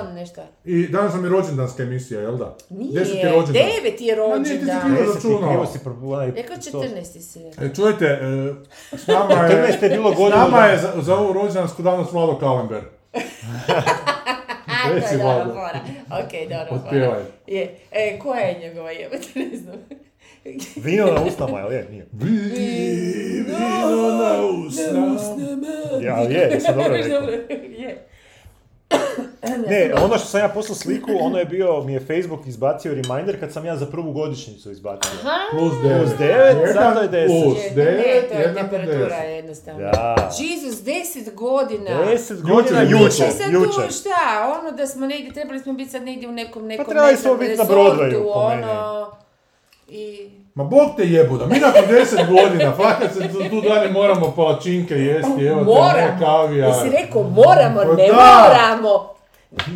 On nešto. I danas nam je rođendanska emisija, jel da? Nije, Deseti rođendan. deveti je Ma nije, ti si rođendan. krivo računao. si pro- onaj- Rekao 14. si rekao. E, čujte, e, s nama je... 14 je bilo S godinu nama dana. je za, za ovu rođendansku danas Vlado Kalember. To je dobra Vlado. fora. Ok, dobra fora. Otpjevaj. Je. E, koja je njegova jebate, ne znam. Vino na usnama, jel je? Nije. Vino na usna. Ja, ali je, jesam dobro rekao. Dobro, je. Ne, ono što sam ja poslao sliku, ono je bio, mi je Facebook izbacio reminder kad sam ja za prvu godišnjicu izbacio. Plus 9. Plus devet, zato je deset. Plus Je, 9, ne, to je jednako temperatura 10. jednostavno. Da. Jesus, 10 godina. 10 godina Jučer, jučer, Jučer sad tu šta, ono da smo negdje, trebali smo biti sad negdje u nekom, nekom, trebali ne smo biti na Broadwayu, po ono, i... Ma bog te jebuda, mi nakon 10 godina, fakat se tu, dalje moramo palačinke jesti, evo te, ne Moramo. kavija. Jesi rekao moramo, Pa ne da. moramo.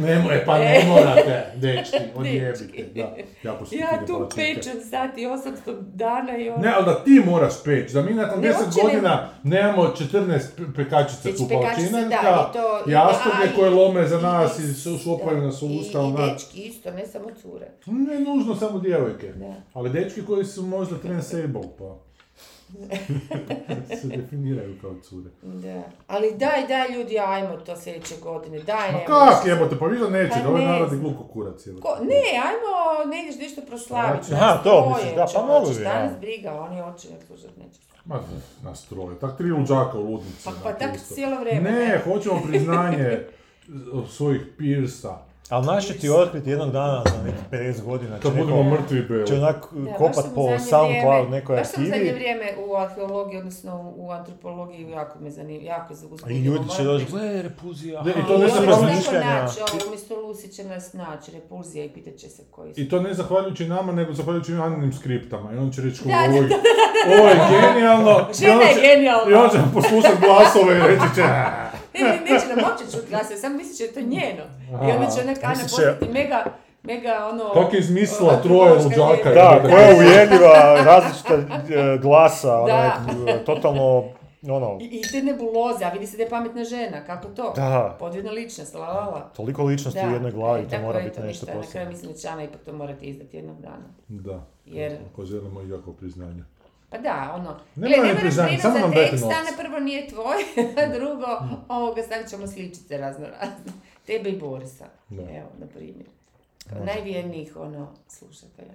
Ne more, pa ne morate, dečki, odjebite, da. Ja fine tu pečem sati 800 dana i ono... Ne, ali da ti moraš peć, da mi nakon Ne, 10 uopće ne- godina nemamo 14 pe- pekačica tu palačinaka, i i- jastoge i- koje lome za i- nas i- i su šopaju nas u I- usta, I onak. dečki isto, ne samo cure. Ne nužno samo djevojke, Da. ali dečki koji su možda transable, pa se definiraju kao cure. Da. Ali daj, daj ljudi, ajmo to sljedeće godine, daj. Ma kak jebote, pa vi da neće, Pa da ovaj ne narod je gluko kurac. Ko, ne, ajmo negdje nešto proslaviti. Aha, nas to misliš, da, pa mogu bi, Šta ja. nas briga, oni hoće nek slušat neće. Ma, nas troje, tak tri luđaka u ludnici. Pa, pa tak cijelo vrijeme. Ne, hoćemo priznanje od svojih pirsa. Ali naš će ti otkriti jednog dana za nekih 50 godina. Kad budemo mrtvi beli. Će onak Da, kopat po zadnje SoundCloud vrijeme- nekoj Baš sam u zadnje arhivi. vrijeme u arheologiji, odnosno u antropologiji, jako me zanima, jako se uzbudio. I ljudi će doći, priznat. gle, repulzija. Ne, i to ne nas razmišljanja. umjesto Lucy će nas naći, repulzija i pitat će se koji su. I to ne zahvaljujući nama, nego zahvaljujući anonimnim skriptama. I on će reći, ovo, ovo je genijalno. Žena onda je genijalna. I on će poslušati glasove i reći će, Ne, ne, neće nam uopće čuti glasove, samo mislit će to njeno. I onda će onak Ana postati mega, mega ono... Kako je izmislila troje luđaka. Da, koja je uvjerljiva, različita e, glasa, onaj, e, totalno, ono, I, I te nebuloze, a vidi se da je pametna žena, kako to? Da. Podvjedna ličnost, la la la. toliko ličnosti u jednoj glavi, E, to mora biti to nešto ništa, Na kraju posebno. mislim da će Ana ipak to morati izdati jednog dana. Da, Jer- ako želimo ikako priznanje. Pa da, ono, Ne gle, mora ne mi moraš priznanje, brinut samo nam dajte tekst. Ana prvo nije tvoj, a drugo, ovoga stavit ćemo sličice razno razne. Tebe i Borisa, Da. evo, na primjer. Kao najvjernijih, ono, slušatelja.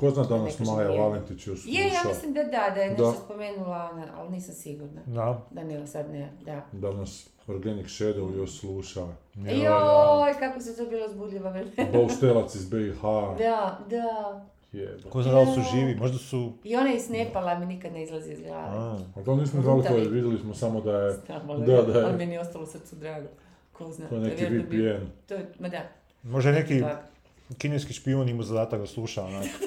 Ko zna da Da nas ne kažem Maja. Valentić još Je, ja mislim da da, da je nešto Da. spomenula ona, ali nisam sigurna. Da. Da ne, sad ne, da. Da nas Organic Shadow još sluša. Joj, kako su to bilo zbudljiva vremena. Bauštelac iz BiH. Da, da. Ko zna da li su živi, možda su... I ona iz Nepala mi nikad ne izlazi iz glave. A, A to nismo znali je, Lutali. vidjeli smo samo da je, Da, da. ali meni je ostalo srcu drago. Ko zna, to je neki bi- VPN. To je, ma da. možda je neki Tak. kineski špijun ima zadatak da sluša, onak.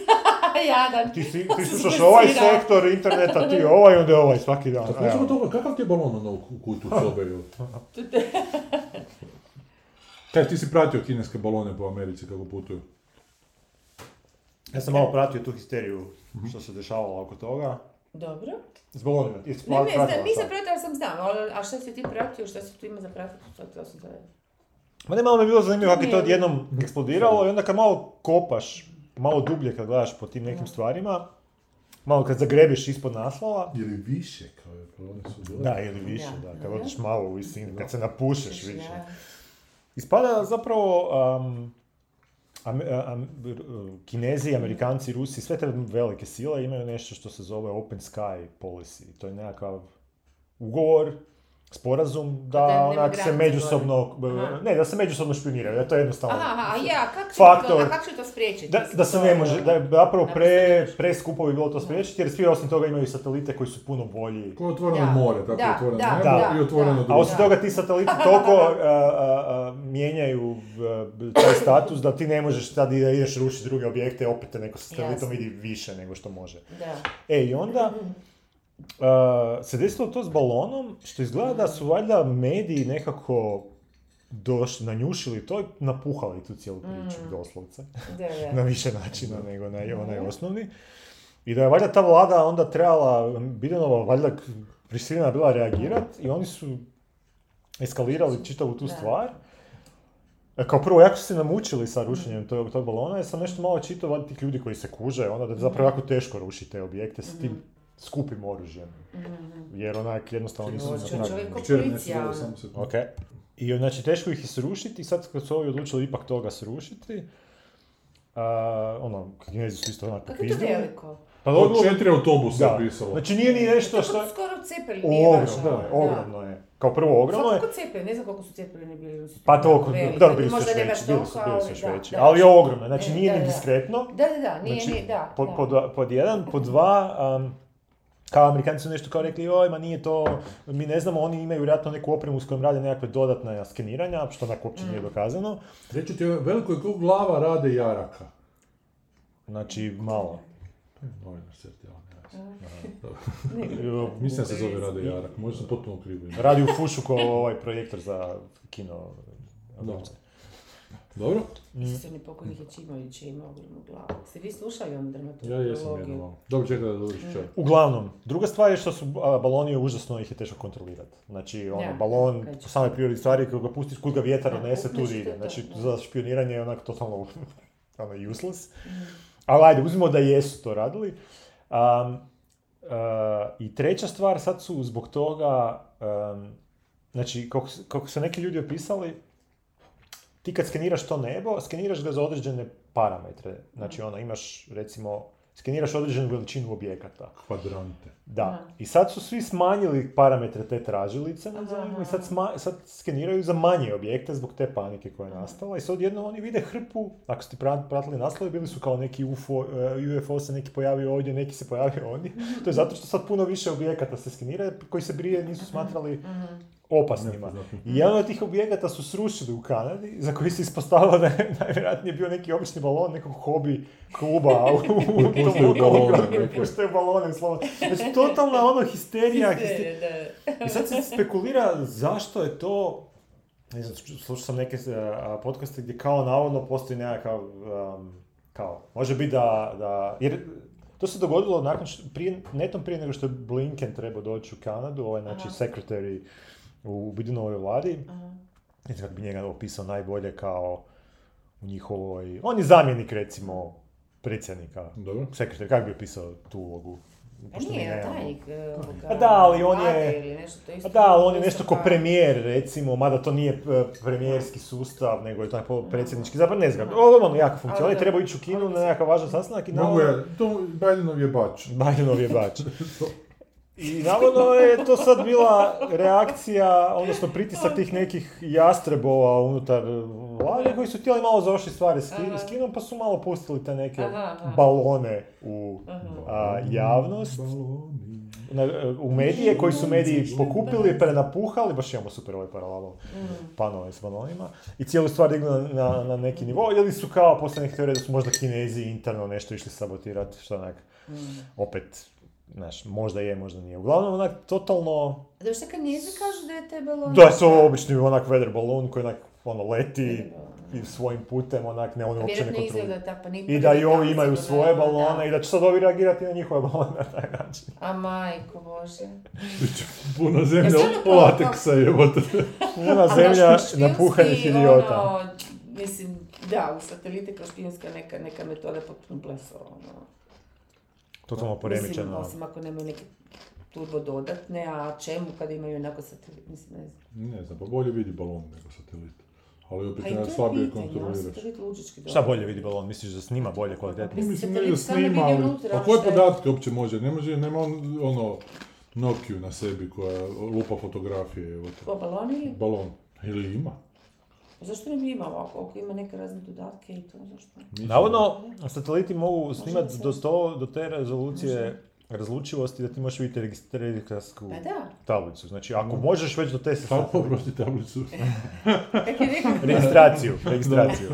Jadan. Ti, si, ti slušaš ovaj sektor interneta, ti ovaj, onda ovaj, svaki dan. Kako Evo. ćemo to, kakav ti je balon ono u kutu sobe? ili? Kaj, ti si pratio kineske balone po Americi kako putuju? Ja sam malo pratio tu histeriju što se dešavalo oko toga. Dobro. Zbog onoga, jesi Ne, ne, pratila znam, nisam pratila, ali sam znam. ali- A šta si ti pratio, šta si tu ima za pratiti? Šta to sam sada? Ma ne, malo mi je bilo zanimljivo kako je to odjednom eksplodiralo i onda kad malo kopaš, malo dublje kad gledaš po tim nekim stvarima, malo kad zagrebeš ispod naslova, Ili više, kao je su da, ili više, Da. da, kad odeš malo u visinu, kad se napušeš više. Da. Ispada zapravo um, Kinezi, Amerikanci, Rusi, sve te velike sile imaju nešto što se zove Open Sky Policy. To je nekakav ugovor, sporazum da, Da onak se međusobno, Aha. ne, da se međusobno špioniraju, da je to jednostavno. Aha, aha, a ja, kako će, Faktor. to, će to spriječiti? Da, da se ne je- može, da je zapravo pre, preskupo bi bilo to spriječiti, jer svi osim toga imaju satelite koji su puno bolji. Ko je otvoreno Da, more, tako da, je otvoreno da, nebo da, i otvoreno da. A osim toga ti sateliti toliko a, a, a, mijenjaju taj status da ti ne možeš sad i da ideš rušiti druge objekte, opet te neko sa satelitom vidi više nego što može. Da. E i onda a, se desilo to s balonom, što izgleda da su valjda mediji nekako došli, nanjušili to i napuhali tu cijelu priču, doslovce. Da, da. na više načina nego na onaj osnovni. I da je valjda ta vlada onda trebala, Bidenova valjda prisiljena bila reagirati i oni su eskalirali čitavu tu Da. stvar. E, Kao prvo, jako su se namučili sa rušenjem tog, tog balona, jer sam nešto malo čitao od tih ljudi koji se kuže, onda da je zapravo jako teško rušiti te objekte sa tim skupim oružjem. Jer onak jednostavno nisu Ovo napravili. čovjek ne, policija, ono. Ok. I znači teško ih je srušiti i sad kad su ovi odlučili ipak toga srušiti, a, ono, Kinezi su isto onako Kako je to veliko? Pa Od dobro, četiri autobusa da. pisalo. Znači nije ni nešto To što... je skoro cepeli, nije Ogromno, ono, da, ogromno je. Kao prvo ogromno je, Svakako cepeli, ne znam koliko su cepeli bili. pa to, veliki. dobro, bili su Možda još ne veći, bili su, toliko, bili su ali još da, veći, da. ali je ogromno, znači E, nije da, ni da. diskretno, Da, da, da, nije, Znači, nije, da. pod, da. pod, pod jedan, pod dva, um, kao Amerikanci su nešto kao rekli, oj, ma nije to, mi ne znamo, oni imaju vjerojatno neku opremu s kojom rade nekakve dodatne skeniranja, što onako uopće Mm. nije dokazano. Reći ti, veliko je koliko glava rade jaraka. Znači, malo. Novinar se. Ne, Mislim da se zove Rade Jarak, možda sam potpuno krivo. Radi u fušu ko ovaj projektor za kino. Da. Dobro? Se ni pokojnih je Čimović je imao ogromnu glavu. Ste vi slušali onu Ja jesam jedno dramaturgiju? malo. Dobro, čekaj da dođeš čaj. Uglavnom, druga stvar je što su a, baloni užasno ih je teško kontrolirati. Znači, ono, Ja, balon, po samoj prirodi stvari, kako ga pustiš, kud ga vjetar odnese, tu i to ide. to, Znači, da. za špioniranje je onak totalno ono, useless. Ali ajde, uzmimo da jesu to radili. Um, uh, I treća stvar, sad su zbog toga, um, znači, kako su neki ljudi opisali, ti kad skeniraš to nebo, skeniraš ga za određene parametre. Znači, ono, imaš, recimo, skeniraš određenu veličinu objekata. Kvadrante. Da. I sad su svi smanjili parametre te tražilice, nazovimo, i sad, sma- sad skeniraju za manje objekte zbog te panike koja je nastala. I sad jedno oni vide hrpu, ako ste pra- pratili naslove, bili su kao neki UFO, eh, UFO se neki pojavio ovdje, neki se pojavio ovdje. To je zato što sad puno više objekata se skenira koji se prije nisu smatrali opasnima. I jedan od tih objekata su srušili u Kanadi, za koji se ispostavilo da je najvjerojatnije bio neki obični balon nekog hobi kluba u, u tom Puštaju balone. Znači, totalna ono histerija. hister- Histerija. I sad se spekulira zašto je to, ne znam, slušao sam neke podcaste gdje kao navodno postoji nekakav, um, kao, može biti da, da, jer to se dogodilo nakon što, prije, netom prije nego što je Blinken trebao doći u Kanadu, ovaj, znači, Aha. secretary u Bidenovoj vladi, Aha. ne znam kako bi njega opisao najbolje kao u njihovoj, on je zamjenik recimo predsjednika, Dobro. sekretar, kako bi opisao tu ulogu? A Pošto nije, tajnik e, ovoga, da, ali on je- ili nešto, to isto A da, ali on je nešto ko kao- premijer, recimo, mada to nije e, premijerski sustav, nego je taj predsjednički, zapravo ne znam, ovo ono jako funkcionira, da. treba ići u kinu na nekakav važan sastanak i Mogu navodno, je, to Bidenov je bač. Bidenov je bač. I navodno je to sad bila reakcija, odnosno pritisak tih nekih jastrebova unutar vlade koji su htjeli malo zaošiti stvari s, kinom, pa su malo pustili te neke Aha, aha. balone u a, javnost. Na, u medije koji su mediji pokupili, prenapuhali, baš imamo super ovaj paralel Mm. panove s balonima i cijelu stvar dignu na, na, na neki nivo, ili su kao poslije neke teorije da su možda kinezi interno nešto išli sabotirati, što onak, Mm. opet, znaš, možda je, možda nije. Uglavnom, onak, totalno, A da što kad njezi kažu da je te balon... da to obični onak weather balon koji onak, ono, leti i svojim putem, onak, ne, oni uopće ne ni I da i ovi imaju svoje balone da. i da će sad ovi reagirati na njihove balone na taj način. A majko Bože. Biće Puna zemlja kao- lateksa jebote. Puna A zemlja napuhanih idiota. Ono, mislim, da, u satelite kao špijunska neka, neka metoda potpuno blesova. Ono. Totalno Mislim, poremičeno. osim ako nemaju neke turbo dodatne, a čemu kad imaju onako satelit, mislim, ne znam. Ne znam, pa bolje vidi balon nego satelit. Ali opet Pa ne je slabije kontroliraš. Šta bolje vidi balon? Misliš da snima bolje kvalitetno? Mislim, Mislim, ne da snima, ali... unutra, A koje podatke uopće može? Ne može, nema on, ono, Nokiju na sebi koja lupa fotografije, evo te. Ko balon ili? Balon. Ili ima? Zašto ne bi imao, ako, ako ima neke razne dodatke i to, zašto? Navodno, sateliti mogu snimati se do, to, do te rezolucije razlučivosti da ti možeš vidjeti registrarsku Pa da. tablicu. Znači, ako možeš već do te Šta poprosti tablicu? Kak je rekao? registraciju, registraciju.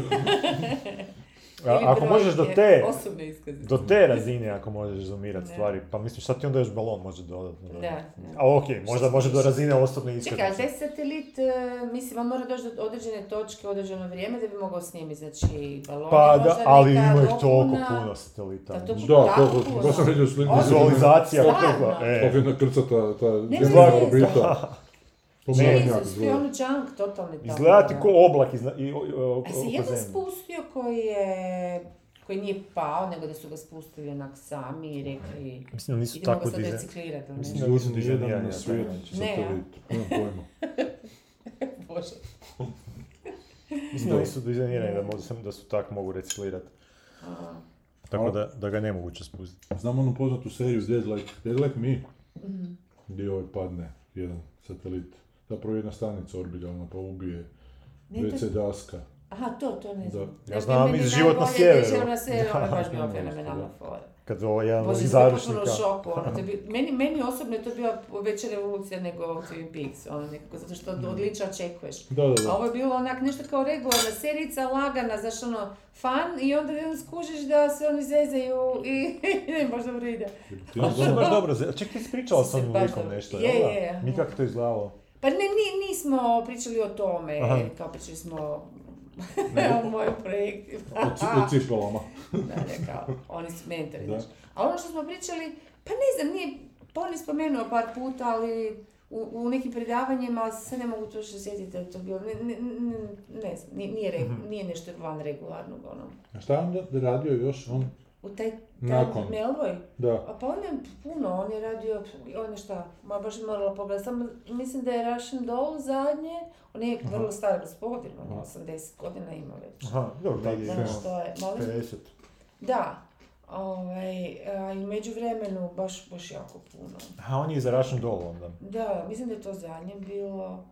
A, ako možeš do te, Osobne do te razine, ako možeš zoomirati stvari, pa mislim, šta ti onda još balon može dodatno? Da, da. A ok, možda može do razine osobne Čekaj, iskaznice. taj satelit, e, mislim, on mora doći do određene točke, određeno vrijeme da bi mogao snimiti, znači, balon Pa je da, možda ali ima ih toliko puno satelita. Da, to- Da, ono. baš sam vidio sliku. Ono. Vizualizacija, koliko, e. Kako je nakrcata ta znam. orbita. Spomenjak Jesus, ti je ono junk totalni tamo. Izgleda ti ko oblak izna, i, o- o- oko A se jedan zemlje. spustio koji je koji nije pao, nego da su ga spustili onak sami i rekli Mislim da nisu idemo ga tako sad dizajn- reciklirati. Mislim da nisu nijedan dizajnirani na. Ne, satelit. Nemam pojma. Bože. Mislim da nisu dizajnirani da, sam- da su tako mogu reciklirati. Tako da, da ga je nemoguće spustiti. Znam onu poznatu seriju Dead Like, Dead like Me, mhm. gdje ovaj padne jedan satelit. Zapravo jedna stanica orbitalna pa ubije Ne, to- WC daska. Aha, to, to ne znam. Da. Ja znam meni iz Život na sjeveru. Život na sjeveru, ono je baš bilo Da. fenomenalna fora. Kad ovo jedan Bože, iz bila završnika... u šoku, ono, to bi- meni, meni osobno je to bila veća revolucija nego Twin Peaks, ono, nekako, zato što od od Lića očekuješ. Da, da, A da. ovo je bilo onak nešto kao regularna serica, lagana, znaš ono, fan i onda jedan skužiš da se oni zezaju i ne baš dobro ide. Ti A baš dobro, za- ček ti si pričala s onim likom nešto, je, je, je. Mi kako to izgledalo? Pa ne, ni, nismo pričali o tome, Aha. kao pričali smo o mojim projektima. O o cipelama. da, ne, kao, oni su mentori, Da. A ono što smo pričali, pa ne znam, nije, pa on je spomenuo par puta, ali u, u nekim predavanjima se ne mogu točno sjetiti da to bilo, ne, ne, ne, ne znam, nije, nije, Mhm. nije nešto van regularnog, ono. A šta je on radio još? On, U taj, taj Nakon. Melvoj, da. a pa on je puno, on je radio, on je šta, ma baš morala pogledati, samo mislim da je Russian Doll zadnje, on je vrlo star gospodin, on je Aha. 80 godina ima već. Aha, dobro, Da, da. što je, molim? 50. Da, ovaj, a i među vremenu baš, baš jako puno. Aha, on je iz Russian Doll onda. Da, mislim da je to zadnje bilo.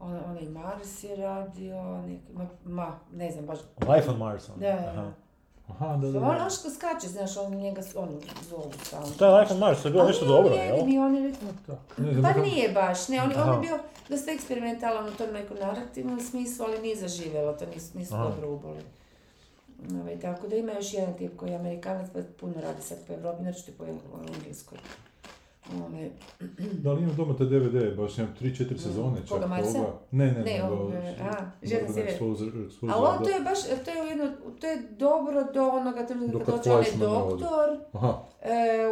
On, onaj Mars je radio, nek, ma, ma, ne znam baš. Life on Mars onda. Da, da, Aha. da. Da, da. On, što skače, znaš, on njega, on zovu stalno. To je Life on Mars, je bilo Ali nešto dobro, jel? jedini, on je znam, Pa nije baš, ne, on, on je bio dosta eksperimentalan u tom nekom narativnom smislu, ali nije zaživjelo, to nisu, nisu dobro uboli. Ovaj, tako da ima još jedan tip koji je Amerikanac, pa puno radi sad po Evropi, znači po Engleskoj. Ovaj, Da li ima doma te DVD, baš imam 3-4 sezone čak Koga, Marsa? toga. Ne, ne, Ne, nego... ovog, a. Exposure- Exposure, Ali on to je baš, to je jedno, to je dobro do onoga trenutka Do kad kad dođe onaj ne doktor, Aha, e,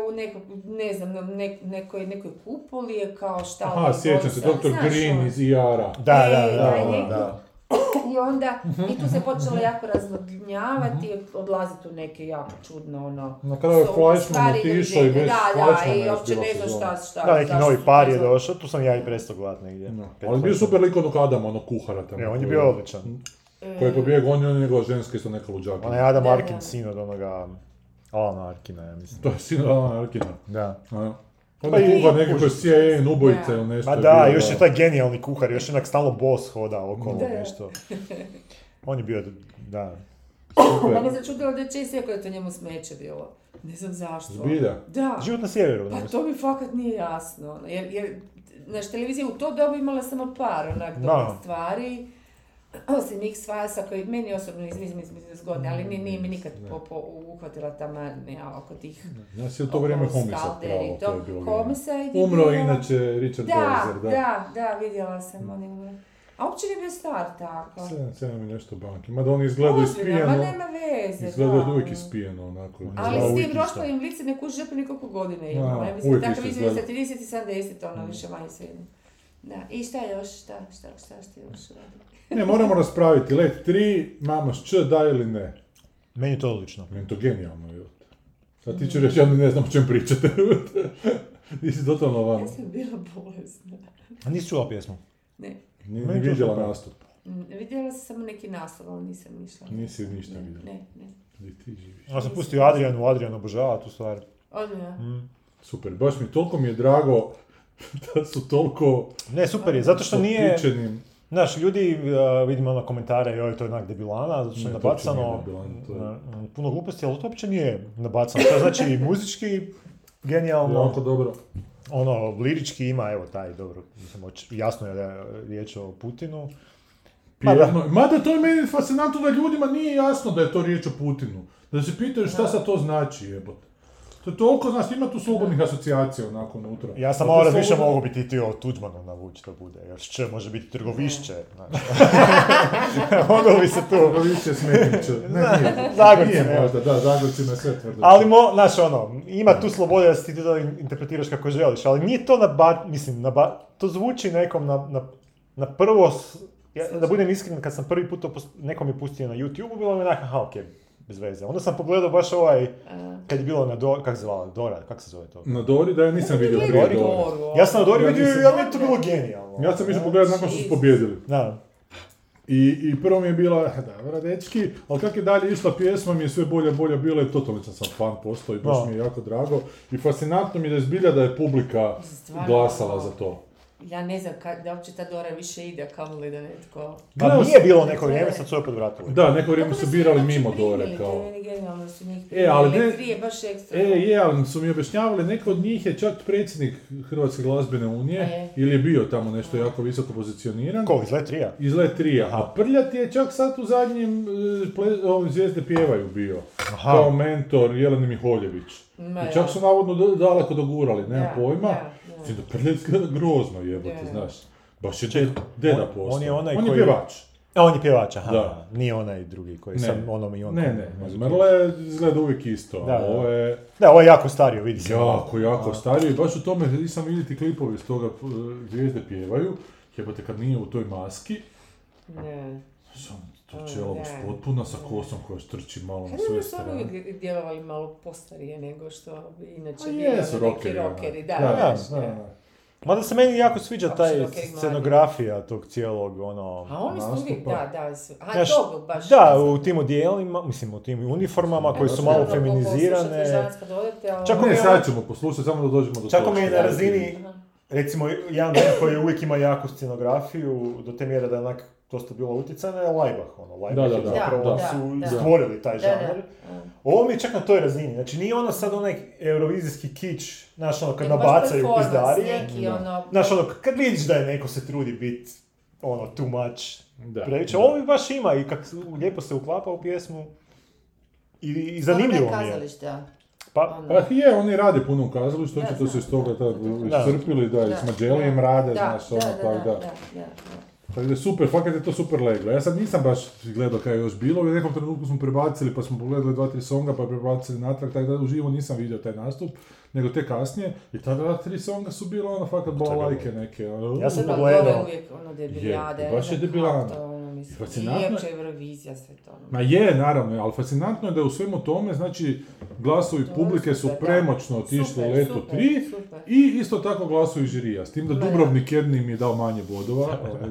u nekog, ne znam, na nek, nekoj, nekoj kupoli je kao šta aha, sjećam se, dr. Green iz IR-a. Da, da, da, da, da. I onda, i tu se počelo jako razvodnjavati, odlazi tu neke jako čudno, ono... Na kraju je Fleischman otišao i bez Da, da, i je još uopće ne znam šta, šta. Da, neki novi par je došao, tu sam ja i prestao gledat negdje. Ali je bio super lik onog Adama, onog kuhara tamo. Ne, on je bio odličan. Koji je pobjegao, on je njegova ženska isto neka luđaka. Onaj Adam Da, da. Arkin, sin od onoga Alana Arkina, ja mislim. To je sin Alana Arkina. Da. A. On Pa je i- kuhar CIA ubojica Da. ili nešto. Ma da, bio, još je taj genijalni kuhar, još je onak stalno boss hoda okolo Da. nešto. On je bio, da. Super. Mene začudilo da je čest rekao da je to njemu smeće bilo. Ne znam zašto. Zbilja? Da. Život na sjeveru. Pa to mi fakat nije jasno. Jer, jer naš televizija u to dobu imala samo par onak dobrih stvari. Osim X-Filesa koji meni osobno izmislim mislim zgodne, ali nije, nije mi nikad Ne. po, po, uhvatila ta manija oko tih Nas je u to vrijeme Skalder pravo, to je bilo. Homicide je Umro inače Richard Da, Belzer, da, da. da, vidjela sam on je umro. A uopće nije bio star tako. Sedam, sedam i nešto banki. Mada on izgleda ispijeno. Ma nema veze. Izgleda da. uvijek ispijeno, onako. Ali s tim ništa. roškovim licem ne kuži žepu nikoliko godine ima. Ja mislim takav isto izgleda sa izgleda. 30 i 70, ono više manje sve jedno. Da, i šta još, šta, šta, šta ste još radili? Ne, moramo raspraviti. Let 3, mama s č, da ili ne. Meni je to odlično. Meni je to genijalno, jel? Sad ti ću reći, ja ne znam o čem pričate. Nisi totalno van. Ja sam bila bolesna. A nisi čula pjesmu? Ne, Nije ni vidjela nastup. m, vidjela sam samo neki naslov, ali nisam išla. Nisi ništa ne, vidjela. Ne, ne. Di ti živiš. Ja sam pustio Adrianu, Adrian obožava tu stvar. Odmah. Mm. Super, baš mi, toliko mi je drago da su toliko Ne, super je, zato što nije... Znaš, ljudi, uh, vidimo ono komentare, joj, to je onak debilana, zato što je nabacano to je- puno gluposti, ali to uopće nije nabacano. To znači i muzički, genijalno, Jako dobro. ono, lirički ima, evo, taj, dobro, mislim, oč- jasno je da je riječ o Putinu. Pjesma- Mada to je meni fascinantno da ljudima nije jasno da je to riječ o Putinu. Da se pitaju šta sad to znači, jebote. To je toliko, znaš, ima tu slobodnih asocijacija onako unutra. Ja sam malo slobodno- mogu biti ti o Tuđmanu navući da bude, jer če može biti trgovišće, znaš. Moglo bi se tu... Više smetniče. Ne, nije. Zagorci, Nije ne. možda, da, Zagorci na sve tvrdo. Ali, mo, znaš, ono, ima tu slobode da si ti to interpretiraš kako želiš, ali nije to na ba, mislim, na ba, to zvuči nekom na, na, na prvo, ja, da budem iskren, kad sam prvi put to pos- nekom je pustio na YouTube, bilo mi onak, aha, okej, bez veze. Onda sam pogledao baš ovaj, A, kad je bilo na Do, kak se zvala, Dora, kak se zove to? Na Dori, da ja nisam vidio Dori? prije Dori? Ja sam na Dori Ja vidio, ali meni je to bilo genijalno. Ja sam išao pogledat nakon što su pobjedili. Da. I, I prvo mi je bila, dobro dečki, ali kak je dalje išla pjesma mi je sve bolje bolje bila i totalno sam fan postao i baš Da. mi je jako drago. I fascinantno mi je da je zbilja da je publika Stvarno, glasala za to. Ja ne znam kad, da uopće ta Dora više ide, kamo li da netko... Ma Gledao nije bilo neko vrijeme, sad su opet vratili. Da, neko vrijeme su birali mimo primili, Dore kao. genijalno da su njih E, ali primili, ne- prije baš ekstra. E, je, ali su mi objašnjavali, neko od njih je čak predsjednik Hrvatske glazbene unije, E. ili je bio tamo nešto jako visoko pozicioniran. Ko, iz Letrija? Iz Letrija. A Prljat je čak sad u zadnjem e, ple, ovim zvijezde pjevaju bio. Aha. Kao mentor Jeleni Miholjević. Ma, I čak su navodno daleko dogurali, nemam Da, pojma. da, da Prljat izgleda grozno jebote, znaš. Baš je Ček, deda on- postao. on je onaj on je koji- pjevač. A on je pjevač, aha. Da. Nije onaj drugi koji Ne. sam onom i on. Ne, ne, ne. Mrle izgleda uvijek isto. Da. Ovo je Da, ovo je jako stario, vidi se. jako, jako A. stariji. I baš u tome nisam vidjeti klipovi iz toga uh, zvijezde pjevaju. Jebote kad nije u toj maski. Ne. Sam baš da. potpuna sa kosom koja štrči malo na sve bi su oni strane. uvijek djelovali malo postarije nego što inače jesu ono neki rockeri, ono. rockeri, da, Da, da, da. da. Mada se meni jako sviđa Kako taj su scenografija tog cijelog, ono... A oni su uvijek, da, da, su, a Znaš, to baš. Da, u tim odijelima, mislim u tim uniformama koji su malo feminizirane. Čak Ne, sad ćemo poslušati, samo da dođemo do Čak mi je na razini, recimo, jedan koji uvijek ima jaku scenografiju, do te mjere da je onak dosta bilo utjecana je Laibach, ono, Laibach Da, zapravo Da, su da, da. stvorili taj Da, da. žanr. Ovo mi je čak na toj razini, znači nije ono sad onaj eurovizijski kič, znaš ono kad nabacaju pizdarije, ono... znaš ono kad vidiš da je neko se trudi bit ono too much, Da, previše, da. ovo mi baš ima i su- lijepo se uklapa u pjesmu i, i zanimljivo mi je. Pa, ono. Pa je, oni rade puno u kazalištu, očito su iz toga tad Da. iscrpili, da, i Da, s Mađelijem da, rade, znaš, da, ono, da, tak, da, da. da, da. Tako da je super, fakat je to super leglo. Ja sad nisam baš gledao kaj je još bilo, u nekom trenutku smo prebacili pa smo pogledali dva, tri songa pa prebacili natrag, tako da uživo nisam vidio taj nastup, nego te kasnije. I ta dva, tri songa su bila ono fakat balalajke neke. ono, Ja sam Dobro, pogledao. uvijek ono debiljade. Je, baš je ne ono, mislim, Fascinantno I je- Eurovizija, sve to. ono. Ma je, naravno, ali fascinantno je da u svemu tome, znači, glasovi To publike su super, premoćno otišli u letu super, 3 super. i isto tako glasovi žirija. S tim da. Dubrovnik jedni im je dao manje bodova, ali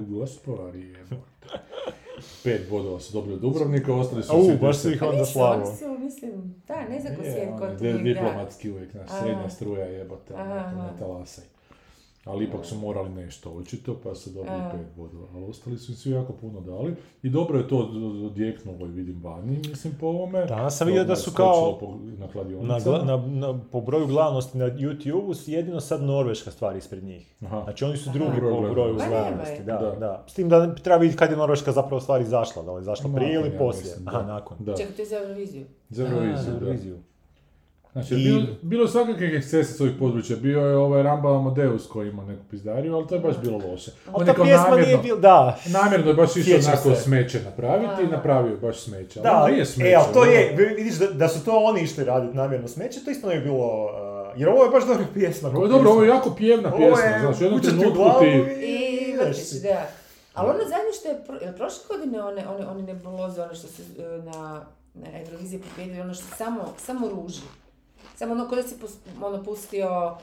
jebote. Pet bodova su dobili od Dubrovnika, ostali su svi baš su ih onda slavo. oni su, mislim, da, ne znam ko Je, svijet ko oni tu di- njih, da. diplomatski uvijek, Aha. srednja struja jebote, ne talasaj. Ali ipak su morali nešto očito, pa su dobili Aha. pet bodova. Ali ostali su im svi jako puno dali. I dobro je to odjeknulo i vidim vani, mislim, po ovome. Danas sam vidio da su kao po, na Na, na, na, po broju gledanosti na YouTube jedino sad Norveška stvar ispred njih. Aha. Znači oni su Aha. drugi Broj po broju. Pa je. Da, Da. da. S tim da treba vidjeti kad je Norveška zapravo stvar izašla, da li je izašla prije ili ja poslije. Aha, nakon. Da, Čekaj, to je za Euroviziju. za. Euroviziju. Znači, I- bilo, bilo je svakakvih ekscesa s ovih područja. Bio je ovaj Ramba Amadeus koji ima neku pizdariju, ali to je baš bilo loše. Ali je ta kao pjesma nije namjerno, bila, da. namjerno je baš išao onako se. smeće napraviti i napravio je baš smeće. Ali Da, nije smeće. e, ali to ono- je, vi- vidiš da, da su to oni išli raditi namjerno smeće, to isto ne bi bilo, uh, jer ovo je baš dobra pjesma. Ovo je dobro, ovo je jako pjevna Ovo pjesma, je znaš, u jednom trenutku glavu ti... I ideš vrtiš, da. Ali ono zadnje što je, pro, jel prošle godine one, one, one nebuloze, one što su e, na, na Euroviziji pobjedili, ono što samo, samo ruži. Samo ono kada si ono pustio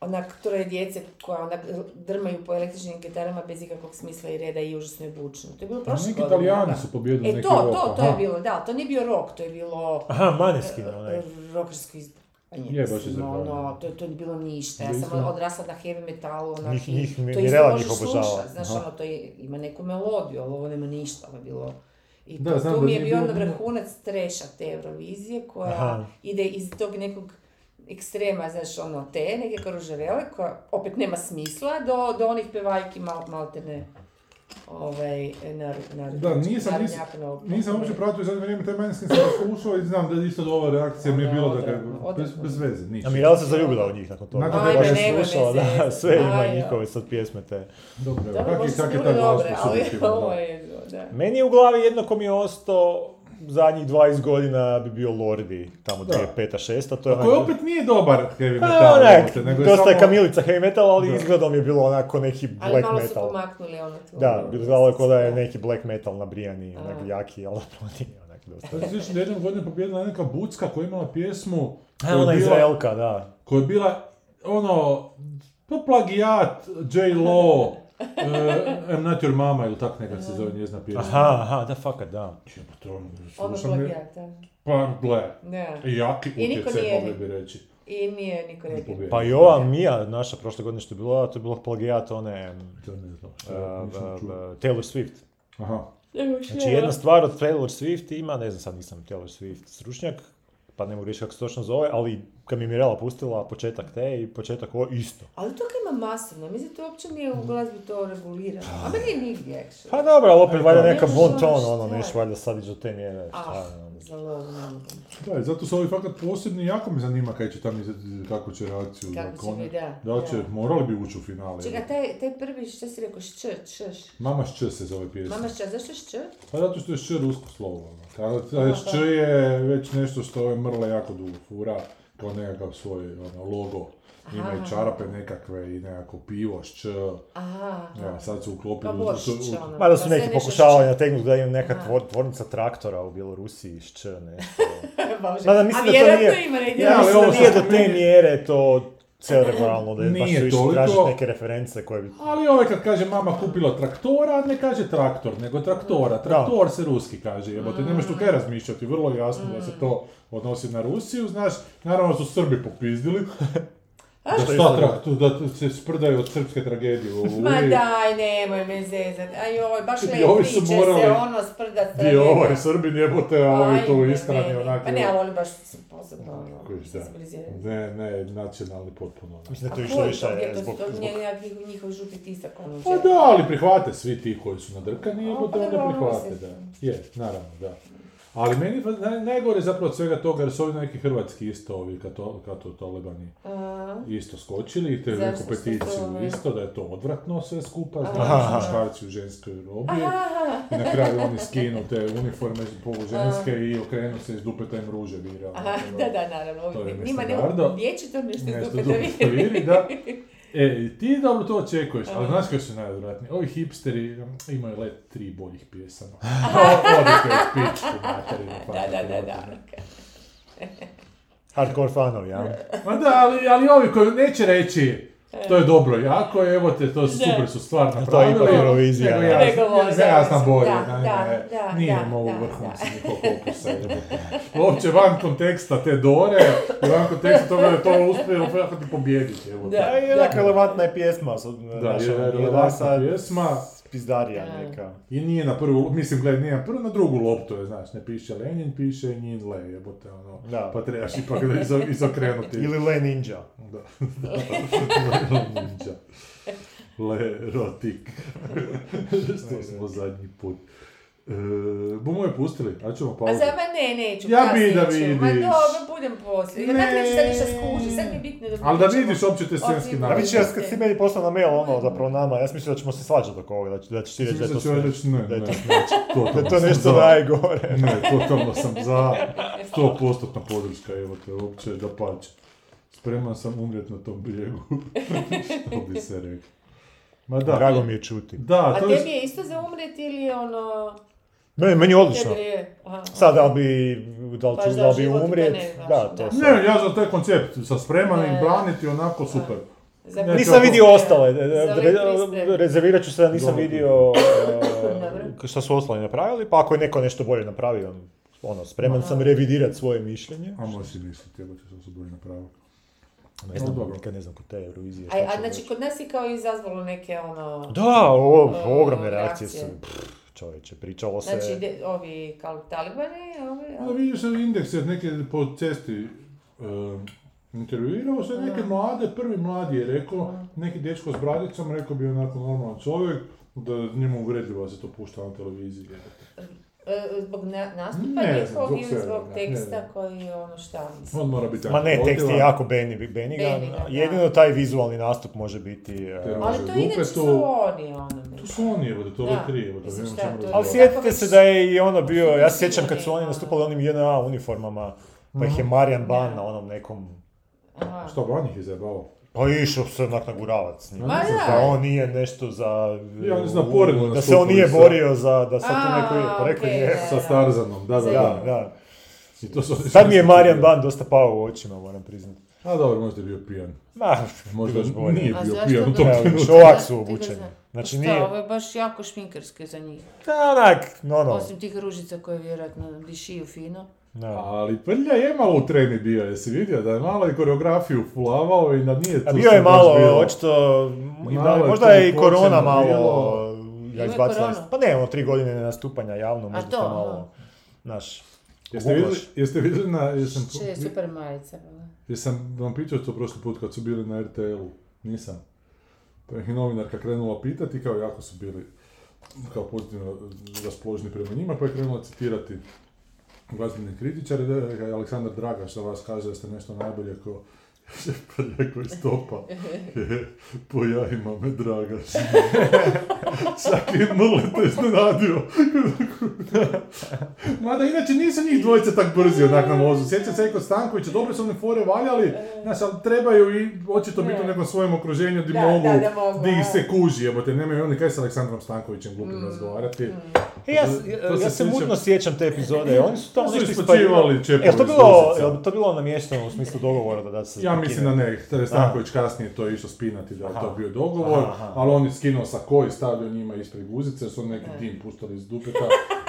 onak troje djece koja onak drmaju po električnim gitarama bez ikakvog smisla i reda i užasno je bučno. To je bilo Pa prošle neki godine. italijani su pobjedili E neki to, rock, to, to je bilo, da, to nije bio rock, to je bilo Aha, Maneskin, onaj. e, rockersko izdanje. Je, baš je mislim, zabavno. ono, to, to nije bilo ništa. Ja sam odrasla na heavy metalu, onak, Njih- njih to isto možeš obožava. slušat, znaš, ono, to je, ima neku melodiju, ali ovo nema ništa, ovo je bilo... I Da, to, znam tu mi je bio onda vrhunac treša te Eurovizije, koja Aha. ide iz tog nekog ekstrema, znaš, ono, te neke koružarele, koja opet nema smisla, do, do onih pevajki mal, malte ne, ovaj, nar, nar, Da, nisam, nisam, nisam uopće pratio zadnje vrijeme taj manjinski sam slušao i znam da je isto ova reakcija mi je Da, bila da ga, bez, bez veze, ništa. A Mirela se zaljubila u njih nakon toga. Nakon toga je slušala, da, sve ima njihove sad pjesme te. Dobro, kak je, kak je taj glasno ali subjektivno, ovo je, da. Meni je u glavi jedno ko mi je ostao zadnjih 20 godina bi bio Lordi, tamo Da. 2005 6 to je Koji onak- opet nije dobar heavy Pa, metal, onak, jebote, nego je dosta je samo- kamilica heavy metal, ali Da. izgledom je bilo onako neki Ali black malo su metal. pomaknuli ono tu. Da, izgledalo je kao da je neki black metal nabrijani, onak A. jaki, ali zapravo nije onak dosta. Ja se sjećam da je jednom godine pobjedila neka Bucka koja je imala pjesmu A, ona bila- Izraelka, da. koja je bila ono, pa plagijat, J. Lo, I'm not your mama ili tak neka se zove njezina pjesma. Aha, aha, da, fakat, da. Jebote, ono, Ono slušam je-. Pa, gle, Da. jaki utjecaj nije- mogli bi reći. I nije niko rekao. Pa i ova Mija, naša prošle godine što je bila, to je bilo plagijat one To ne znam, uh, uh. Taylor Swift. Aha, Znači jedna stvar od Taylor Swift ima, ne znam sad nisam Taylor Swift stručnjak, pa ne mogu reći kako se točno zove, ali kad mi je Mirela pustila početak te i početak ovo isto. Ali to kad ima masovno, mislim to uopće nije u glazbi to regulirano. A meni nije nigdje, actually. Pa dobro, ali opet valjda da. neka bon ono ton, ono, neš valjda sad iđe do te mjere. Ah, šta, ono. mogu. da, i zato su ovi fakat posebni, jako me zanima kaj će tam izaći, kako će reakciju Kako na će biti, da, Da će, da. morali bi ući u finale. Čekaj, taj, taj prvi, šta si rekao, šč, čš. Mama šč se zove pjesma. Mama šč, zašto šč? Pa zato što je šč rusko slovo. Šč je već nešto što je mrla jako dugo fura, kao nekakav svoj ono, logo. Ima Aha. i čarape nekakve i nekako pivo, šč. Aha, Ja, sad su uklopili... Kao u- ono. Mada su Pa neki pokušavali nategnuti da ima neka Aha. tvor- tvornica traktora u Bjelorusiji, šč, nešto. Bože. Mada mislim A da to vjerojatno nije- ima. Ja, Ja, ali mislim da ovo nije do te mjere to cerebralno, da je baš su išli toliko. tražiti neke reference koje bi... Ali ovaj kad kaže mama kupila traktora, ne kaže traktor, nego traktora. Traktor se ruski kaže, jebote, nemaš tu kaj razmišljati, vrlo jasno da se to odnosi na Rusiju, znaš, naravno su Srbi popizdili, da, Što je šta trak- da se sprdaju od srpske tragedije u Oluji. Ma daj, nemoj me zezat. Aj joj, baš I su priče morali- se ono sprdat. Di ovaj Srbin jebote, a ovi tu Ajme, iskrani meni. onako. Pa ne, ali oni baš su posebno ono, da. Ne, ne, nacionalni potpuno. ono. Mislim da A to išlo je više to? To zbog... to nije njihov žuti tisak ono Pa da, ali prihvate svi ti koji su nadrkani, A, jebote, pa onda prihvate, da. Je, naravno, da. Ali meni pa naj, najgore zapravo od svega toga, jer su ovi neki hrvatski isto, ovi kato, kato talibani, isto skočili i te neku peticiju isto, da je to odvratno sve skupa, znači muškarci u ženskoj robi. I na kraju oni skinu te uniforme poluženske i okrenu se iz dupeta im ruže vira. ono, Aha, da, da, naravno. To je Njima ne vječito nešto iz Nešto dupeta viri, da. E, ti dobro to očekuješ, ali znaš koji su najodvratniji? Ovi hipsteri um, imaju let tri boljih pjesama. Odite od pičku materinu. Da, da, da, da. Hardcore fanovi, ja? Ma da, ali, ali ovi koji neće reći to je dobro, jako je, evo te, to su, super su stvar to je napravili. ipak Eurovizija, Nego ja, da, bolje, da, da, da, ne, da, nije da, mogu nikog opusa. Uopće van konteksta te Dore, i van konteksta toga da je to uspjelo ti pobijediti. Evo, Da. Da, je jednak relevantna je pjesma. Da, je relevantna pjesma. Pizdarija Da. neka. I nije na prvu, mislim, gledaj, nije na prvu, na drugu loptu je, znaš, ne piše Lenin, piše Njin Le, jebote, ono, Da. pa trebaš ipak da izo, izokrenuti. Ili Le Ninja. Da. Ninja. Le Rotik. Što smo zadnji put. E, bumo je pustili, a ćemo A pauzu. za ma ne, neću. Ja bi da vidiš. Ma dobro, budem poslije. Ja Ne. tako neću sad ništa skuži, sad mi je bitno da Ali da vidiš uopće te scenski A način. vidiš, ja kad si meni poslao na mail ono, zapravo nama, ja sam mislio da ćemo se svađati oko ovoga, da, će- da ćeš ti reći da je to Mislim reći ne, Da je ne. to smiješno. Totalno Da je to sam nešto za. najgore. Ne, totalno sam za. 100% podrška, evo te, uopće da pače. Spreman sam umrijet na tom brijegu. Što bi se rekao. Ma da. Drago mi je čuti. Da, A to tebi je... isto za umrijeti ili ono... Meni, meni je odlično. Je... Aha. Sad, da bi, da li ću, da li bi umrijet, ne da, da. to Ne, ja za taj koncept, sa spreman Ne. ih braniti, onako super. Za- Ne, Nisam vidio ostale, re- rezervirat ću se da nisam Dobro. vidio uh, šta su ostali napravili, pa ako je neko nešto bolje napravio, ono, spreman sam revidirat svoje mišljenje. A možeš si misliti, evo što su bolje napravili. Ne znam, dobro. nikad ne znam kod te Eurovizije. A, a će znači kod nas je kao izazvalo neke ono... Da, o, o, ogromne reakcije su, reakcije. pff, čovječe, pričalo se... Znači, de, ovi kao talibani, ovi... A vidiš se indeks, jer neke po cesti um, intervjuirao se neke mlade, prvi mladi je rekao, neki dečko s bradicom, rekao bi onako normalan čovjek, da je njemu uvredljivo da se to pušta na televiziji. E, Zbog na- nastupa Ne njihovog zbog zbog ne, teksta ne. koji je ono šta mislim. On mora biti Ma ne, tekst je jako beni, benigan. Benigan, da. Jedino taj vizualni nastup može biti... e, Te Ali to dupe su oni, ono, To mislim. su oni, evo, da to čemu je to? Ali sjetite se da je i ono bio, ja se sjećam kad su oni nastupali onim JNA uniformama, pa ih je Marijan Ban na onom nekom... Aha. Što, Ban ih je? Pa išao se onak naguravac s njim. Ma da. Da on nije nešto za... Ja, su na poredu Da se on nije borio za... Da sad tu A, neko je... Pa rekao je. Sa Starzanom, da, da, Da, da. da. I to su- Sad mi je Marijan Ban dosta pao u očima, moram priznati. A dobro, možda je bio pijan. Ma, Možda još bolje. nije bio pijan u tom Evo, trenutku. Šovak su ga obučeni. Zna. Znači Pa nije... Šta, ovo je baš jako šminkerski za njih. Da, onak, no, no. Osim tih ružica koje vjerojatno dišiju fino. Da. Ali Prlja je malo u tremi bio, jesi vidio da je malo i koreografiju fulavao i da nije tu A bio je malo, bilo. očito, i Malo možda je i korona malo bilo. ja izbacila. Pa ne, ono, tri godine nastupanja javno, možda to, malo, znaš, Jeste vidjeli, jeste vidjeli na, jesam, Če je super majica. bila. jesam vam pitao to prošli put kad su bili na RTL-u? Nisam. Pa je novinarka krenula pitati kao jako su bili kao pozitivno raspoloženi prema njima, pa je krenula citirati glazbene kritičare, da je Aleksandar Dragaš za vas kaže da ste nešto najbolje ko pa rekao iz topa. po jajima me Dragaš. Čak Mrle te iznenadio. Mada inače nisu njih dvojice tak brzi onak na mozu. Sjećam se kod Stankovića, dobro su one fore valjali, znaš, ali trebaju i očito biti u nekom svojem okruženju di mogu, di ih se kuži, jebote, nemaju oni kaj s Aleksandrom Stankovićem glupim razgovarati. E, ja, To- ja, to se ja se sjećam- mutno sjećam? te epizode, oni su tamo nešto čepovi Jel to iz bilo, jel to bilo namješteno u smislu dogovora da da se Ja mislim da ne, je Stanković kasnije to išao spinati da je to bio dogovor, ali on je skinuo sa koji stavio njima ispred guzice, jer su neki dim puštali iz dupeta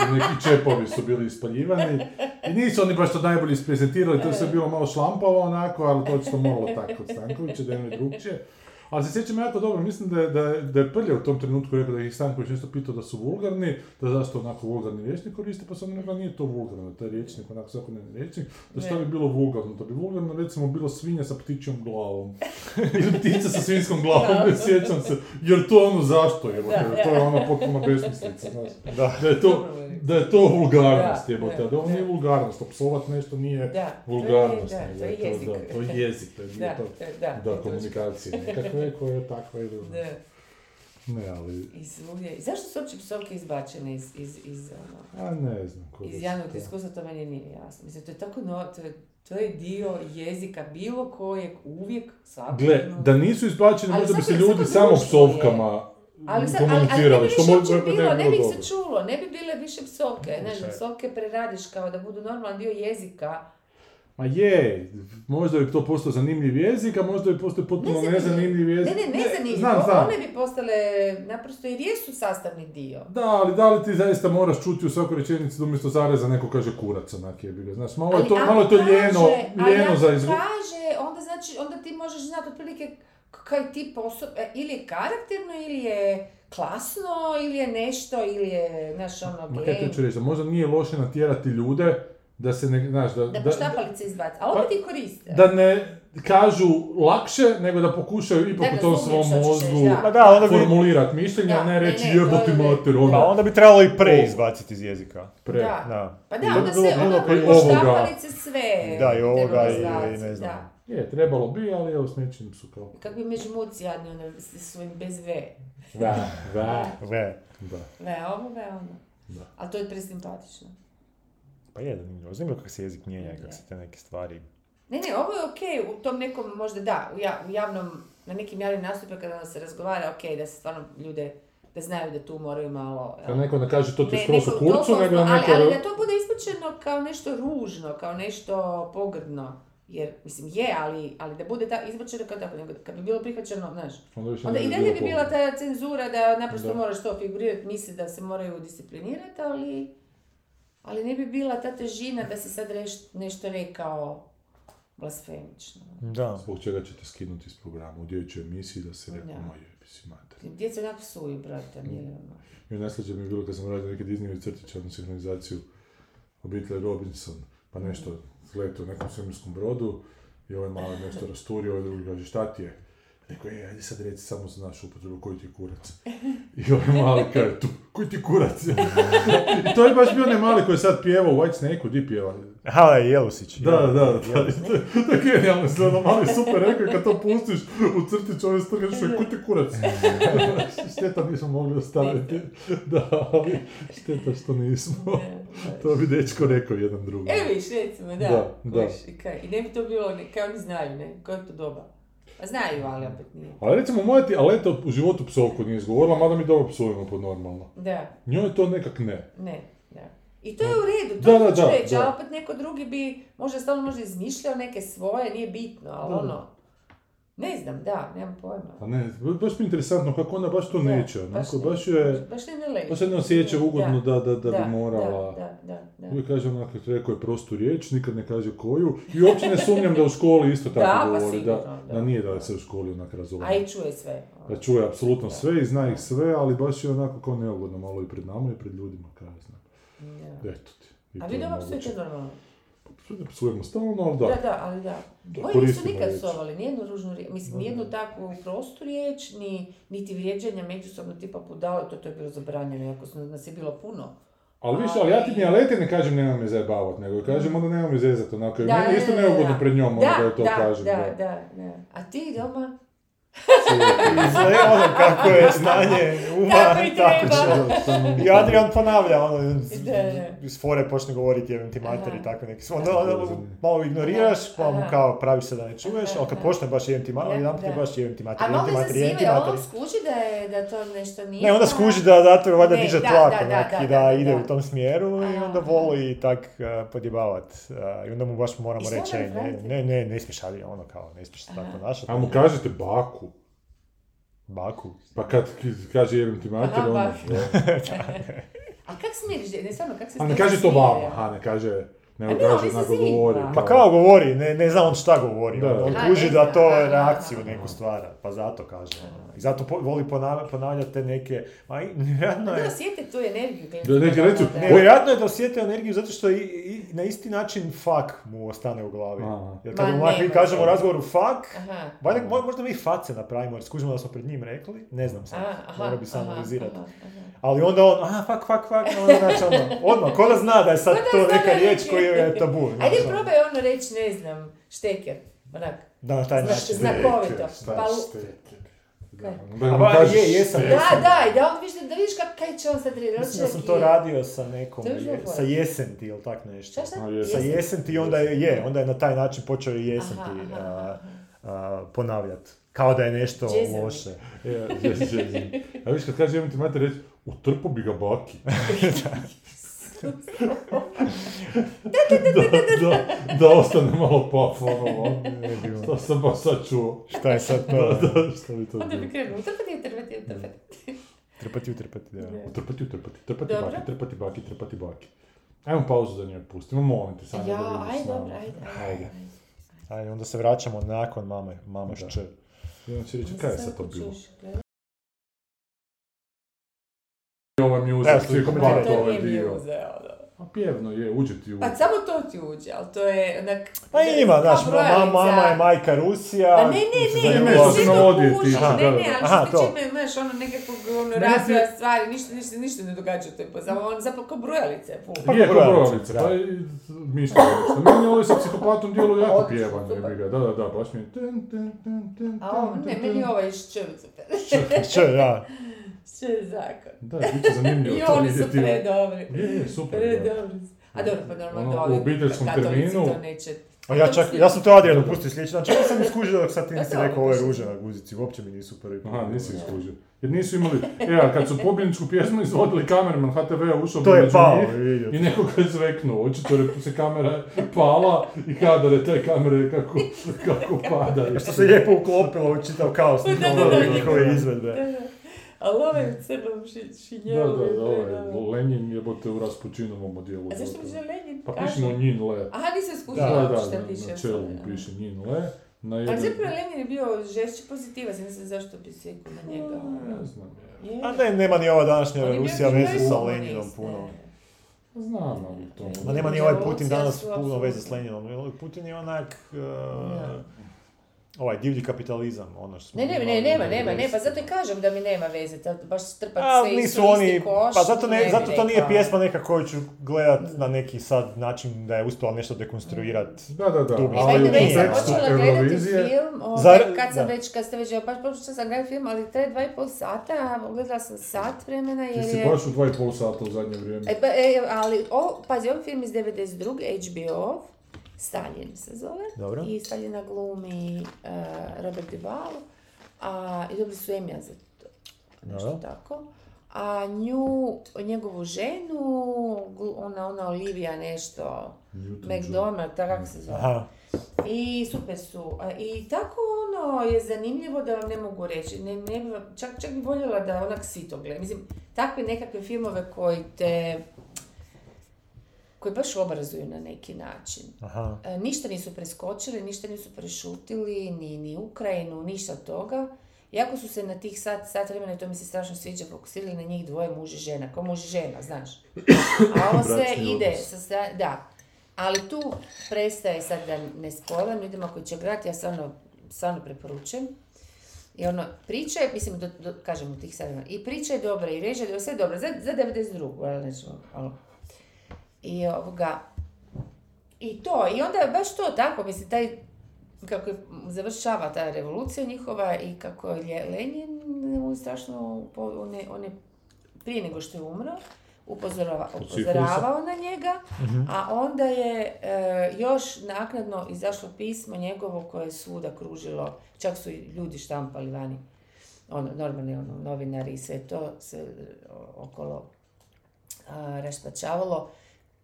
i neki čepovi su bili ispaljivani. I nisu oni baš to najbolje isprezentirali, to je sve bilo malo šlampavo onako, ali to očito moralo tako kod Stankovića, da je drugčije. Ali se sjećam jako dobro, mislim da je, da je, da je Prlja u tom trenutku rekao da ih Stanković nešto pitao da su vulgarni, da zašto onako vulgarni rječnik koriste, pa sam on rekao nije to vulgarno, taj rječnik, onako svakodnevni rječnik, da što bi bilo vulgarno, da bi vulgarno recimo bilo svinja sa ptičjom glavom. Ili ptica sa svinskom glavom, ne sjećam se, jer to ono zašto je, to je ono potpuno besmislica, znaš. Da. Da je to, da je to vulgarnost, jebote, da, a da ovo nije vulgarnost, opsovat nešto nije Da, vulgarnost, to je- da, to je jezik. Da, to je jezik, to je to je- da, to da, je nekakve koje takve idu. Da. Ne, ali, I svugdje. Zašto su uopće psovke izbačene iz, iz, iz, ono, a ne znam. iz javnog diskursa, to meni nije jasno. Mislim, to je tako no, to je, to je dio jezika bilo kojeg uvijek Gle, svakodnevno. da nisu izbačeni, Ali možda bi se ljudi samo je. psovkama Ali, sad, ali, ali ne bi više uopće bilo, ne bi ih se čulo, ne bi bile više psovke, ne znam, psovke preradiš kao da budu normalan dio jezika. Ma je, možda bi to postao zanimljiv jezik, a možda bi postao potpuno Ne nezanimljiv Ne, jezik. ne, ne zanimljivo, Znam, znam. one bi postale naprosto jer jesu sastavni dio. Da, ali da li ti zaista moraš čuti u svakoj rečenici da umjesto zareza neko kaže kurac, onak je bilo. Znaš, malo je to, Ali malo je to ljeno, kaže- ali ljeno ako za izgu... kaže, onda znači, onda ti možeš znati otprilike kaj tip osob, e, ili je karakterno, ili je klasno, ili je nešto, ili je, znaš, ono, Ma kaj gej. ti ću reći, da možda nije loše natjerati ljude da se ne, znaš, da, Da da, poštapalice izbaci, ali opet ih koriste. da ne kažu lakše, nego da pokušaju ipak Da u tom svom mozgu da. Pa da, onda bi, formulirati mišljenje, a Da, ne reći ne, jeboti to je- mater, pa ono, onda bi trebalo i pre izbaciti iz jezika. pre. Da. Da. Pa da, onda onda puno onda pre- bi ovoga. poštapalice sve. Da, i ovoga i- i ne znam. da. Je, trebalo bi, ali evo s nečim su kao... Kako bi međumuci jadni, ono, s svojim bez V. Da, da, Ve. da. Ve ovo, ve ono. Da. Ali to je presimpatično. Pa je zanimljivo. Zanimljivo kako se jezik mijenja i kako se te neke stvari... Ne, ne, ovo je okej, u tom nekom, možda da, u, ja- u javnom, na nekim javnim nastupima kada se razgovara, okej, da se stvarno ljude, da znaju da tu moraju malo... Da neko ne kaže to ti Ne, skroz u kurcu, nego da ali, neko... ali da to bude ispučeno kao nešto ružno, kao nešto pogrdno. Jer, mislim, je, ali, ali da bude ta, izbačeno kao tako, nego kad bi bilo prihvaćeno, znaš, Onda, onda i bi dalje bi bila ta cenzura da naprosto Da. moraš to figurirati, misli da se moraju disciplinirati, ali, ali ne bi bila ta težina da si sad reš, nešto rekao blasfemično. Da. Zbog čega ćete skinuti iz programa u dječjoj emisiji da se rekao, Da. ma jebi si mater. Djeca onako suju, brate, ono. I najslađe mi je bilo kad sam radio neke Disneyove crtiće, odnosno sinhronizaciju obitelji Robinson, pa nešto gledate u nekom svemirskom brodu i ovaj malo nešto rasturio, ovaj drugi kaže šta ti je? Rekao, je, ajde sad reci samo za našu upotrebu, koji ti je kurac? I ovaj mali kaže, tu, koji ti je kurac? I to je baš bio onaj mali koji je sad pjevao u White Snake-u, di pjeva? Aha, je Jelusić. Da, da, da, da, to je genijalno, sve ono mali super rekao, kad to pustiš u crtić ove strgaš, koji ti je kurac? šteta nismo mogli ostaviti, da, ali šteta što nismo. To bi dečko rekao jedan drugom. E viš, recimo, da. Da, da. I, kaj, I ne bi to bilo, ne, kaj oni znaju, ne? Koje je to doba? A znaju, ali opet nije. Ali recimo, moja ti Aleta u životu psovku nije izgovorila, mada mi dobro psujemo pod normalno. Da, Njoj to nekak ne. ne, da. I to je u redu, to da, da, reći, da. ali opet neko drugi bi možda stalno možda izmišljao neke svoje, nije bitno, ali ono, ne znam, da, nemam pojma. A ne, baš mi je interesantno kako ona baš to Da, neće, onako, baš je, Baš ne, ne leži. baš se ne osjeća ugodno da, da, da, bi morala. Da, da, da, da. Uvijek kaže onako, rekao je prostu riječ, nikad ne kaže koju. I uopće ne sumnjam da u školi isto tako Da, pa govori, sigurno, da, da. da nije da se u školi onak razumije. A i čuje sve. Da čuje apsolutno Da. sve i zna ih sve, ali baš je onako kao neugodno malo i pred nama i pred ljudima, znam. Da. Eto ti. A vi je doma moguće. Normalno? Psujemo stalno, ali da. Da, da, ali da. Da, Moji nisu nikad riječ. psovali, nijednu ružnu riječ, mislim, nijednu takvu prostu riječ, ni, niti vrijeđanja međusobno tipa budale, to, to je bilo zabranjeno, iako nas je bilo puno. Ali više, ali ja ti ni Aleti ne kažem nemoj me zajebavat, nego joj kažem onda nemoj me zezat, onako, Da, meni je isto neugodno pred njom, ono da joj to da, kažem. da, da, da. A ti doma? Sve ono kako je znanje uma, Tako i tako treba. će. I Adrian ponavlja, ono, iz fore počne govoriti jebem ti mater i tako neki. Onda, onda malo ignoriraš, pa mu kao praviš se da ne čuješ, ali kad počne baš jebem ti mater, Da, jedan put je da. baš jebem ti mater, A malo ti mater, jebem ti mater. on skuži da, je, da to nešto nije... Ne, onda skuži da zato valjda Ne, diže da, tlak da, da, onak, da, i da, da, ide da. u tom smjeru i onda voli tak uh, podjebavat. Uh, I onda mu baš moramo reći, ne, ne, ne, ne smiješ ali ono kao, ne smiješ se tako Aha. ponašati. A mu kažete baku, Baku. pa kad kaže jebem ti mater, Aha, ono... baku. A kak smiriš, ne stvarno, kak se A ne kaže to vama, aha, ne kaže, nego kaže on onako govori. Pa kao govori, ne, ne zna on šta govori, Da. on, kuži da to aha, reakciju neku stvara, pa zato kaže. ono. I zato po- voli ponavljati, te neke, ma i, nevjerojatno Da je, osjete tu energiju. Da, neki recu, da. nevjerojatno je da osjeti energiju zato što i, i na isti način fuck mu ostane u glavi. Aha. Jer kad Ma mi kažemo u razgovoru fuck, Aha. Valjda, mo- možda mi face napravimo jer skužimo da smo pred njim rekli, ne znam sad, A, aha, morao bi se analizirati. Ali onda on, aha, fuck, fuck, fuck, ono, znači ono, odmah, ko da zna da je sad da to neka da je riječ koju je tabu. Ajde ono. probaj ono reći, ne znam, šteker. Onak. Da, na taj Zna- način. zna- znakovito. Šta Pa- štete. Da, Kaj? da A mu ba, kažeš je, jesam. Da, da, i da on vidiš, da vidiš kak, kaj će on sad reći. Mislim da sam to radio sa nekom, je sa jesenti ili tak nešto. Šta, šta? A, jesam. Sa jesenti i onda je, je, onda je na taj način počeo i jesenti Aha, aha, a, aha. a, ponavljati. Kao da je nešto Jason. loše. Ja, ja, ja. A viš kad kaže jebem ti mater reći, utrpo bi ga baki. da, da, da ostane malo paf, ono, bilo. što sam baš sad čuo. Šta je sad Da, to? da, što bi to Onda bi bilo? krenuo, utrpati, utrpati, utrpati. Trpati, utrpati, da. Da. Utrpati, utrpati, trpati baki, trpati baki, trpati baki. Ajmo pauzu da njoj pustimo, molim te, Sanja, da Ja, vidiš ajde, dobro, ajde, ajde. Ajde. Ajde, onda se vraćamo nakon mame, mama Da. šč. Onda će reći, kaj je sad to bilo? Čuš, Ovaj slušaj, psihopat komentiraj. To ovaj nije dio. mjuze, ono. A pjevno je, uđe ti u... Pa samo to ti uđe, ali to je onak... Pa ima, znaš, ma- brojalica. mama je majka Rusija. Pa ne, ne, ne, ne, ne, to ne, ne, da. ali Aha, što to. tiče, imaš ono nekakvog ono, Ne, razvoja ne. stvari, ništa, ništa, ništa ne događa u toj pozami, on zapravo kao brojalice. Pa je, kao da. pa i mišljenje. Meni ovo sa psihopatom dijelu jako pjevanje, ga, da, da, da, baš mi je... ten, ten, ten, ten, A ovo, ne, meni ten. ovaj ščevica, Če, da. šče zakon. Da, bit će zanimljivo. I oni su predobri. Je, je, super, da. Predobri su. A dobro, pa normalno Ono, u obiteljskom terminu- to neće... A ja, čak, ja sam to Adrianu pustio sljedeći dan, čak sam iskužio dok sad ti Ja nisi rekao ove ovo ruže na guzici, uopće mi nisu prvi. Aha, nisi iskužio. Jer nisu imali, e, a kad su pobjedničku pjesmu izvodili kamerman HTV-a ušao To je među pao, njih vidio. I neko je zveknuo, očito je se kamera pala i kadare te kamere kako, kako padaju. Što se lijepo uklopilo u čitav kaos da. njihove izvedbe. Da, da. Ali ovaj u crnom ši, Da, šinjelu da, je da, ovaj. Lenin jebote u Raspućinovom odjelu. A zašto gotovo. piše Lenin? Pa piše na njin le. Aha, nisam Da, skušala da, da, da, šta na, piše. na čelu piše njin le. Na Ali jedan... zapravo Lenin je bio žešći pozitivac, ne znam zašto bi se na njega. Ne znam, je. Je. A ne, nema ni ova današnja je Rusija veze sa Leninom puno. Znam, ali to... Ma nema ni ovaj Putin danas puno veze s Leninom. Putin je onak... uh, Ovaj divlji kapitalizam, ono što smo Ne, ne, imali ne, nema, nema, ne, pa 90-ima. zato i kažem da mi nema veze, to baš strpati A, sve nisu oni, koš, pa zato, ne, bi zato to nije pjesma neka koju ću gledat na neki sad način da je uspjela nešto dekonstruirati. Da, da, da. E, Ali u kontekstu počela gledati Eurovizije- film, ovaj, Zar- kad sam da. već, kad ste već, baš počela sam gledati film, ali traje dva i pol sata, gledala sam sat vremena Ti jer si je... baš u dva i pol sata u zadnje vrijeme. E, pa, e, ali, o, pazi, ovaj film iz 92. HBO, Stalin se zove. Dobro. I Staljina glumi uh, Robert Duvall, a, i dobili su Emija za to, nešto Dobro. tako. A nju, njegovu ženu, ona, ona Olivia nešto. McDonald, tako kako se zove. Aha, I super su. I tako ono je zanimljivo da vam ne mogu reći. Ne, ne, čak, čak bi voljela da onak svi to gledaju. Mislim, takve nekakve filmove koji te koji baš obrazuju na neki način. aha. E, ništa nisu preskočili, ništa nisu prešutili, ni, ni Ukrajinu, ništa od toga. Iako su se na tih sat, sat vremena, i to mi se strašno sviđa, fokusirali na njih dvoje muž i žena, kao muž i žena, znaš. A ovo sve ide sa stra- da. Ali tu prestaje sad da ne spoilam ljudima koji će gledati, ja stvarno, stvarno preporučujem. I ono, priča je, mislim, do, do, kažem u tih sad vremena, i priča je dobra, i režija je sve dobro, za, za 92. ali nećemo, ono. I ovoga, i to, i onda je baš to tako, mislim, taj, kako je završava ta revolucija njihova i kako je Lenin strašno, on je, on je prije nego što je umro, upozorava, upozoravao na njega, a onda je e, još naknadno izašlo pismo njegovo koje je svuda kružilo, čak su i ljudi štampali vani, ono, normalni ono, novinari i sve to se e, okolo a, raspačavalo,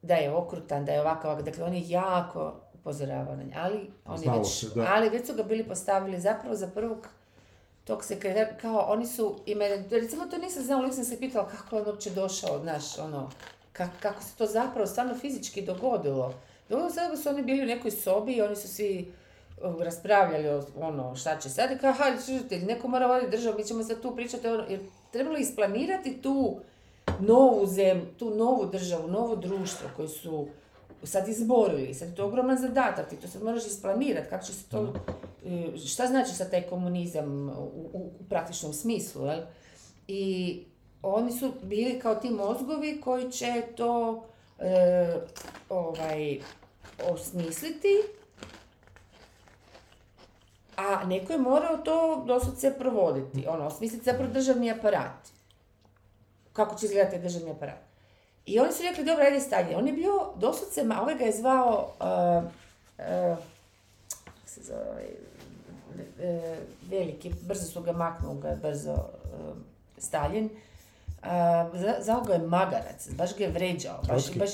da je okrutan, da je ovakav, ovakav. dakle on je jako upozoravao na nje, ali, on je Znalo već, se, da. ali već su ga bili postavili zapravo za prvog tog sekretara, kao oni su, ime, recimo to nisam znala, uvijek sam se pitala kako je on uopće došao, znaš, ono, ka- kako se to zapravo stvarno fizički dogodilo. Dogodilo se da su oni bili u nekoj sobi i oni su svi uh, raspravljali o ono šta će sad i kao, hajde, neko mora voditi državu, mi ćemo sad tu pričati, ono, jer trebalo isplanirati tu novu zemlju, tu novu državu, novo društvo koje su sad izborili, sad je to ogroman zadatak, ti to sad moraš isplanirati, kako će se to, e, šta znači sad taj komunizam u, u, u praktičnom smislu, jel? I oni su bili kao ti mozgovi koji će to e, ovaj, osmisliti, a neko je morao to doslovce provoditi, ono, osmisliti zapravo državni aparat. Kako će izgledati taj državni aparat. I oni su rekli, dobro, ajde Stalin. On je bio doslovce, ma ovaj ga je zvao, uh, uh, kako se zove, e, veliki, brzo su ga maknuli, ga je brzo uh, Stalin. Uh, za- zvao ga je magarac, baš ga je vređao. Baš, Trotski? baš,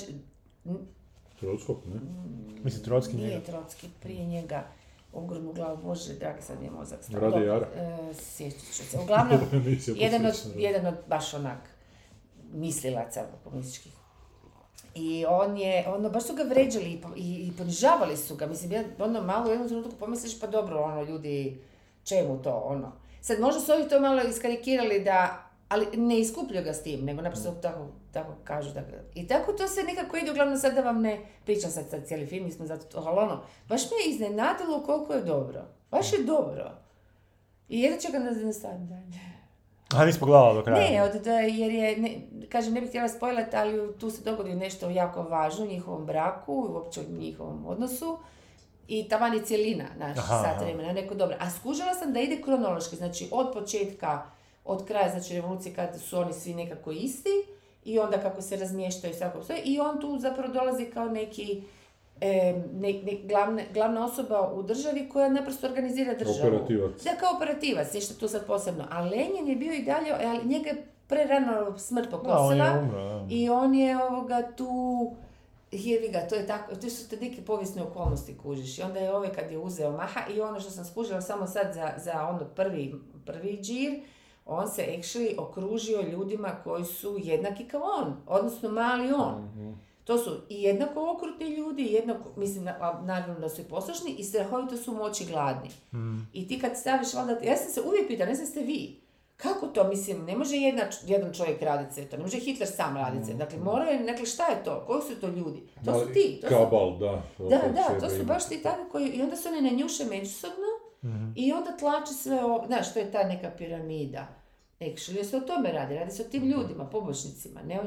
Trotskog, ne? Mislim, Trotski nije njega. Trotski, prije njega ogromnu glavu, bože, dragi sad je mozak. Dobro, Jara. e, sjećat ću se. Uglavnom, jedan od, jedan od baš onak mislilaca komunističkih. I on je, ono, baš su ga vređali i, i, i ponižavali su ga. Mislim, ja ono malo u jednom trenutku pomisliš, pa dobro, ono, ljudi, čemu to, ono. Sad, možda su ovi to malo iskarikirali da, ali ne iskupljuju ga s tim, nego naprosto tako, tako kažu da ga... I tako to se nekako ide, uglavnom sad da vam ne pričam sad, sad cijeli film, mi smo zato to, ali ono, baš me je iznenadilo koliko je dobro. Baš je dobro. I jedno čekam da nastavim dalje. A, nismo gledala do kraja. Ne, od, da, jer je, ne, kažem, ne bih htjela spojlati, ali tu se dogodi nešto jako važno u njihovom braku, uopće u njihovom odnosu. I taman je cijelina, naš Aha, sat vremena, neko dobro. A skužila sam da ide kronološki, znači od početka, od kraja, znači revolucije kad su oni svi nekako isti i onda kako se razmještaju svako sve i on tu zapravo dolazi kao neki e, ne, ne- glavne, glavna osoba u državi koja naprosto organizira državu. Operativac. Da, kao operativac, ništa tu sad posebno. A Lenin je bio i dalje, ali njega je prerano smrt Da, on pokosila. I on je ovoga tu, jevi ga, to je tako, to su te neke povijesne okolnosti kužiš. I onda je ovaj kad je uzeo maha i ono što sam skužila samo sad za, za ono prvi, prvi džir, on se actually okružio ljudima koji su jednaki kao on, odnosno mali on. Mhm. To su i jednako okrutni ljudi, i jednako, mislim, na- naravno da su i poslušni i strahovito su moći gladni. Mhm. I ti kad staviš onda, ja sam se uvijek pitala, ne znam ste vi, kako to, mislim, ne može jedna, jedan čovjek raditi sve to, ne može Hitler sam raditi sve, dakle moraju, dakle šta je to, koji su to ljudi? To su ti, to su Kabal, da. da, da, sebe to su baš ti takvi koji, i onda se oni nanjuše međusobno Mhm. i onda tlači sve ovo, znaš, to je ta neka piramida. Actually, se o tome radi, radi se o tim ljudima, pobočnicima, ne o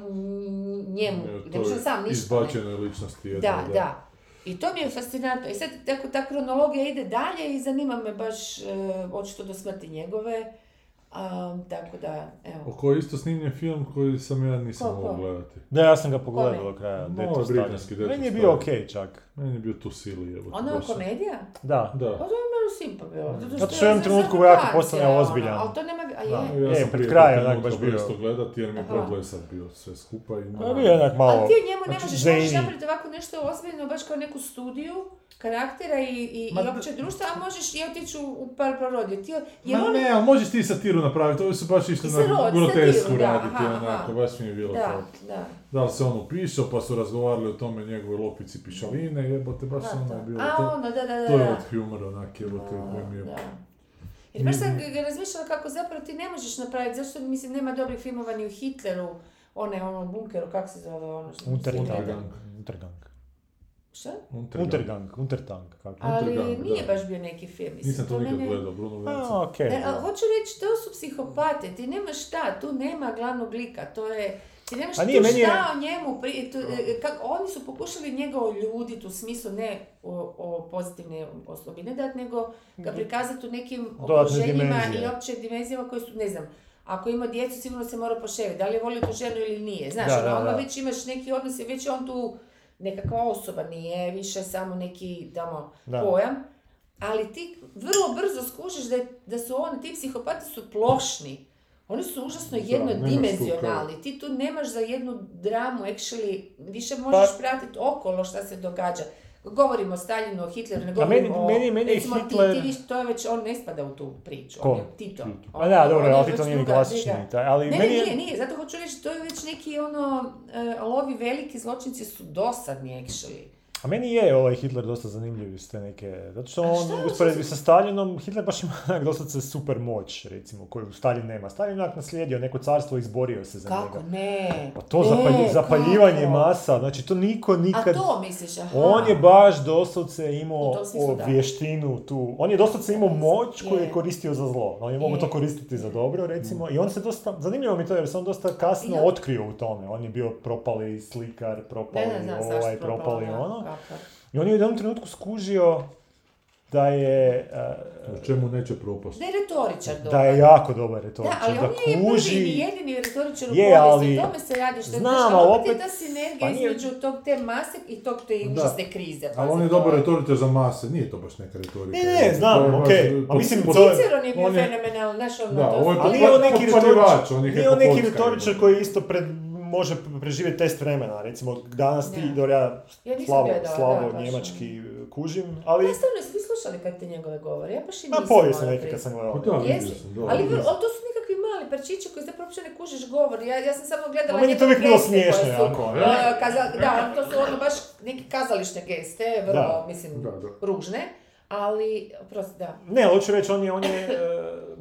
njemu, Ne, ne to može je sam ništa. ne. Izbačenoj ličnosti jedne, Da, da. I to mi je fascinantno. I sad tako, ta kronologija ide dalje i zanima me baš e, očito do smrti njegove. A, tako da, evo. O kojoj je isto snimljen film koji sam ja nisam Ko, mogao gledati. Da, ja sam ga pogledao do kraja. Malo britanski Meni je bio okej čak. Meni je bio tu sili, evo. Ono je komedija? Da. Da. Pa to je malo simpa bilo. Zato što u jednom trenutku jako postane ozbiljan. Ali to nema... A je? Da. Ja E, sam pred prije kraj tog onak baš bio. prestao gledati jer mi je Aha. problesak bio sve skupa i... Pa bio je onak malo... Ali ti njemu ne znači, možeš, možeš napraviti ovako nešto ozbiljno, baš kao neku studiju karaktera i, i, i opće društva, a možeš i otići u, par parodiju. Ti, jer Ma on, ne, ali možeš ti satiru napraviti, ovo su baš išli I na grotesku satiru, da, raditi, aha, onako, aha. baš mi je bilo da, kao... da. Da li se on upisao, pa su razgovarali o tome njegove lopici pišaline, jebote, baš Da, ono je bilo A to. ono, da, da, da. To je od humora, onak, jebote, koji mi je... Da. Jer baš sam ga razmišljala kako zapravo ti ne možeš napraviti, zašto mislim nema dobrih filmova ni u Hitleru, one ono bunkeru, kako se zove ono što... Untergang. Untergang. Untergang. Šta? Untergang. Untertang. Kako? Ali Untergang, nije da. baš bio neki film. Mislim, Nisam to nikad mene- gledao, Bruno. A, okej. E, hoću reći, to su psihopate, ti nemaš šta, tu nema glavnog lika, to je, ti nemaš A tu nije, meni je- šta o njemu, pri, tu, e, kak, oni su pokušali njega oljuditi u smislu ne o, o pozitivne osobine dat, nego ga prikazati u nekim okruženjima i opće dimenzijama koje su, ne znam, ako ima djecu, sigurno se mora poševiti, da li je volio tu ženu ili nije, znaš, Da, ono, da, da. već imaš neki odnos i već je on tu nekakva osoba, nije više samo neki tamo Da. pojam, ali ti vrlo brzo skužiš da, da su oni, ti psihopati su plošni. Oni su užasno jednodimenzionalni. Ti tu nemaš za jednu dramu, actually, više možeš pratiti okolo šta se događa. Govorimo o Staljinu, o Hitleru, ne govorimo meni- o... meni- meni je recimo, ti- Hitler- Ti, viš- to je već, on ne spada u tu priču. Ko? On je Tito. Tito. A da, dobro, ali već to nije ni klasični. taj, ali Ne, meni ne, je- nije, nije, zato hoću reći, to je već neki ono, e, ali ovi veliki zločinci su dosadni, actually. A meni je ovaj Hitler dosta zanimljiv iz te neke, zato što A on usporedbi sa Stalinom, Hitler baš ima onak dosta super moć, recimo, koju Stalin nema. Stalin je onak naslijedio neko carstvo i izborio se za Kako njega. ne? Pa to E, zapalj- zapaljivanje kako? masa, znači to niko A nikad... to misliš, aha. On je baš doslovce imao o, vještinu tu. On je doslovce imao moć koju je koristio za zlo. On je mogao to koristiti za dobro, recimo. I on se dosta, zanimljivo mi to jer se on dosta kasno otkrio u tome. On je bio propali slikar, propali Ne, ne znam, ovaj, propali ono. I on je u jednom trenutku skužio da je, eh, U čemu neće propast? Da je retoričar dobar. da je jako dobar Da, retoričar, ali da on nije prvi kuži... ni jedini retoričar u Je, povijesti, ali- o tome se radi što je, Znam, znaš, ali opet je opet- ta sinergija pa nije- između tog te mase i tog te Da. užasne krize. Ali pazi, on je dobar retoričar za mase, nije to baš neka retorika. Ne, ne, znam, je okej, to- a mislim, to- je- Ciceron je bio on je- fenomenalan, znaš ono, Da, to ovo je Ali Pa- nije on neki retoričar, on je nije neki retoričar je. koji isto pred, može preživjeti test vremena. Recimo, danas ti, Da. dobro, ja Ja slabo, gledala, slabo da, njemački kužim, ali... Ja stvarno, jesi vi slušali kad te njegove govore? Ja baš i Na nisam. povijest moram neki kad sam Pa da, Jesi? sam, da. Ali, vrlo- to su nekakvi mali parčići koji zapravo uopće ne kužiš govor. Ja, ja sam samo gledala A meni je to uvijek bilo smiješno jako, ne? e, kaza- da, to su ono baš neki kazališne geste, vrlo, Da. mislim, Da, da. ružne. Ali, prosto, da. Ne, hoću reći, on je, on je e,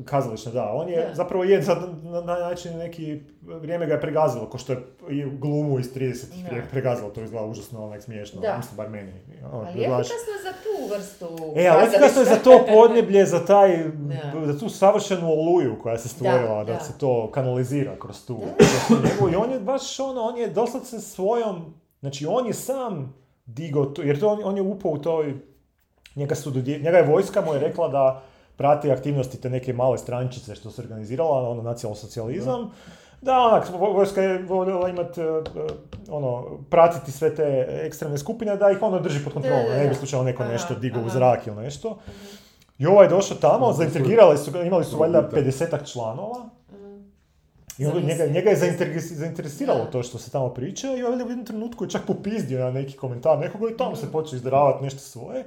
kazališno, da, on je Da. zapravo je za, na, na način neki, vrijeme ga je pregazilo, ko što je i glumu iz 30-ih Da. pregazilo, to izgleda užasno onak smiješno, Da. mislim, bar meni. Ono, Ali efikasno je za tu vrstu E, ali efikasno je za to podneblje, za taj, Da. za tu savršenu oluju koja se stvorila, da, Da, da. se to kanalizira kroz tu. I on je baš ono, on je doslovce svojom, znači on je sam digao to, jer to on, on je upao u toj, njega su, dodje- njega je vojska mu je rekla da prati aktivnosti te neke male strančice što se organizirala, ono nacionalsocijalizam, da, onak, vo- vojska je voljela imat, e, e, ono, pratiti sve te ekstremne skupine, da ih ono drži pod kontrolom, ne bi slučajno neko nešto digao u zrak ili nešto. I ovaj je došao tamo, Dobro, zaintrigirali su ga, imali su valjda Dobro, 50 članova. Mhm. I onda njega, njega je zainteres- zainteresiralo to što se tamo priča i ovaj u jednom trenutku je čak popizdio na neki komentar nekoga i tamo Mhm. se počeo izdaravati nešto svoje.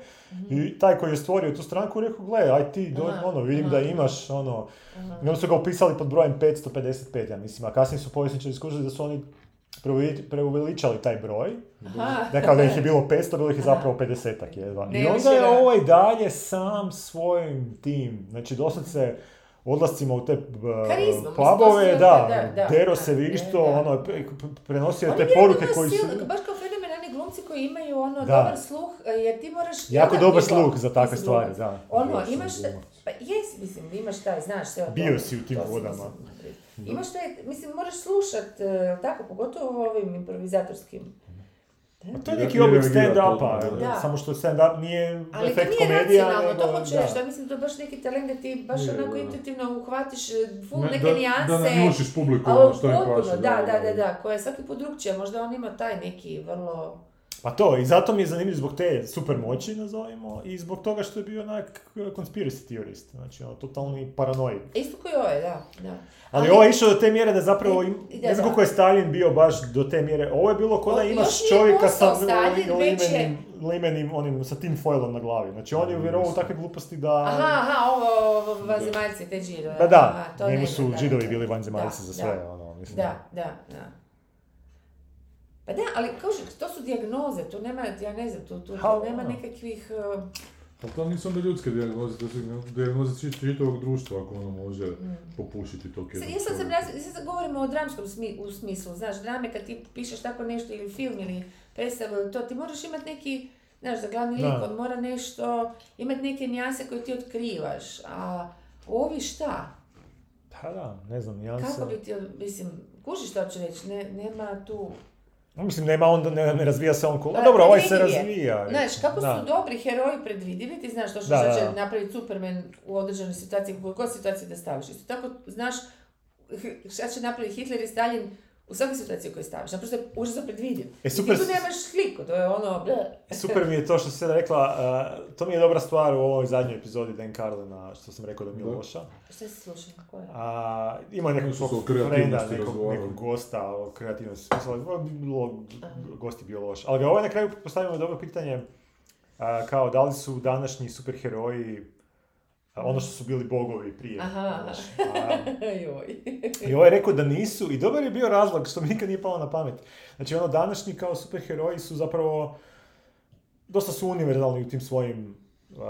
I taj koji je stvorio tu stranku rekao, gle, aj ti, do, ono, vidim da imaš, ono, i onda su ga upisali pod brojem 555, ja mislim, a kasnije su povjesničari skužili da su oni preuveli- preuveličali taj broj, Aha. da kao da ih je bilo 500, bilo ih je zapravo 50-ak jedva. I onda je ovaj dalje sam svojim tim, znači doslovce odlascima u te Karizma, mislim, pubove, da, da, da, dero da, se višto, da. ono, pre- prenosio te bio poruke koji su... baš kao fenomenalni glumci koji imaju ono Da. dobar sluh, e, jer ti moraš... Jako dobar sluh za takve si stvari, da. Ono, imaš, pa jes, mislim, imaš taj, znaš sve o Bio tome. si u tim vodama. mislim, Imaš taj, mislim, moraš slušat, e, tako, pogotovo u ovim improvizatorskim. Pa to je neki oblik stand-upa, da. samo što stand-up nije Ali to efekt nije komedija, racionalno, nego... to hoću da. reći, ja mislim da je baš neki talent da ti baš Je, onako da. intuitivno uhvatiš e, full Ne, neke da, nijanse. Da nanjušiš publiku ono što im potpuno, paše. da, da, da, da, koja je svaki put drugčija, možda on ima taj neki vrlo... Pa to, i zato mi je zanimljiv zbog te super moći, nazovimo, i zbog toga što je bio onak conspiracy theorist, znači ono, totalni paranoik. Isto koji ovaj, da, da. Ali ovo je išao do te mjere da zapravo, im, I- da, ne znam da. koliko je Stalin bio baš do te mjere, ovo je bilo kao da imaš čovjeka sa limenim, limenim, onim, sa tim foilom na glavi. Znači on je uvjerovao u takve gluposti da... Aha, aha, ovo, ovo vanzemaljci, te žiro. Da, da, aha, to njemu ne su da, da, bili da, vanzemaljci za sve, ono, mislim. Da, da, da. Pa da, ali kao što, to su dijagnoze, tu nema, ja ne znam, tu, tu, tu nema nekakvih... uh, Ali to nisu onda ljudske dijagnoze, to su dijagnoze čit- čitavog društva ako ono može mm. popušiti Sad, jednog ja sad sam raz, sad govorimo o dramskom smi, u smislu, znaš, drame kad ti pišeš tako nešto ili film ili predstavu ili to, ti moraš imati neki, znaš, za glavni lik, on mora nešto, imati neke nijanse koje ti otkrivaš, a ovi šta? Pa da, ne znam, nijanse. Kako bi ti, mislim, kužiš što ću reći, ne, nema tu... No, Mislim, nema onda, ne, ne razvija se on ko... Pa, A dobro, ovaj se razvija. Znaš, kako Da. su dobri heroji predvidivi, ti znaš to što da, će da. napraviti Superman u određenoj situaciji, u kojoj situaciji da staviš. Isto tako znaš šta će napraviti Hitler i Stalin u svakoj situaciji koju staviš. Naprosto je užasno predvidiv. E, I super ti tu nemaš sliku, to je ono... bleh. Super mi je to što si sada rekla, uh, to mi je dobra stvar u ovoj zadnjoj epizodi Dan Carlina, što sam rekao da mi je loša. Šta si slušao? Je? A, ima nekog svog kreativnosti frenda, nekog, nekog gosta o kreativnosti. Mislim, ovo bi bilo, gost je bio loš. Ali ga ovaj na kraju postavimo dobro pitanje, a, kao da li su današnji superheroji ono što su bili bogovi prije. Aha. znaš. A, Joj. I ovaj rekao da nisu, i dobar je bio razlog, što mi nikad nije palo na pamet. Znači, ono, današnji kao superheroji su zapravo, dosta su univerzalni u tim svojim, a,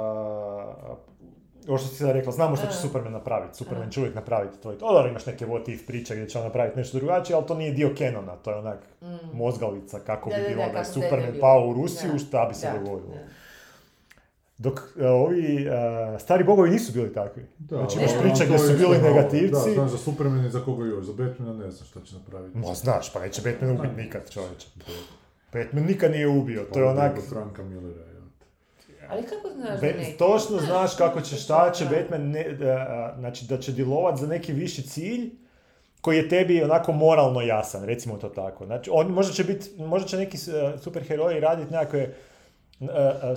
ovo što si sada rekla, znamo što će. Superman napraviti, Superman će uvijek napraviti to, dobro, imaš neke what if priče gdje će on napraviti nešto drugačije, ali to nije dio kenona, to je onak Mm. mozgalica kako Da, bi bilo da, da je Superman pao u Rusiju, Da, šta bi se da, dogodilo. Dok e, ovi e, stari bogovi nisu bili takvi. Da, znači imaš to gdje je su bili negativci. Da, znaš za Superman i za koga još, za Batmana ne znam šta će napraviti. Ma znaš, pa neće Batman ubiti nikad čovječe. Batman nikad nije ubio, to je Pa, onak... Franka Millera, te. Ali kako znaš da Be- neće? točno znaš kako će, šta će. Batman, ne, da, a, znači da će djelovat za neki viši cilj koji je tebi onako moralno jasan, recimo to tako. Znači, on, možda će biti, možda će neki e, superheroji raditi nekakve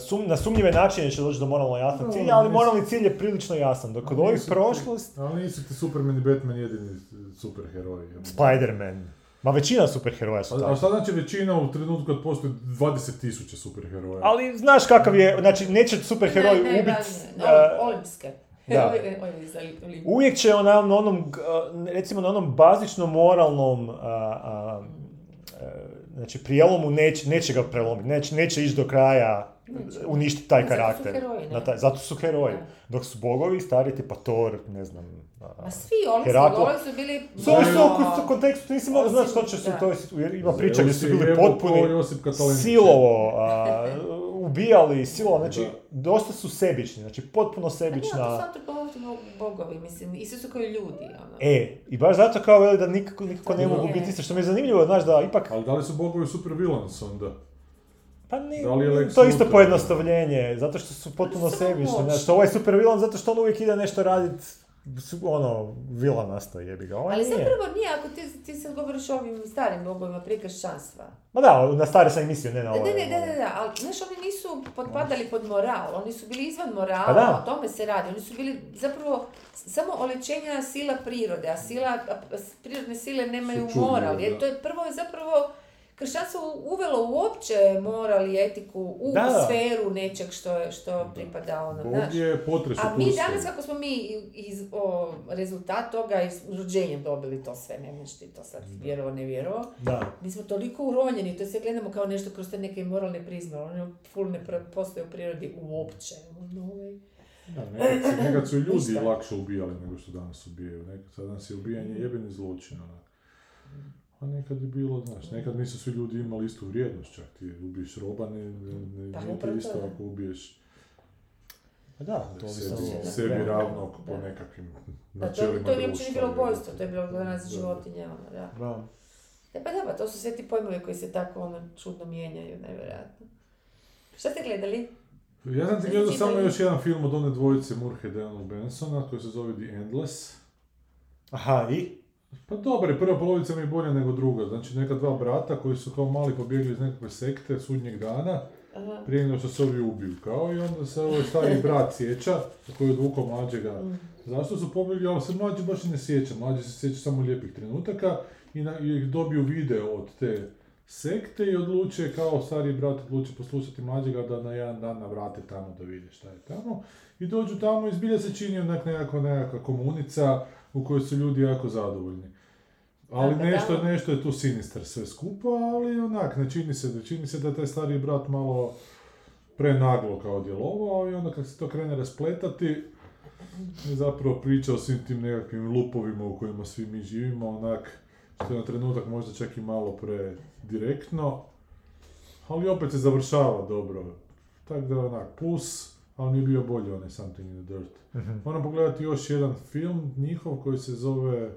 sum, na sumnjive načine će doći do moralno jasnog No, cilja, ali moralni cilj je prilično jasan. Dok kod ovih prošlost, Ali nisu ti Superman i Batman jedini superheroji. Spider-Man, ma većina superheroja su A, a tako. šta znači većina u trenutku kad postoji 20.000 superheroja? Ali znaš kakav je, znači neće superheroj Ne, ne, ubiti... ne, ne, olimpijske. da. Uvijek će ona, na onom, recimo na onom bazičnom moralnom, a, a, e, znači prijelomu neće, neće ga prelomiti, neće, neće ići do kraja Neće. uništiti taj Zato su karakter. heroji, ne? Na taj, zato su heroji. Da. Dok su bogovi, stari tipa Thor, ne znam... a, svi olimpijski Heraklo. golovi su bili... Su su ono, u kontekstu, nisi mogao znati što će se to, ima priča gdje su bili potpuni silovo, a, ubijali, silovo, znači Da. dosta su sebični, znači potpuno Pa nije, sebična... to su bogovi, mislim, isto su kao ljudi, ono. E, i baš zato kao veli da nikako, nikako ne mogu biti isto, što mi je zanimljivo, znaš, da ipak, Ali da li su bogovi super villains onda? pa ni, Da li je Lex to je isto pojednostavljenje, zato što su potpuno Samo sebični, što ovaj super villain, zato što on uvijek ide nešto radit, su- ono, vila nastoji, jebi ga, ovaj Ali zapravo nije, ako ti, ti sad govoriš o ovim starim bogovima prije kršćanstva. Ma da, na stare sam i mislio, ne na Ne, ovaj. ne, ne, ovaj. ne, da, ali znaš, oni nisu potpadali pod moral, oni su bili izvan morala, Pa da. o tome se radi. Oni su bili zapravo samo olečenja sila prirode, a sila, a prirodne sile nemaju Su čudne, moral. Jer to je prvo je zapravo kršćanstvo uvelo uopće moral i etiku u Da, sferu nečeg što, što pripada ono, znaš. je potresu A mi danas, kako smo mi iz, o, rezultat toga iz rođenjem dobili to sve, ne možeš ti to sad vjerovo, ne vjerovo. Da. Mi smo toliko uronjeni, to sve gledamo kao nešto kroz te neke moralne prizme, ono full ne postoje u prirodi uopće. Ono, ovaj. Da, nekad, su, nekad su ljudi Ništa. lakše ubijali nego što danas ubijaju. Nekad sad danas je ubijanje jebeni zločin. Ono. A nekad je bilo, znaš, nekad nisu svi ljudi imali istu vrijednost čak. Ti ubiješ roba, ne, ne, ne, Pa nije isto to, da. ako ubiješ Pa da, to ovisno sebi, sebi vremenu. ravnog po nekakvim Da, to, načelima to nije uopće ni društva, bilo jebote. ubojstvo, to je bilo danas Da. životinja, ono, da. Da. E pa da, pa to su sve ti pojmovi koji se tako ono čudno mijenjaju, nevjerojatno. Šta ste gledali? Ja sam ti gledao samo još jedan film od one dvojice Murhe Daniel Bensona koji se zove The Endless. Aha, i? Pa dobro, prva polovica mi je bolja nego druga. Znači neka dva brata koji su kao mali pobjegli iz nekakve sekte sudnjeg dana Aha. prije nego što se ovi ubiju. Kao i onda se ovaj stari brat sjeća koji je odvukao mlađega. Mm. Zašto su pobjegli, ali se mlađi baš i ne sjeća. Mlađi se sjeća samo lijepih trenutaka i, na, i dobiju video od te sekte i odluče, kao stari brat odluče poslušati mlađega da na jedan dan navrate tamo da vide šta je tamo. I dođu tamo i zbilja se čini onak nekakva, nekakva komunica u kojoj su ljudi jako zadovoljni. Ali Da, nešto, da. nešto je tu sinistar sve skupa, ali onak, ne čini se, da čini se da taj stari brat malo prenaglo kao djelovao i onda kad se to krene raspletati, je zapravo priča o svim tim nekakvim lupovima u kojima svi mi živimo, onak, što je na trenutak možda čak i malo pre direktno, ali opet se završava dobro. Tako da onak, plus, ali mi je bio bolji onaj Something in the Dirt. Mhm. Moram pogledati još jedan film njihov koji se zove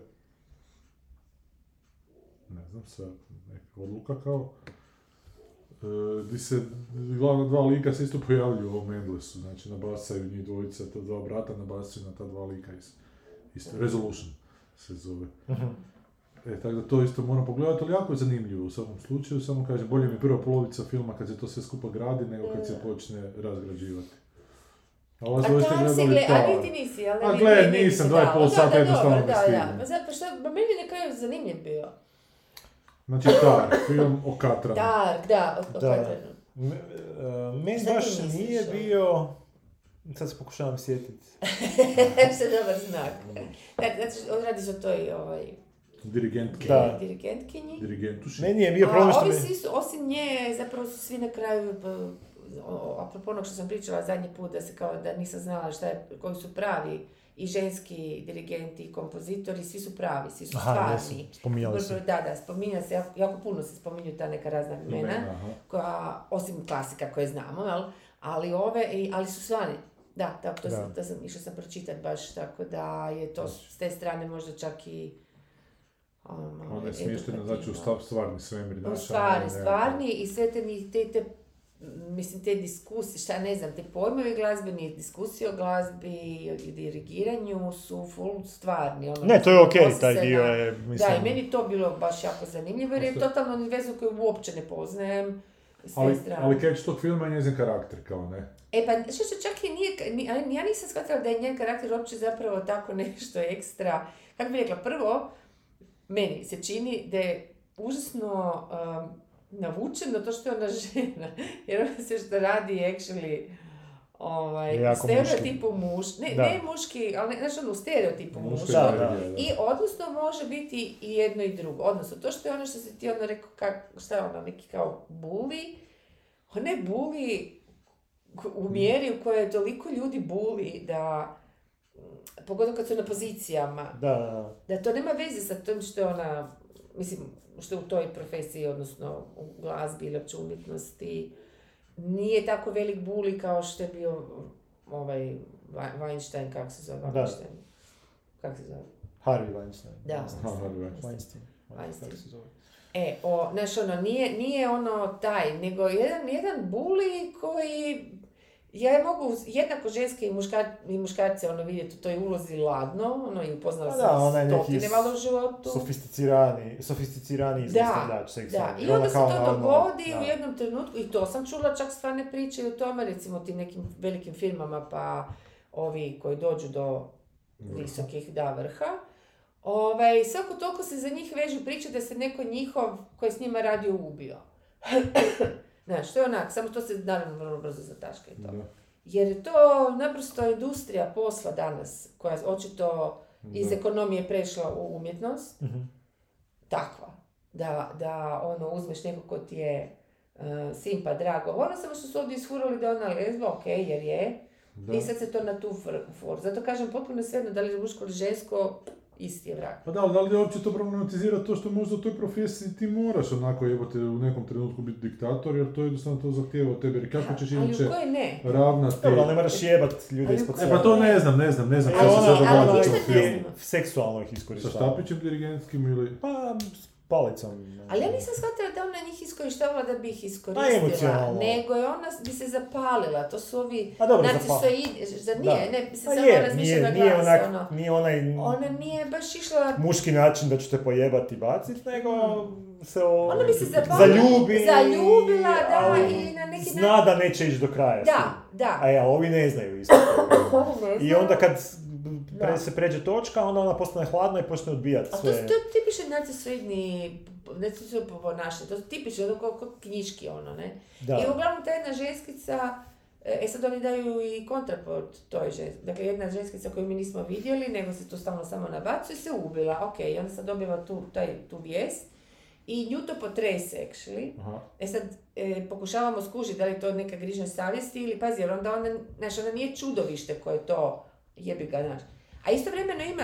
ne znam sad, neka odluka kao e, di se glavna dva lika se isto pojavljuju u ovom Endlessu, znači nabasaju njih dvojica, ta dva brata nabasaju na ta dva lika iz, isto, Resolution se zove. Mhm. E, tako da to isto moram pogledati, ali jako je zanimljivo u svakom slučaju, samo kažem, bolje mi je prva polovica filma kad se to sve skupa gradi nego kad se Da. počne razgrađivati. A ova A tam si gledali gled, a niti nisi, ali A ne, nisam, ti dva i pol sata jednostavno Da, da, pa zato što, pa meni je na kraju zanimljiv bio. Znači Tar, film o Katranu. Dark, da, o, o Da. Katranu. E, meni ti baš nije bio... Sad se pokušavam sjetiti. Što je dobar znak. Dakle, znači, on radi se o toj ovaj, Dirigentke. Da. dirigentkinji. Dirigentuši. Meni je bio problem što ovi mi... svi su, osim nje, zapravo su svi na kraju, apropo onog što sam pričala zadnji put, da se kao da nisam znala šta je, koji su pravi i ženski dirigenti i kompozitori, svi su pravi, svi su Aha, jesu, stvarni. Da, da, spominja se, jako, jako puno se spominju ta neka razna imena, Aha. koja, osim klasika koje znamo, jel? ali ove, i- ali su stvarni. Da, da, to, Da. Sam, to sam, išla sam pročitat baš, tako da je to s te strane možda čak i um, Ona je smještena, znači u stav stvarni svemir. U ne- stvarni i sve te, te, te, mislim, te diskusije, šta ne znam, te pojmovi glazbeni, diskusije o glazbi i dirigiranju su full stvarni. Ono, Ne, to je okej, odnosi taj dio na- je, mislim... Da, i meni to bilo baš jako zanimljivo jer je Osta- totalno univerzum koji uopće ne poznajem Ali, strane. ali catch tog filma je njezin karakter, kao ne. E pa, što što čak i nije, ja nisam shvatila da je njen karakter uopće zapravo tako nešto ekstra. Kako bi rekla, prvo, meni se čini da je užasno um, navučeno to što je ona žena. Jer ona se što radi actually ovaj, stereotipu muš, ne, Da. ne muški, ali znaš ono, u stereotipu Muška muškog. Da, da. I odnosno može biti i jedno i drugo. Odnosno, to što je ono što si ti ono rekao, kak, šta je ono, neki kao buli, ona je buli u mjeri u kojoj je toliko ljudi buli da, pogotovo kad su na pozicijama, Da, da, da to nema veze sa tom što je ona, mislim, što je u toj profesiji, odnosno u glazbi ili opće umjetnosti, nije tako velik buli kao što je bio ovaj Weinstein, kako se zove Da. Weinstein? Kako se zove? Harvey Weinstein. Da. Weinstein. Weinstein. Weinstein. Kako se zove? E, o, znaš, ono, nije, nije ono taj, nego jedan, jedan buli koji, ja mogu jednako ženske i, muškar, i muškarce ono vidjeti u toj ulozi ladno, ono i upoznala Pa sam da, ona je neki valjda u životu. Sofisticirani, sofisticirani Da, seksualni. i onda se to dogodi da. u jednom trenutku, i to sam čula čak stvarne priče o tome, recimo tim nekim velikim firmama, pa ovi koji dođu do visokih da vrha. Ovaj, svako toliko se za njih vežu priče da se neko njihov koji je s njima radio ubio. Znaš, to je onak, samo to se naravno vrlo brzo zataška i to. Da. Jer je to naprosto industrija posla danas, koja očito iz Da. ekonomije prešla u umjetnost, Mhm. takva. Da, da ono, uzmeš nekog ko ti je uh, simpa, drago. Ono samo što su ovdje ishurali da je ona lezba, ok, jer je. Da. I sad se to na tu for, for. Zato kažem, potpuno je svejedno da li je muško ili žensko, isti je vrag. Pa da, ali da li je uopće to problematizira to što možda u toj profesiji ti moraš onako jebote u nekom trenutku biti diktator, jer to jednostavno to zahtijeva od tebe, jer kako ćeš ali inače u kojoj ne? ravnati... Dobro, ali ne moraš jebat ljude Ali ispod u E sebe. pa to ne znam, ne znam, ne znam, Ali kako se sad ali događa ništa u filmu. znam. Seksualno ih Sa iskorištava. štapićem dirigentskim ili... Pa, palicom. Ali ja nisam shvatila da ona njih iskorištavala da bi ih Pa iskoristila, emocionalno. nego je ona bi se zapalila, to su ovi Pa dobro, nacisoidi, za nije, Da. ne, se Pa samo je, razmišlja nije, na nije, glas, onak, ono. nije onaj Ona nije baš išla muški način da ću te pojebati i bacit, nego se o... Ona bi se zapalila, zaljubi, zaljubila, da, i na neki Zna da neće ići do kraja. Da, da. A ja, ovi ne znaju isto. Ne I znaju. onda kad pre, se pređe točka, onda ona postane hladna i počne odbijati A to, sve. su- to je tipični nacisoidni, nacisoidni ponašanje, to je tipično, ono kao, kao knjiški ono, ne. Da. I uglavnom ta jedna ženskica, e sad oni daju i kontraport toj ženski. Dakle, jedna ženskica koju mi nismo vidjeli, nego se tu stalno samo nabacuje, se ubila. Ok, i onda sad dobiva tu, taj, tu vijest. I nju to potrese, actually. Aha. E sad, e, pokušavamo skužiti da li je to neka grižnja savjesti ili, pazi, jer onda ona, znaš, ona nije čudovište koje to jebi ga, znaš. A istovremeno ima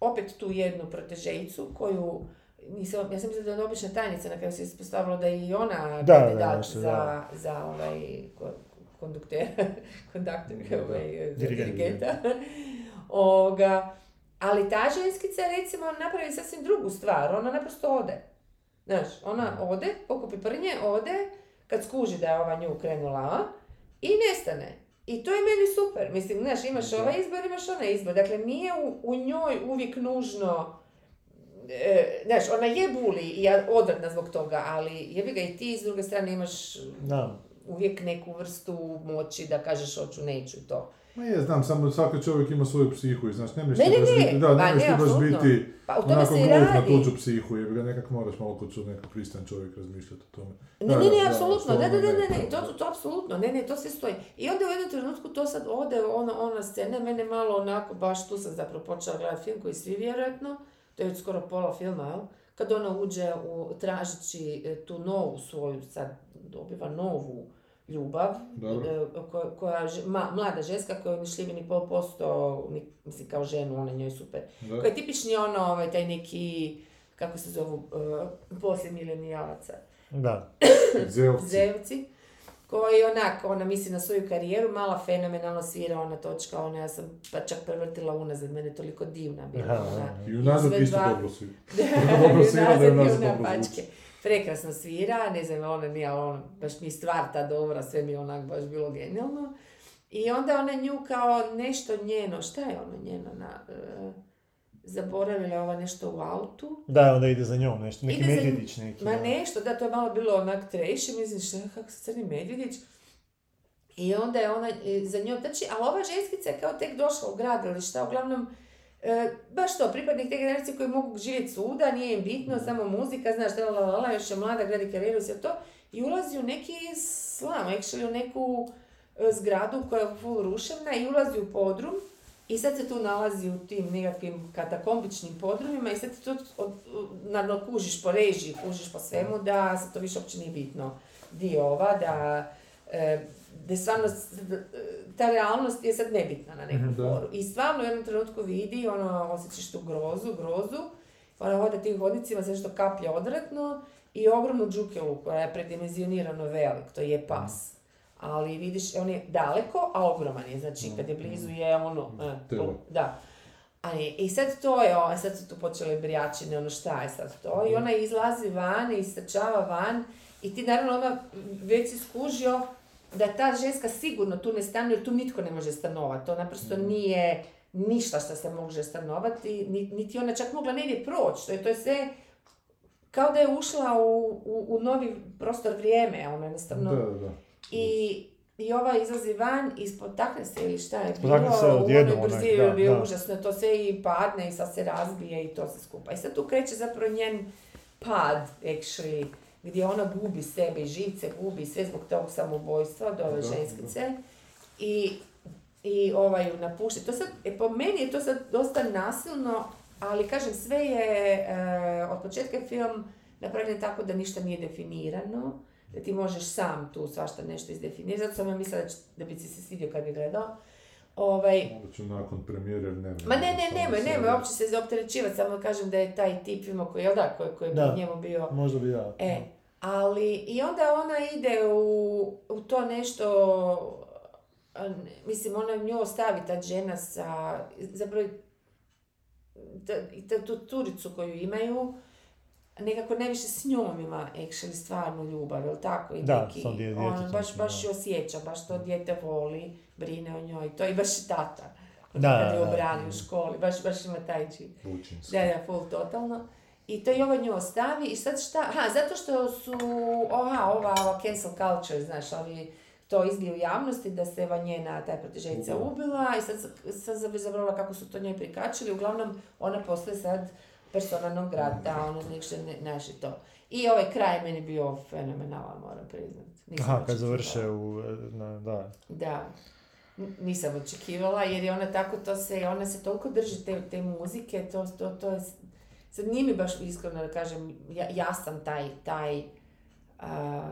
opet tu jednu protežejicu koju, nisam, ja sam mislila da je ona obična tajnica, na kraju se ispostavilo da je i ona Da, da, kandidat za, da. za ovaj ko- kondukter, Da, da. ovaj, za Dirigent, dirigenta. Ovoga, ali ta ženskica recimo napravi sasvim drugu stvar, ona naprosto ode. Znaš, ona ode, pokupi prnje, ode, kad skuži da je ova nju krenula, i nestane. I to je meni super. Mislim, znaš, imaš ovaj izbor, imaš onaj izbor. Dakle, nije u, u njoj uvijek nužno e, znaš, ona je buli i ja odvratna zbog toga, ali jebi ga i ti s druge strane imaš Da. uvijek neku vrstu moći da kažeš hoću, neću to. Ma je, znam, samo svaki čovjek ima svoju psihu i znaš, ne možeš Ne, ti ne, baš ne, biti, da, pa ne možeš ne, ti baš biti Pa u onako se glup na tuđu psihu, jer ga nekak moraš malo kod čud nekako pristan čovjek razmišljati o tome. Ne, Da, ne, da, ne, da, apsolutno, da, da, ono da, ne, ne, ne, to, to, to apsolutno, ne, ne, to sve stoji. I onda u jednom trenutku to sad ode, ona, ona scena, mene malo onako, baš tu sam zapravo počela gledati film koji svi vjerojatno, to je skoro pola filma, jel? Kad ona uđe u, tražići e, tu novu svoju, sad dobiva novu ljubav, Dobro. e, koja, koja ž- ma- mlada ženska koja je mišljivini pol posto, mi- mislim kao ženu, ona njoj super. Da. Koji je tipični ono, ovaj, taj neki, kako se zovu, uh, poslije milenijalaca. Da. Zeovci. Zevci, koji onak, ona misli na svoju karijeru, mala fenomenalno svira ona točka, ona ja sam pa čak prevrtila unazad, mene je toliko divna bila. Ona. I unazad isto izvedba. dobro svira. Dobro svira, da je Unazad i unazad una dobro pačke. Prekrasno svira, ne znam, ona nije, ali ono, baš mi stvar ta dobra, sve mi je onak baš bilo genijalno. I onda ona nju kao nešto njeno, šta je ono njeno na... e, zaboravila ova nešto u autu. Da, onda ide za njom nešto, neki Ide za- medvjedić neki. Ma nešto, da, to je malo bilo onak trash i mislim šta, kako se crni medvjedić. I onda je ona e, za njom trči, ali ova ženskica je kao tek došla u grad ili šta, uglavnom, e, baš to, pripadnik te generacije koji mogu živjeti svuda, nije im bitno, samo muzika, znaš, la, la, la, još je mlada, gradi karijeru sve to, i ulazi u neki slam, actually u neku e, zgradu koja je full ruševna i ulazi u podrum i sad se tu nalazi u tim nekakvim katakombičnim podrumima i sad ti to od, naravno kužiš po režiji, kužiš po svemu da se to više uopće nije bitno. Di ova, da, e, da stvarno, ta realnost je sad nebitna na neku Mhm, da. foru. I stvarno u jednom trenutku vidi, ono, osjećaš tu grozu, grozu, ona hoda tim hodnicima, sve što kaplje odvratno i ogromnu džukelu koja je predimenzionirano velik, to je pas. Ali vidiš, on je daleko, a ogroman je, znači kad je blizu je ono, e, Telo. da. A je, I sad to je, o, sad su tu počele brijačine, ono šta je sad to, i ona izlazi van i istrčava van i ti naravno ona već si skužio da ta ženska sigurno tu ne stanuje jer tu nitko ne može stanovati, to naprosto nije ništa što se može stanovati, ni- niti ona čak mogla negdje proći, to je, to je sve kao da je ušla u, u, u novi prostor vrijeme, ono jednostavno. Da, da. I, I ova izlazi van i spotakne se ili šta je bilo, se u onoj brzini je bilo užasno, to sve i padne i sad se razbije i to se skupa. I sad tu kreće zapravo njen pad, actually, gdje ona gubi sebe i živce, gubi sve zbog tog samobojstva od ove ženskice. I, i ovaj ju napušta. To sad, e, po meni je to sad dosta nasilno, ali kažem, sve je, e, od početka je film napravljen tako da ništa nije definirano, da ti možeš sam tu svašta nešto izdefinirati, zato sam ja mislila da, će- da bi ti se svidio kad bi gledao. Ovaj, ću nakon premijere, ne Ma ne, ne, nemoj, nemoj uopće se zaopterećivati, samo kažem da je taj tip filma koji, jel da, koji, koji je Da. njemu bio... Možda bi da. E, ali i onda ona ide u, u to nešto, mislim, ona nju ostavi ta žena sa, zapravo, i ta, tu turicu koju imaju, nekako ne više s njom ima actually stvarnu ljubav, jel tako? I Da, neki, on djetetom, baš, baš da. ju osjeća, baš to dijete voli, brine o njoj, to i baš i tata. Da, kad je da, obrani da. u školi, baš, baš ima taj. Bučinski. Da, da, full totalno. I to i ova nju ostavi i sad šta, aha, zato što su, aha, ova, ova cancel culture, znaš, oni to izbiju u javnosti da se ova njena, taj protežejica Ubila. i sad, sam zaboravila kako su to njoj prikačili, uglavnom ona postaje sad persona non grata, ono nešto ne, znaš i to. I ovaj kraj meni bio fenomenalan, moram priznat. Nisam Aha, kad završe u... Na, da. Da, nisam očekivala jer je ona tako to se, ona se toliko drži te, te muzike, to, to, to je, sad nije mi baš iskreno da kažem, ja, ja sam taj, taj, a,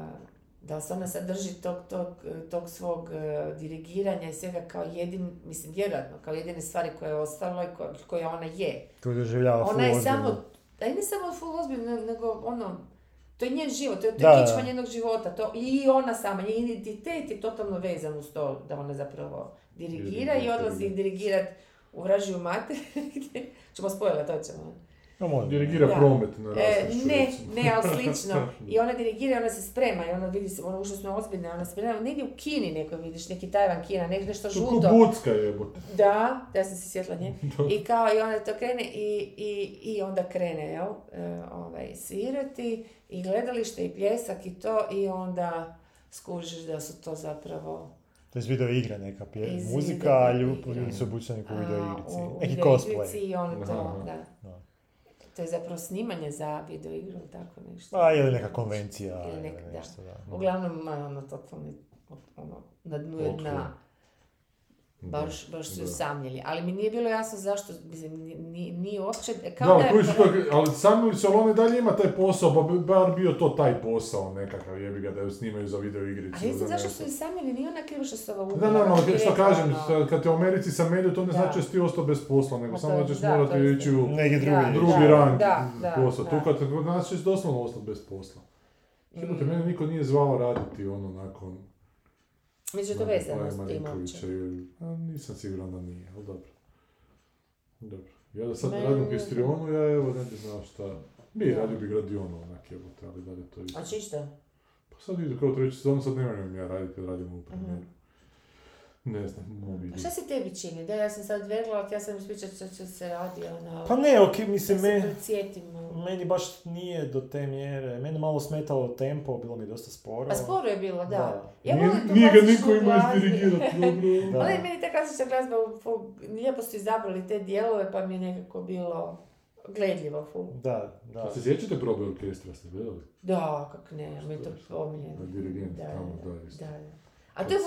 da li se ona sad drži tog, tog, tog svog e, dirigiranja i svega kao jedin, mislim vjerojatno, kao jedine stvari koje je ostalo i ko- koje ona je. Koji doživljava Ona je ozbiljno. samo, a ne samo full ozbiljno, nego ono, to je njen život, to je, to je kičma njenog života, to, i ona sama, njen identitet je totalno vezan uz to da ona zapravo dirigira i odlazi dirigira. dirigirat u vražiju mater, ćemo spojila, to ćemo. No, može. Dirigira Da. promet na E, ne, recimo. ne, ali slično. I ona dirigira, ona se sprema i ona vidi se, ona užasno ozbiljna, ona se sprema, negdje u Kini neko vidiš, neki Tajvan Kina, nek- nešto žuto. Bucka jebote. Da, ja sam se sjetila nje. I kao, i onda to krene i, i, i onda krene, jel, e, ovaj, svirati i gledalište i pljesak i to i onda skužiš da su to zapravo To je video igra neka pje, muzika, a ljudi su obučeni u video igrici. Neki video cosplay. igrici I on to. Da. To je zapravo snimanje za video igru, tako nešto. A, ili neka konvencija, Ili ili neka, da. nešto, da. Uglavnom, ono, totalni, ono, na dnu je Otklon. dna. Baš, baš su Da. usamljeni. Ali mi nije bilo jasno zašto, mislim, ni- ni- nije uopće, kao Da, da je koji su ali ali i dalje ima taj posao, pa bi bar bio to taj posao nekakav, jebi ga, da ju snimaju za video igricu. A ne znam za zašto su i sami, nije ona krivo što se ova ubila. Da, da, ali bi što kažem, ono, kad te u Americi sam medio, to ne Da. znači da si ti ostao bez posla, nego Ma samo da ćeš morati ići u Neki drugi. Da, drugi da, rang da, da, posao. da. Tu kad nas ćeš doslovno ostati bez posla. Jebote, Mm. mene niko nije zvao raditi ono nakon... Mislim da to vezano s tim uopće. nisam siguran da nije, ali dobro. Dobro. Ja da sad Meni- radim histrionu, ja evo ne bi znao šta... Bi, radio bi gradionu onak jebote, ali dalje to isto. A čisto? Pa sad vidim kao treći sezon, sad ne moram ja raditi kad radimo u premijeru. Ne znam, mogu A vidjeti. šta se tebi čini? Da, ja sam sad verila, ja sam ispričat što će se radi, ono... Pa ne, ok, mislim, se me, ono. meni baš nije do te mjere. Mene malo smetalo tempo, bilo mi dosta sporo. A sporo je bilo, da. Da. Ja Nije, nije ga niko glazbu. izdirigirati, dobro. Da. Ali meni ta klasična glazba, lijepo su izabrali te dijelove, pa mi je nekako bilo gledljivo, fu. Da, da. A se sjećate probe orkestra, ste gledali? Da, kak ne, mi je to pomiljeno. Na dirigent Da, tamo, da, da, da, da. A to je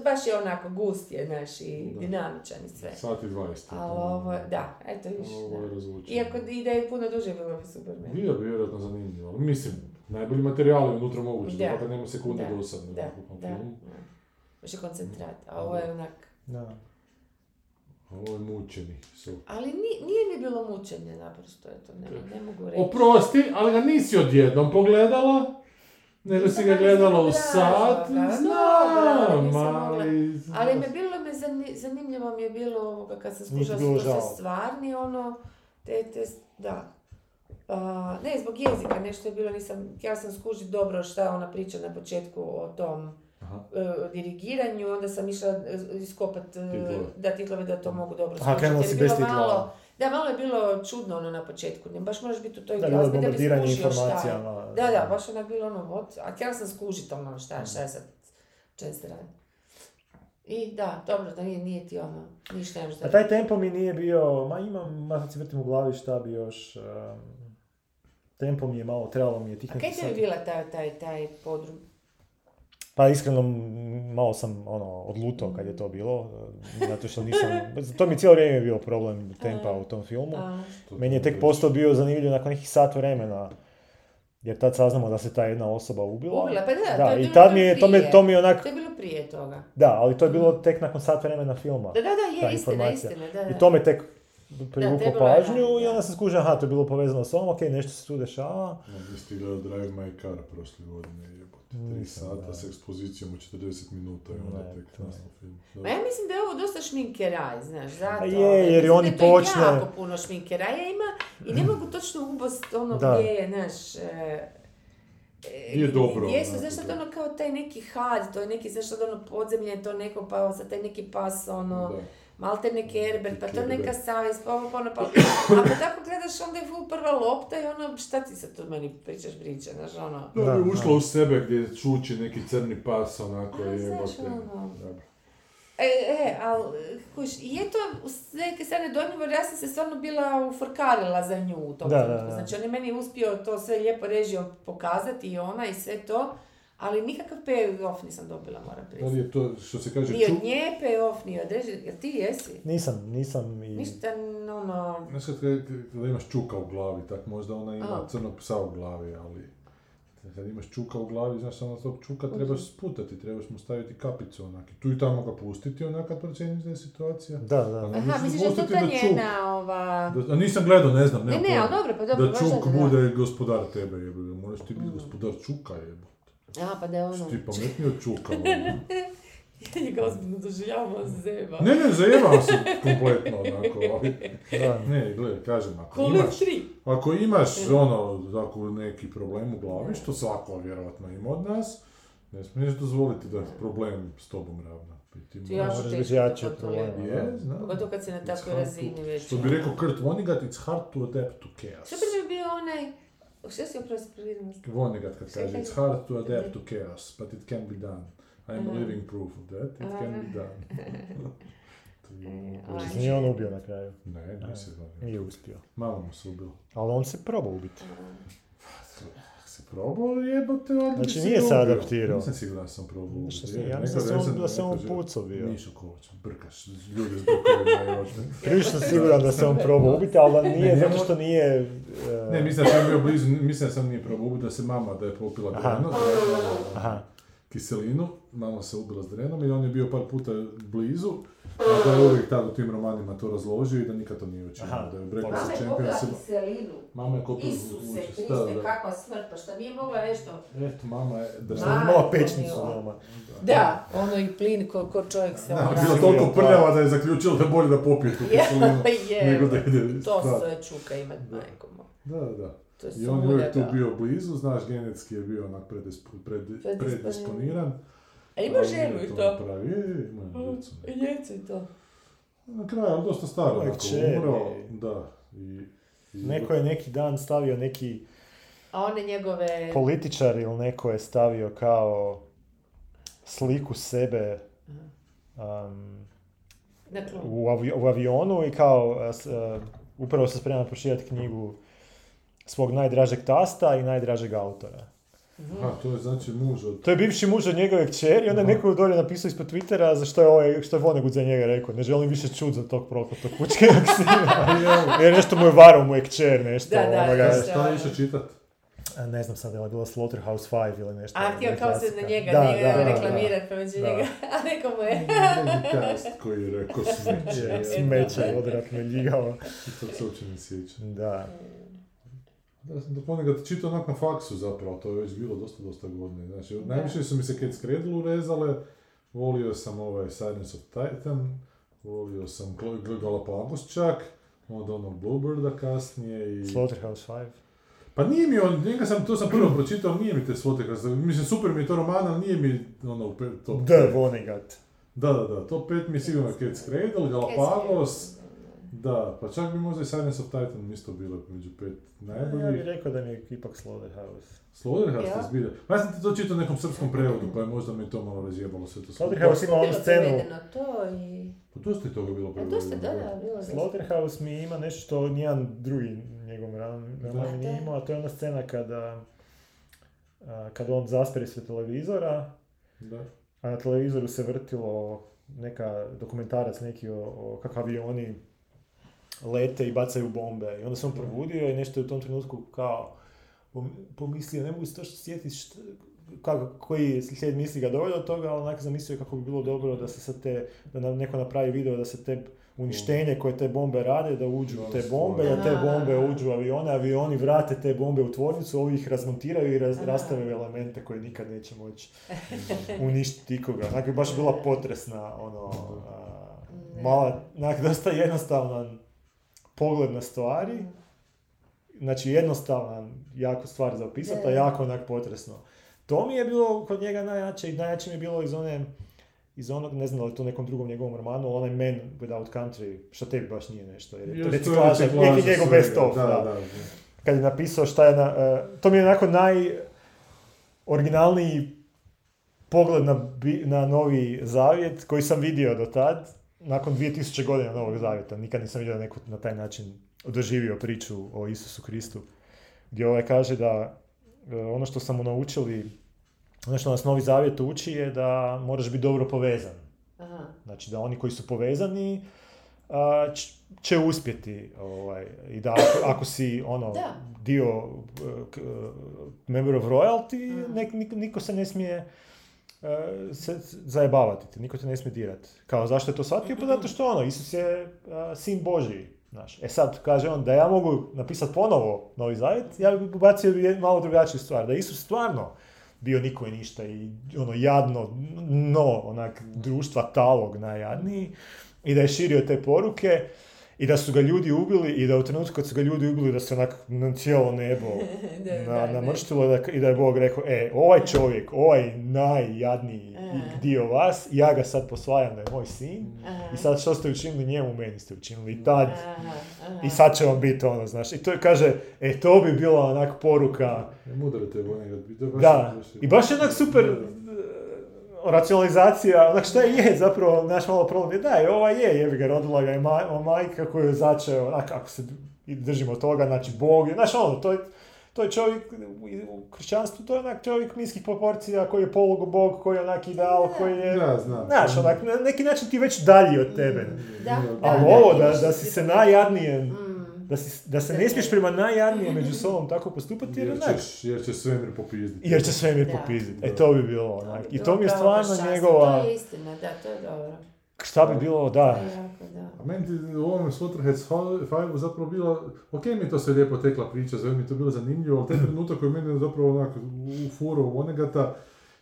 baš je onako gust je, znaš, i Da. dinamičan i sve. Sat i dvajest. je Ali to. ovo, da, eto viš, Ovo je razvučeno. Iako i da je puno duže bilo bi super meni. Bio bi vjerojatno zanimljivo, ali mislim, najbolji materijal je unutra moguće, Da. da. nema sekunde Da, dosadne Da, da, da. Je koncentrat, a ovo je onak... da. Ovo je mučeni sok. Ali ni- nije mi bilo mučenje naprosto, eto, ne, ne mogu reći. Oprosti, ali ga nisi odjednom pogledala, nego si ga gledala u sat. Znam, ali... Ali me bilo me zani- zanimljivo mi je bilo ovoga kad sam Nije ti skušala bilo su to sve žao? stvarni ono, te, te, da. A, ne, zbog jezika nešto je bilo, nisam, htjela sam skužiti dobro šta ona priča na početku o tom Aha. e, dirigiranju, onda sam išla e, iskopat e, da titlove da to mogu dobro Aha, skužiti. krenula si bez titlova. Da, malo je bilo čudno ono na početku, ne, baš moraš biti u toj Da, glazbi da bi skužio šta. Da, da, baš onak bilo ono, what? a htjela sam skužiti ono šta, šta je sad, čem se radi. I da, dobro, da nije, nije ti ono, ništa ne možeš A taj tempo mi nije bio, ma imam, ma sad si vrtim u glavi šta bi još, em, tempo mi je malo, trebalo mi je tih A kaj ti je bila taj, taj, taj podrum? Pa iskreno, malo sam ono, odlutao kad je to bilo, e, zato što nisam, to mi cijelo vrijeme bio problem tempa u tom filmu. Meni je tek postao bio zanimljiv nakon nekih sat vremena. Jer tad saznamo da se ta jedna osoba ubila. Ubila, pa da, da to je i tad mi je, to, mi, to mi je onak, To je bilo prije toga. da, ali to je bilo tek nakon sat vremena filma. Da, da, da, je istina, istina, da, da. I to me tek privuklo pažnju da, i da. onda sam skužio, aha, to je bilo povezano s ovom, ok, nešto se tu dešava. Jesi ti gledao Drive My Car prošle godine, jebote. Tri Nisam, sata da. s ekspozicijom od 40 minuta i onda Ne, tek naslov film. Ma ja mislim da je ovo dosta šminkeraj, znaš, zato. Pa je, jer oni da to počne- jako puno šminkeraja ima i ne mogu točno ubost ono Da. gdje je, znaš, e, Nije dobro, Gdje su, onako, znaš, sad da. ono kao taj neki had, to je neki, znaš, sad ono podzemlje, to neko, pa sad taj neki pas, ono, Da. Malte neki Herbert, pa to Kerber. neka savjest, pa ovo, pa ono, pa... Tako gledaš, onda je ful prva lopta i ono, šta ti sad tu meni pričaš priče, znaš, ono... Da, Da, bi ušla u sebe gdje čuči neki crni pas, onako A, je znaš, ono. Dobro. E, e, ali, kuš, je to s neke strane dojmljivo, jer ja sam se stvarno bila uforkarila za nju u tom Da, da, trenutku. da. Znači, on je meni uspio to sve lijepo režijom pokazati i ona i sve to, ali nikakav payoff nisam dobila, moram Da li priznati. je to, što se kaže, Ni ču... od nje payoff, ni od režije, jer ti jesi. Nisam, nisam i... Ništa, ono... Znaš kad, kad, kad imaš čuka u glavi, tak možda ona ima A. crnog psa u glavi, ali kad imaš čuka u glavi, znaš, ono tog čuka trebaš sputati, trebaš mu staviti kapicu onak. I tu i tamo ga pustiti onak kad procjeniš da je situacija. Da, da. Aha. Misliš da je to ta da čuk- njena, ova... Da, a nisam gledao, ne znam, Ne, ne, pojma. ali dobro, pa dobro, Da čuk da, da. bude gospodar tebe, jebe, moraš ti biti Mm. gospodar čuka, jebe. A, pa da je ono... Ti pametniji od čuka, ono. Ja ga ozbiljno doživljavamo zeba. Ne, ne, zajebavam se kompletno, onako, ali... da. Ne, gledaj, kažem, ako Kolik imaš, tri. ako imaš ono, tako neki problem u glavi, što svako vjerojatno ima od nas, ne smiješ dozvoliti da problem s tobom ravna. Ti ja moraš- biti od problema. kontrolirati. Je, znam. Pogotovo kad si na It's takvoj hard razini to- već. Što bi rekao Kurt Vonnegut, it's hard to adapt to chaos. Što bi mi bio onaj... Što si oprosti prilično? Vonnegut kad kaže, it's hard to adapt to chaos, but it can be done. I am Aha. living proof of that, it can be Aha. done. E, aj. Nije on ubio na kraju. Ne, nisi. Nije uspio. Malo mu se ubilo. Ali on se probao ubiti. Probao jebote, ali Znači, nije se adaptirao. Nisam siguran da sam probao. Je, ja mislim da se on- da pucao bio. Mišo Kovač, brkaš, ljudi s brkovima. Prilično siguran da se on probao ubiti, ali nije, zato što nije... e, Ne, mislim da sam bio blizu, mislim da sam nije probao ubiti, da se mama, da je popila Aha. kiselinu, mama se ubila s drenom i on je bio par puta blizu, da je uvijek tad u tim romanima to razložio i da nikad to nije učinio, Aha. da je Breakfast Mama of je Champions popila se... kiselinu. Mama je kopila Isuse da, Kriste, da. kakva smrt, pa šta nije mogla nešto... Eto, mama je... Da, je imala pečnicu doma. Da, ono i plin ko, ko čovjek se... Da, bila toliko prljava da je zaključila da je bolje da popije tu kiselinu je, nego da ide To je čuka imat, majko moja. Da, da. Je I on je uvijek tu da. bio blizu, znaš, genetski je bio onak predisp, pred, Predisponiran. A ima ali ženu i to? napravio. Je, je, ima djecu. I djecu i to. Na kraju, ali dosta staro, Uvijek kćeri. umro. Da. I, i Neko je neki dan stavio neki A one njegove... političar ili neko je stavio kao sliku sebe um, Dakle, u, avi- u avionu i kao a, upravo se sprema proširati knjigu svog najdražeg tasta i najdražeg autora. Aha, to je znači muž od... To je bivši muž od njegove kćeri i onda je neko dolje napisao ispod Twittera za što je, ovaj, što je Vonnegut za njega rekao. Ne želim više čut za tog proklotog kućkenog sina. Jer nešto mu je varao mu je kćer, nešto. Da, da, onoga- da. Šta je išao čitat? A, ne znam sad, je li bilo Slaughterhouse 5 ili nešto. A htio kao se na njega, Da, njega da, njega, a neko mu je... Cast koji je rekao smeće. Smeće, odvratno ljigavo. I Sad se uopće ne sjećam. Da. Da sam dok ga čitao onak na faksu zapravo, to je već bilo dosta, dosta godine. Znači, najviše su mi se Cat Cradle urezale, volio sam ovaj Silence of Titan, volio sam Gl- Galapagos čak, onda onog Bluebirda kasnije i... Slaughterhouse 5. Pa nije mi on, njega sam, to sam prvo pročitao, nije mi te svote, mislim super mi je to roman, ali nije mi ono top The. Vonnegut. Da, da, da, top 5 mi je sigurno Cat Cradle, Galapagos, da, pa čak bi možda i Silence of Titan isto bilo među pet Ja najboljih. bih rekao da mi je ipak Slaughterhouse. Slaughterhouse Ja. je zbilja. Pa ja sam ti to čitao u nekom srpskom prevodu, pa je možda mi to malo razjebalo sve to. Slaughterhouse ima onu scenu. to i... Pa dosta je toga bilo prevedeno. dosta, da, da, bilo. Slaughterhouse mi ima nešto što nijedan drugi njegov roman nije imao, a to je ona scena kada, a, kada on zasperi sve televizora, Da. a na televizoru se vrtilo neka dokumentarac neki o, o kako avioni lete i bacaju bombe. I onda se on probudio i nešto je u tom trenutku kao pom- pomislio, ne mogu se točno sjetiti kako, koji slijed misli ga doveo do toga, ali onak zamislio kako bi bilo dobro da se sad te, da nam neko napravi video da se te uništenje koje te bombe rade, da uđu u te bombe, da te bombe uđu u avione, avioni vrate te bombe u tvornicu, ovi ih razmontiraju i raz, rastave elemente koje nikad neće moći uništiti ikoga. Onak bi baš bila potresna, ono, a, mala, onak dosta jednostavan pogled na stvari, znači jednostavan, jako stvar za opisati, a jako onak potresno. To mi je bilo kod njega najjače i najjače mi je bilo iz one, iz onog, ne znam da li to nekom drugom njegovom romanu, onaj Man Without Country, što tebi baš nije nešto, jer je reciklaža, neki njegov best of, da, da. da, da. Kad je napisao šta je na, e, to mi je onako naj originalniji pogled na, na Novi Zavjet koji sam vidio do tad, nakon 2000 godina Novog Zavjeta. Nikad nisam vidio neko na taj način doživio priču o Isusu Kristu. Gdje ovaj kaže da e, ono što mu naučili, ono što nas Novi Zavjet uči je da moraš biti dobro povezan. Aha. Znači da oni koji su povezani ć- će uspjeti ovaj, i da ako, ako si ono Da. dio uh, member of royalty, Mhm. nek, nik- niko se ne smije se zajebavati te, niko te ne smije dirati. Kao zašto je to shvatio? Pa zato što ono, Isus je uh, sin Božji. Znaš. E sad, kaže on, da ja mogu napisati ponovo Novi Zavjet, ja bi ubacio bi malo drugačiju stvar. Da je Isus stvarno bio niko i ništa i ono jadno, no, onak, društva talog najjadniji i da je širio te poruke i da su ga ljudi ubili i da u trenutku kad su ga ljudi ubili da se onak na cijelo nebo na, namrštilo da, i da je Bog rekao, e, ovaj čovjek, ovaj najjadniji Aha. dio vas, ja ga sad posvajam da je moj sin Aha. i sad što ste učinili njemu, meni ste učinili i tad Aha, aha. i sad će vam biti ono, znaš. I to je, kaže, e, to bi bila onak poruka mudro te da, baš- i baš je onak super Da, e, da. Racionalizacija, onak šta je zapravo naš malo problem je, da, i ova je, jebi ga, rodila ga je ma, majka koju je začeo, onak, ako se i držimo toga, znači Bog je, znaš ono, to je, to je čovjek, u- kršćanstvu to je onak čovjek niskih proporcija, koji je polugo Bog, koji je onak ideal, koji je, Da, znam. znaš, onak, na neki način ti već dalji od tebe. Da, Ali da, ovo, da, da si se najjadnije, Mm. Da, si, da se ne smiješ prema najjadnije među sobom tako postupati, jer Jer ćeš, jer će svemir popizditi. jer će svemir popizditi. E, to bi bilo onak. I to mi je stvarno njegova, To je istina, da, to je dobro. šta bi bilo, da. je jako, da. A meni ti u ovom Slaughterhouse Five zapravo bilo, ok mi je to sve lijepo tekla priča, sve mi je to bilo zanimljivo, ali taj trenutak koji mene zapravo onak u furu u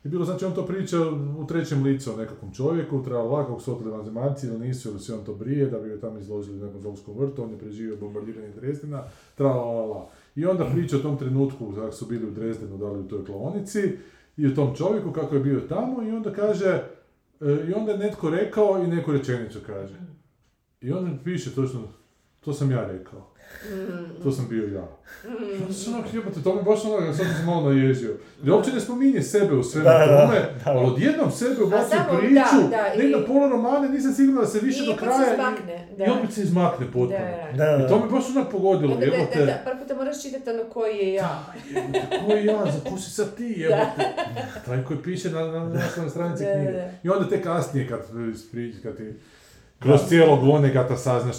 Je bilo, znači on to priča u trećem licu o nekakvom čovjeku, treba lako su oteli vanzemaljci ili nisu, ili si on to brije, da bi ga tamo izložili u nekom zoolskom vrtu, on je preživio bombardiranje Dresdena, tra la la la. I onda priča o tom trenutku kako su bili u Dresdenu, da li u toj klaonici, i o tom čovjeku kako je bio tamo i onda kaže, e, i onda je netko rekao i neku rečenicu kaže. I onda piše točno, to sam ja rekao. Mm. To sam bio ja. I onda sam onak jebate, to mi baš ono, sad sam se malo naježio. Jer uopće ne spominje sebe u svemu Da, da, tome, da. ali odjednom sebe ubaci samo, u priču, da, da, ne na pola romane, nisam sigurna da se više I do opet se kraja izmakne, i, da. i opet se izmakne potpuno. Da, Da, da, I to mi baš onak pogodilo, Da, da, da, da, prvi puta moraš čitati ono koji je ja. Ko je ja, za ko si sad ti, jebote? Taj koji piše na, na naslovnoj stranici Da, da, knjige. da. I onda te kasnije kad, isprič, kad ti kroz cijelog Vonegata saznaš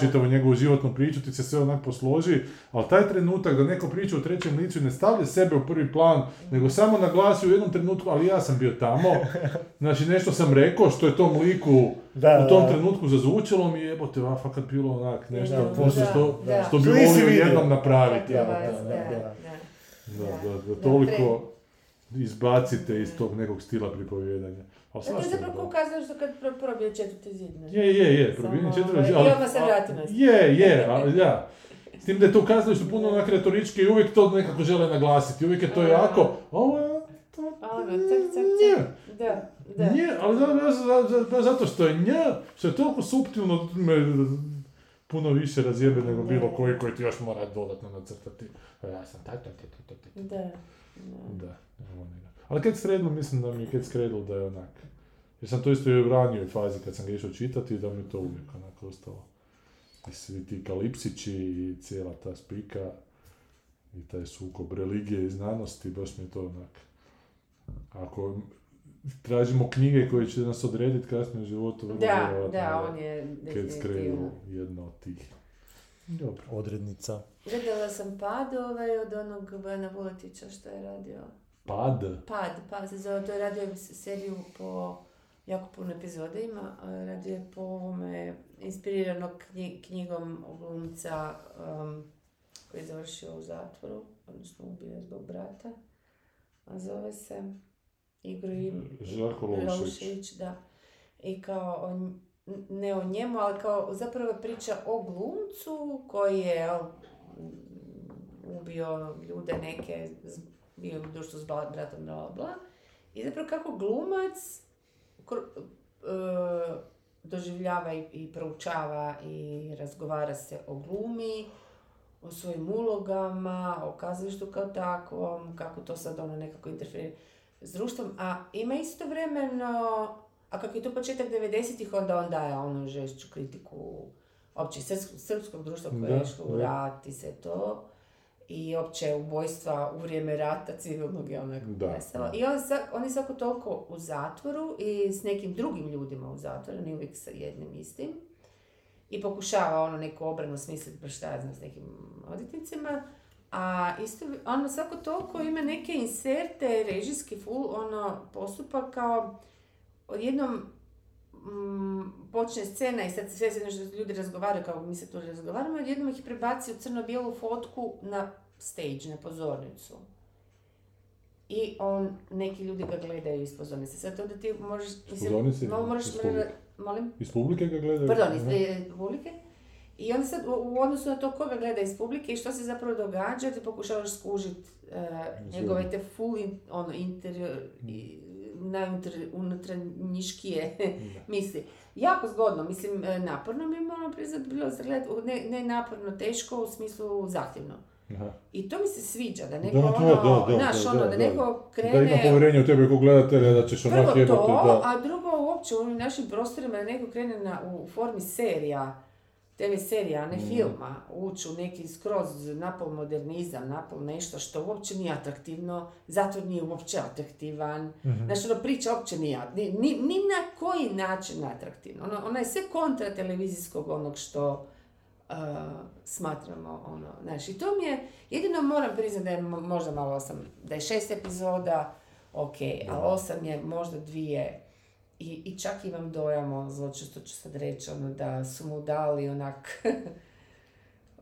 čitavu njegovu životnu priču, ti se sve onak posloži, ali taj trenutak da neko priča u trećem licu i ne stavlja sebe u prvi plan, nego samo naglasi u jednom trenutku, ali ja sam bio tamo, znači nešto sam rekao što je tom liku Da, u tom da. trenutku zazvučalo mi je, jebote, a fakat bilo onak nešto Da, da, što, da. što bi volio jednom napraviti. Da, Tako da, je, da, da, da. Da, Da. da, da, Da, toliko izbacite iz tog nekog stila pripovjedanja. Ali Da, to je zapravo kao kazalište kad pro- probije četvrti zid. Je, je, je, Samo, probijeni ovaj, četvrti, i odmah se a- vrati na- Je, je, ali ja. S tim da je to u kazalištu puno onak retorički i uvijek to nekako žele naglasiti. Uvijek je to A. jako, ovo je, to, Ono, cak, cak, cak. Da, da. nje, ali da, da, da, da, zato što je nje, što je toliko suptilno, me puno više razjebe nego bilo Da. koji koji ti još mora dodatno nacrtati. A Ja sam taj, taj, taj, taj, taj. Da. Da, evo njega. Ali Cat Cradle mislim da mi je Cat Cradle da je onak. Jer sam to isto i u ranijoj fazi kad sam ga išao čitati da mi je to uvijek onako ostalo. I svi ti kalipsići i cijela ta spika i taj sukob religije i znanosti, baš mi je to onak. Ako tražimo knjige koje će nas odrediti kasnije u životu, vrlo Da, da, je on je Cat definitivno. Cradle jedna od tih. Dobro. odrednica. Gledala sam Padove od onog Bojana Vuletića što je radio. Pad. Pad, Pad se zove, to je radio seriju po jako puno epizode ima, radio je po ovome inspiriranog knji- knjigom glumca um, koji je završio u zatvoru, odnosno ubio zbog brata. A zove se Žarko Lovšević. Lovšević, da. I kao, on, ne o njemu, ali kao zapravo priča o glumcu koji je ubio ljude neke, bio u društvu s bratom, bla, bla. I zapravo kako glumac e, doživljava i, i proučava i razgovara se o glumi, o svojim ulogama, o kazalištu kao takvom, kako to sad ono nekako interferira s društvom, a ima istovremeno, a kako je to početak 90-ih, onda on daje onu žešću kritiku opće srpskog, društva koje je išlo u rat i sve to. I opće ubojstva u vrijeme rata civilnog je onako Da. I on, on je svako toliko u zatvoru i s nekim drugim ljudima u zatvoru, ne uvijek sa jednim istim. I pokušava ono neku obranu smisliti, pa šta ja znam, s nekim odvjetnicima. A isto, ono svako toliko ima neke inserte, režijski full, ono, postupak kao odjednom mm, počne scena i sad sve se nešto ljudi razgovaraju kao mi se tu razgovaramo, odjednom ih prebaci u crno-bijelu fotku na stage, na pozornicu. I on, neki ljudi ga gledaju iz pozornice. Sad onda ti možeš... mislim, pozornice? malo moraš, Iz publike? molim? Iz publike ga gledaju? Pardon, iz e, publike. I onda sad u, odnosu na to koga gleda iz publike i što se zapravo događa, ti pokušavaš skužiti njegove te full in, ono, interior, i, najunutar- unutrašnjiškije misli. Jako zgodno, mislim, e, naporno mi je moram priznat bilo ne, ne naporno, teško, u smislu zahtjevno. Aha. I to mi se sviđa, da neko Da, ono, da, da, znaš, da, ono, da, neko Da ima krene... povjerenje u tebe kao gledatelja, da ćeš onak Prvo jebati, to, da. a drugo uopće u našim prostorima da neko krene na, u formi serija, TV serija, a ne Mm. filma, ući u neki skroz napol modernizam, napol nešto što uopće nije atraktivno, zatvor nije uopće atraktivan, Mhm. znači ono priča uopće nije, ni, ni, ni na koji način atraktivno. Ono, ona je sve kontra televizijskog onog što uh, smatramo, ono, znaš, i to mi je, jedino moram priznati da je mo- možda malo osam, da je šest epizoda, ok, ali osam je možda dvije, i, i čak imam dojam, ono, zločesto ću sad reći, ono, da su mu dali onak,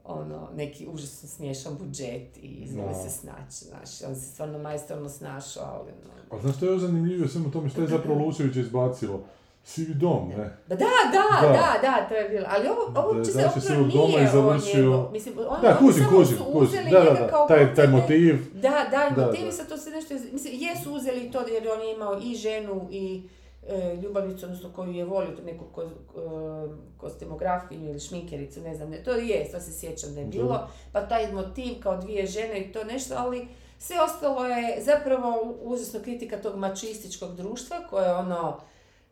ono, neki užasno smiješan budžet i izvoli Da. se snaći, znaš, on se stvarno majstorno snašao, ali ono, A znaš što je još zanimljivije u svemu tome, što je zapravo Lučević izbacilo? Sivi dom, ne? Da, da, da, Da. da, da, to je bilo. Ali ovo, ovo uopće se zapravo svog doma i nije o završio- njemu. Mislim, on, Da, kužim, samo kužim, su kužim. uzeli Da, da, da, kao taj, taj motiv. Da, da, Da, motivi da. sa to se nešto, mislim, jesu uzeli to jer on je imao i ženu i e, ljubavicu, odnosno koju je volio, neku ko, ko- kostimografkinju ili šminkericu, ne znam, ne, to je, to se sjećam da je bilo, pa taj motiv kao dvije žene i to nešto, ali sve ostalo je zapravo užasno kritika tog mačističkog društva koje je ono,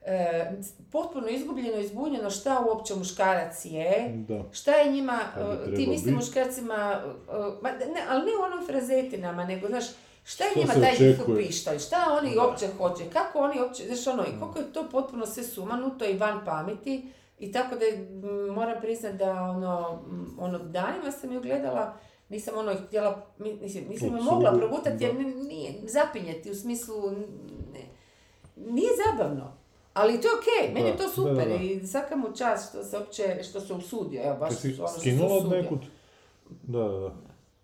e, potpuno izgubljeno, izbunjeno šta uopće muškarac je, Da. Šta je njima, tim istim biti? muškarcima, ma ne, ali ne u onom frazetinama, nego, znaš, šta je njima taj njihov pištolj, šta oni Da. uopće hoće, kako oni uopće, znaš ono, i koliko je to potpuno sve sumanuto i van pameti, i tako da je, m, moram priznat da ono, m, ono, danima sam ju gledala, nisam ono htjela, mi- mislim, nisam je Apsolutno, mogla progutati jer nije zapinjeti u smislu, ne, nije zabavno. Ali to je okej, meni je to super da, da. i svaka mu čast što se uopće, što se usudio, evo baš si ono što se od usudio. nekud? Da, da, da.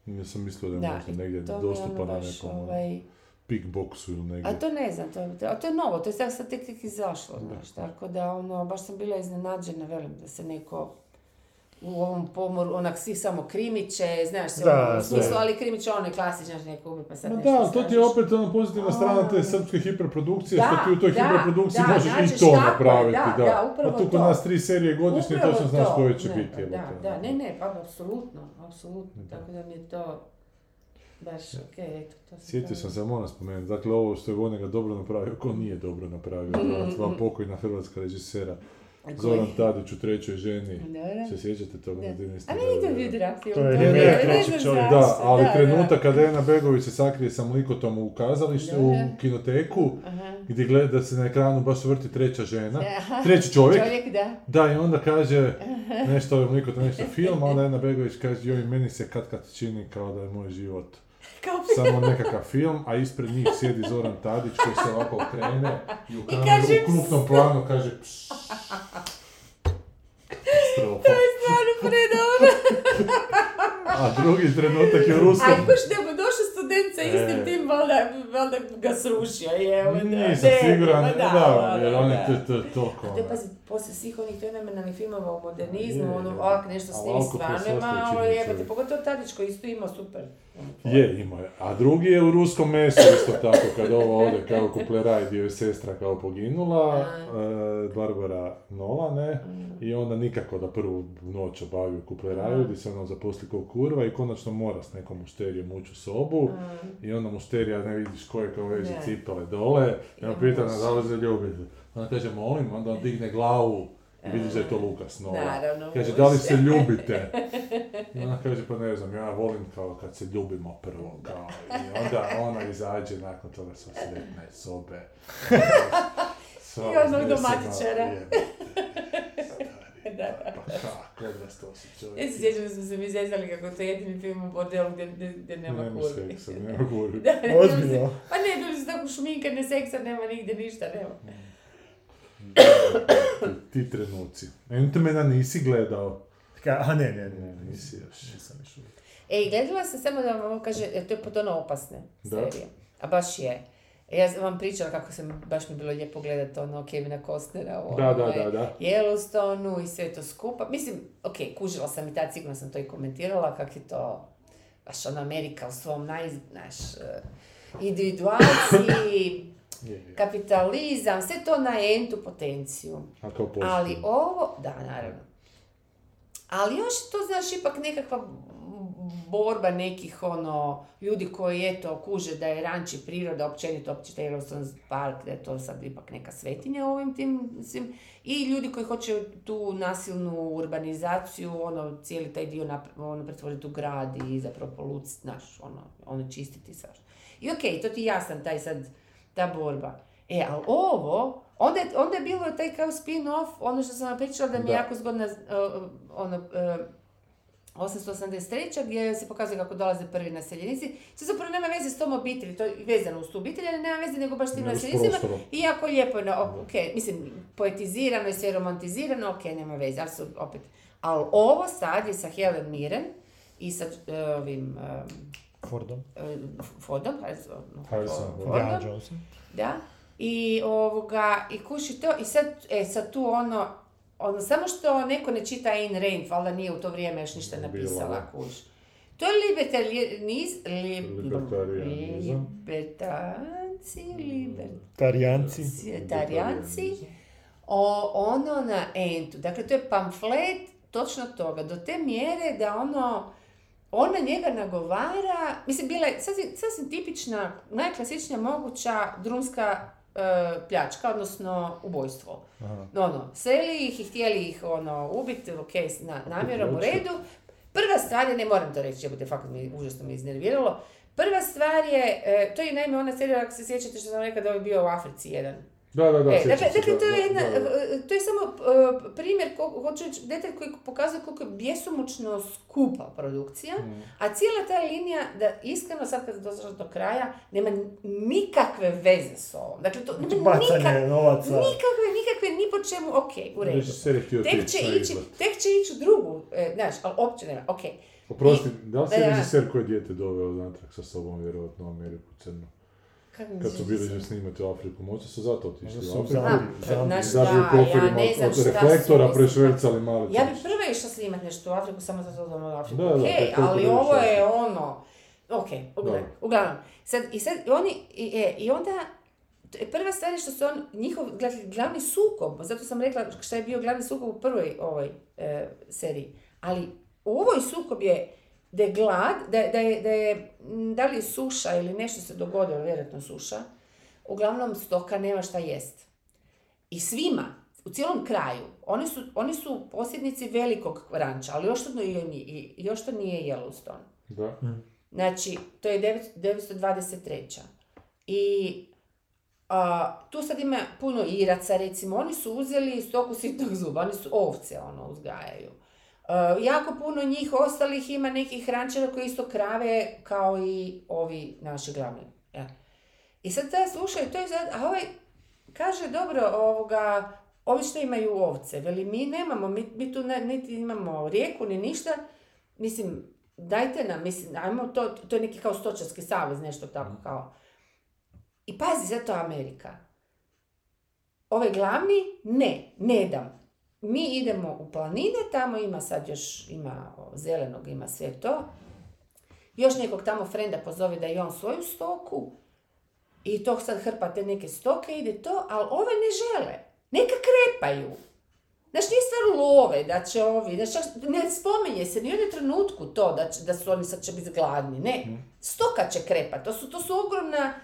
Nisam mislio da je Da, možda negdje to mi je dostupa ono na nekom ovaj, pickboxu ili negdje. A to ne znam, to, a to je novo, to je sad, tek tek izašlo, znaš, tako da ono, baš sam bila iznenađena, velim, da se neko u ovom pomoru, onak svi samo krimiće, znaš se, Da, ono, u smislu, da. ali krimiće ono je znaš, neko pa sad Ma nešto da, to ti je opet ona pozitivna strana te srpske hiperprodukcije, Da, što ti u toj da, hiperprodukciji da, možeš nađeš i to tako je, napraviti, da, da. da, upravo A tu kod to. nas tri serije godišnje, Upravo točno znaš to. koje će Ne, biti. Da, jebote. da, ne, ne, pa apsolutno, apsolutno, Da. tako da mi je to baš eto, to sam Sjetio to- sam se, moram spomenuti, dakle ovo što je Vonega dobro napravio, ko nije dobro napravio, dva mhm. pokojna hrvatska režisera. Zoran Tadić u trećoj ženi. Dobro. Se sjećate toga? Da. na 13. A meni to bio. To je ne remake znam Trećeg čovjeka. Da, ali da, trenutak kada Ena Begović se sakrije sa mlikotom u kazalištu, u kinoteku, Aha. gdje gleda da se na ekranu baš vrti treća žena, Aha. treći čovjek, Čovjek, da. da i onda kaže nešto ovaj mlikot, nešto film, a onda Ena Begović kaže joj meni se kad kad čini kao da je moj život Kao samo nekakav film, a ispred njih sjedi Zoran Tadić koji se ovako okrene i u, kameru, kaže u krupnom planu kaže pš. Katastrofa. Stvarno predobro. A drugi trenutak je u ruskom... A kuš da mu došao student sa istim E. tim, valjda, valjda ga srušio, je. Nisam siguran, ma da, da, jer da, on je to, to, toliko... A to je, pazi, poslije svih onih fenomenalnih filmova o modernizmu, ono, ovak nešto snimi stvarno, je, čovjek. pogotovo Tadić koji isto ima super. Je, ima je. A drugi je u ruskom mesu isto tako, kad ovo ode kao kupleraj gdje je sestra kao poginula, e, Barbara Nola, ne? Mm. I onda nikako da prvu noć obavi u kupleraju, gdje se ono zaposli kao kurva i konačno mora s nekom mušterijom ući u sobu. I onda mušterija ne vidiš koje kao veže cipele dole. I pita da li se ljubite. Ona kaže molim, onda on digne glavu i vidiš da je to Lukas Nova. Naravno, Kaže, da li se ljubite? I ona kaže, pa ne znam, ja volim kao kad se ljubimo prvo, kao. I onda ona izađe nakon toga sa sretne sobe. I odmah do uznesena, matičara. jebote, stari, Da. Pa kako, odrastao si čovjek. Ja se sjećam da smo se mi zezali kako to je jedini film u bordelu gdje, gdje, gdje nema Nema kurvi. seksa, nema kurvi. Da, Ozbiljno. Pa ne, bili su tako šminkane, seksa nema nigdje, ništa nema. Ti trenuci. Entomena nisi gledao. Ka- A ne, ne, ne, Ne, nisi još. Nisam još uvijek. E, gledala sam samo da vam ovo kaže, jer to je potpuno opasne Da. serije. A baš je. Ja sam vam pričala kako sam, baš mi bilo lijepo gledati ono Kevina Costnera u Da, da, onome da, da. Yellowstoneu i sve to skupa. Mislim, ok, kužila sam i tad, sigurno sam to i komentirala, kak je to baš ono Amerika u svom naj, naš, eh, individuaciji, kapitalizam, sve to na entu potenciju. A kao poslije. Ali ovo, da, naravno. Ali još to, znaš, ipak nekakva borba nekih, ono, ljudi koji, eto, kuže da je ranči priroda, općenito, opće taj Yellowstone park, da je to sad ipak neka svetinja ovim tim, mislim, i ljudi koji hoće tu nasilnu urbanizaciju, ono, cijeli taj dio ono, pretvoriti u grad i zapravo poluciti, znaš, ono, ono, čistiti svašta. I okej, to ti jasan taj sad, ta borba. E, ali ovo, onda je, onda je bilo taj kao spin-off, ono što sam vam pričala da mi je jako zgodna, uh, ono, uh, 883. gdje se pokazuje kako dolaze prvi naseljenici. To zapravo nema veze s tom obitelji, to je vezano uz tu obitelj, ali nema veze nego baš s tim naseljenicima. I jako lijepo, je, na- ok, mislim, poetizirano je sve romantizirano, ok, nema veze, ali su opet. Ali ovo sad je sa Helen Mirren i sa e, ovim um, Fordom. e, Fordom, Harrison- Harrison Fordom, Ford. Brian Johnson. da, i ovoga, i kuši to, i sad, e, sad tu ono, ono, samo što neko ne čita Ayn Rand, valjda nije u to vrijeme još ništa napisala, kuš. To je libertarianiz, libertanci, Tarijanci. libertarijanci, o, ono na entu. Dakle, to je pamflet točno toga, do te mjere da ono, ona njega nagovara, mislim, bila je sasvim, sasvim tipična, najklasičnija moguća drumska pljačka, odnosno ubojstvo. Aha. Ono, seli ih i htjeli ih ono, ubiti, ok, na, namjerom u redu. Prva stvar je, ne moram to reći, jebote, fakat mi užasno mi iznerviralo. Prva stvar je, e, to je naime ona serija, ako se sjećate što sam rekla da je bio u Africi jedan. Da, da, da, E, dakle, dakle, da, to je, jedna, da, da. e, to je samo e, primjer, ko- hoću reći, detalj koji pokazuje koliko je bjesomučno skupa produkcija, Mm. a cijela ta linija, da iskreno sad kad došla do kraja, nema nikakve veze s ovom. Dakle, to nema nikak- Bacanje novaca. nikakve, nikakve, ni po čemu, ok, u redu. Tek će, ići, tek će ići u drugu, e, znaš, ali opće nema, ok. Oprosti, da li si režiser koji je dijete doveo natrag sa sobom, vjerojatno u Ameriku crno? Kad su bili že snimati u Afriku, možda su zato otišli u Afriku. Da bi u šta, kofirima ja ne znam od reflektora prešvercali male Ja bi prva išla snimat nešto u Afriku, samo zato da u Afriku, Da, da, toliko ali da ovo je ono, ok, uglavnom, Da. uglavnom. Sad, i sad, oni, i, e, i onda, prva stvar je što se on, njihov gla- glavni sukob, zato sam rekla šta je bio glavni sukob u prvoj ovoj e, seriji, ali u ovoj sukob je da je glad, da, da, je, da je, da li je suša ili nešto se dogodilo, vjerojatno suša, uglavnom stoka nema šta jest. I svima, u cijelom kraju. Oni su, oni su posjednici velikog ranča, ali još to nije, i- još to nije Yellowstone. Da. Znači, to je 9- 923. I a, tu sad ima puno Iraca, recimo, oni su uzeli stoku sitnog zuba, oni su ovce, ono, uzgajaju. A, jako puno njih ostalih ima nekih rančeva koji isto krave kao i ovi naši glavni. E. I sad taj slušaj, to je sad, a ovaj kaže, dobro, ovoga, ovi što imaju ovce, veli, mi nemamo, mi, mi tu niti imamo rijeku, ni ništa, mislim, dajte nam, mislim, ajmo to, to je neki kao stočarski savez, nešto tako kao. I pazi, zato Amerika. Ove glavni, ne, ne dam. Mi idemo u planine, tamo ima sad još, ima zelenog, ima sve to. Još nekog tamo frenda pozove da i on svoju stoku. I to sad hrpa te neke stoke, ide to, ali ove ne žele. Neka krepaju. Znaš, nije stvar love, da će ovi, znaš, čak ne spominje se ni u jednom trenutku to da, će, da su oni sad će biti gladni, ne. Stoka će krepat, to su, to su ogromna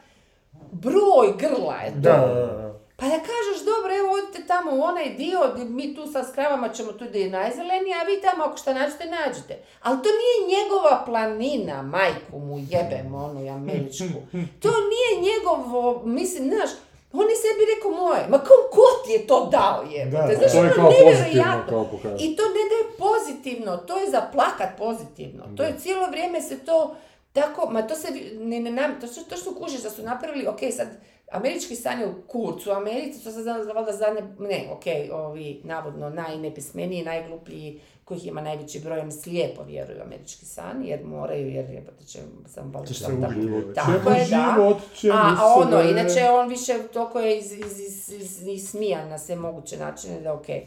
broj grla je to. Da, da, da. Pa da kažeš, dobro, evo odite tamo u onaj dio, gdje mi tu sa skravama ćemo tu gdje je najzelenije, a vi tamo ako šta nađete, nađete. Ali to nije njegova planina, majku mu jebem, onu američku. To nije njegovo, mislim, znaš, on je sebi rekao moje, ma kom ko ti je to dao jebote, Da, znaš, To je ono kao pozitivno, nevjerojatno. kao. I to ne da je pozitivno, to je za plakat pozitivno. To je cijelo vrijeme se to tako, ma to se ne, ne, nam- to što, to što kužiš da su napravili, ok, sad, američki san je u kurcu, u Americi, to se zna- valjda zadnje, ne, ok, ovi, navodno, najnepismeniji, najgluplji, kojih ima najveći broj, oni slijepo vjeruju u američki san, jer moraju, jer jebote će sam valjda se sam tako- je, da. život, A, a ono, inače on više toliko je iz, iz, iz, iz, ismijan na sve moguće načine da okej.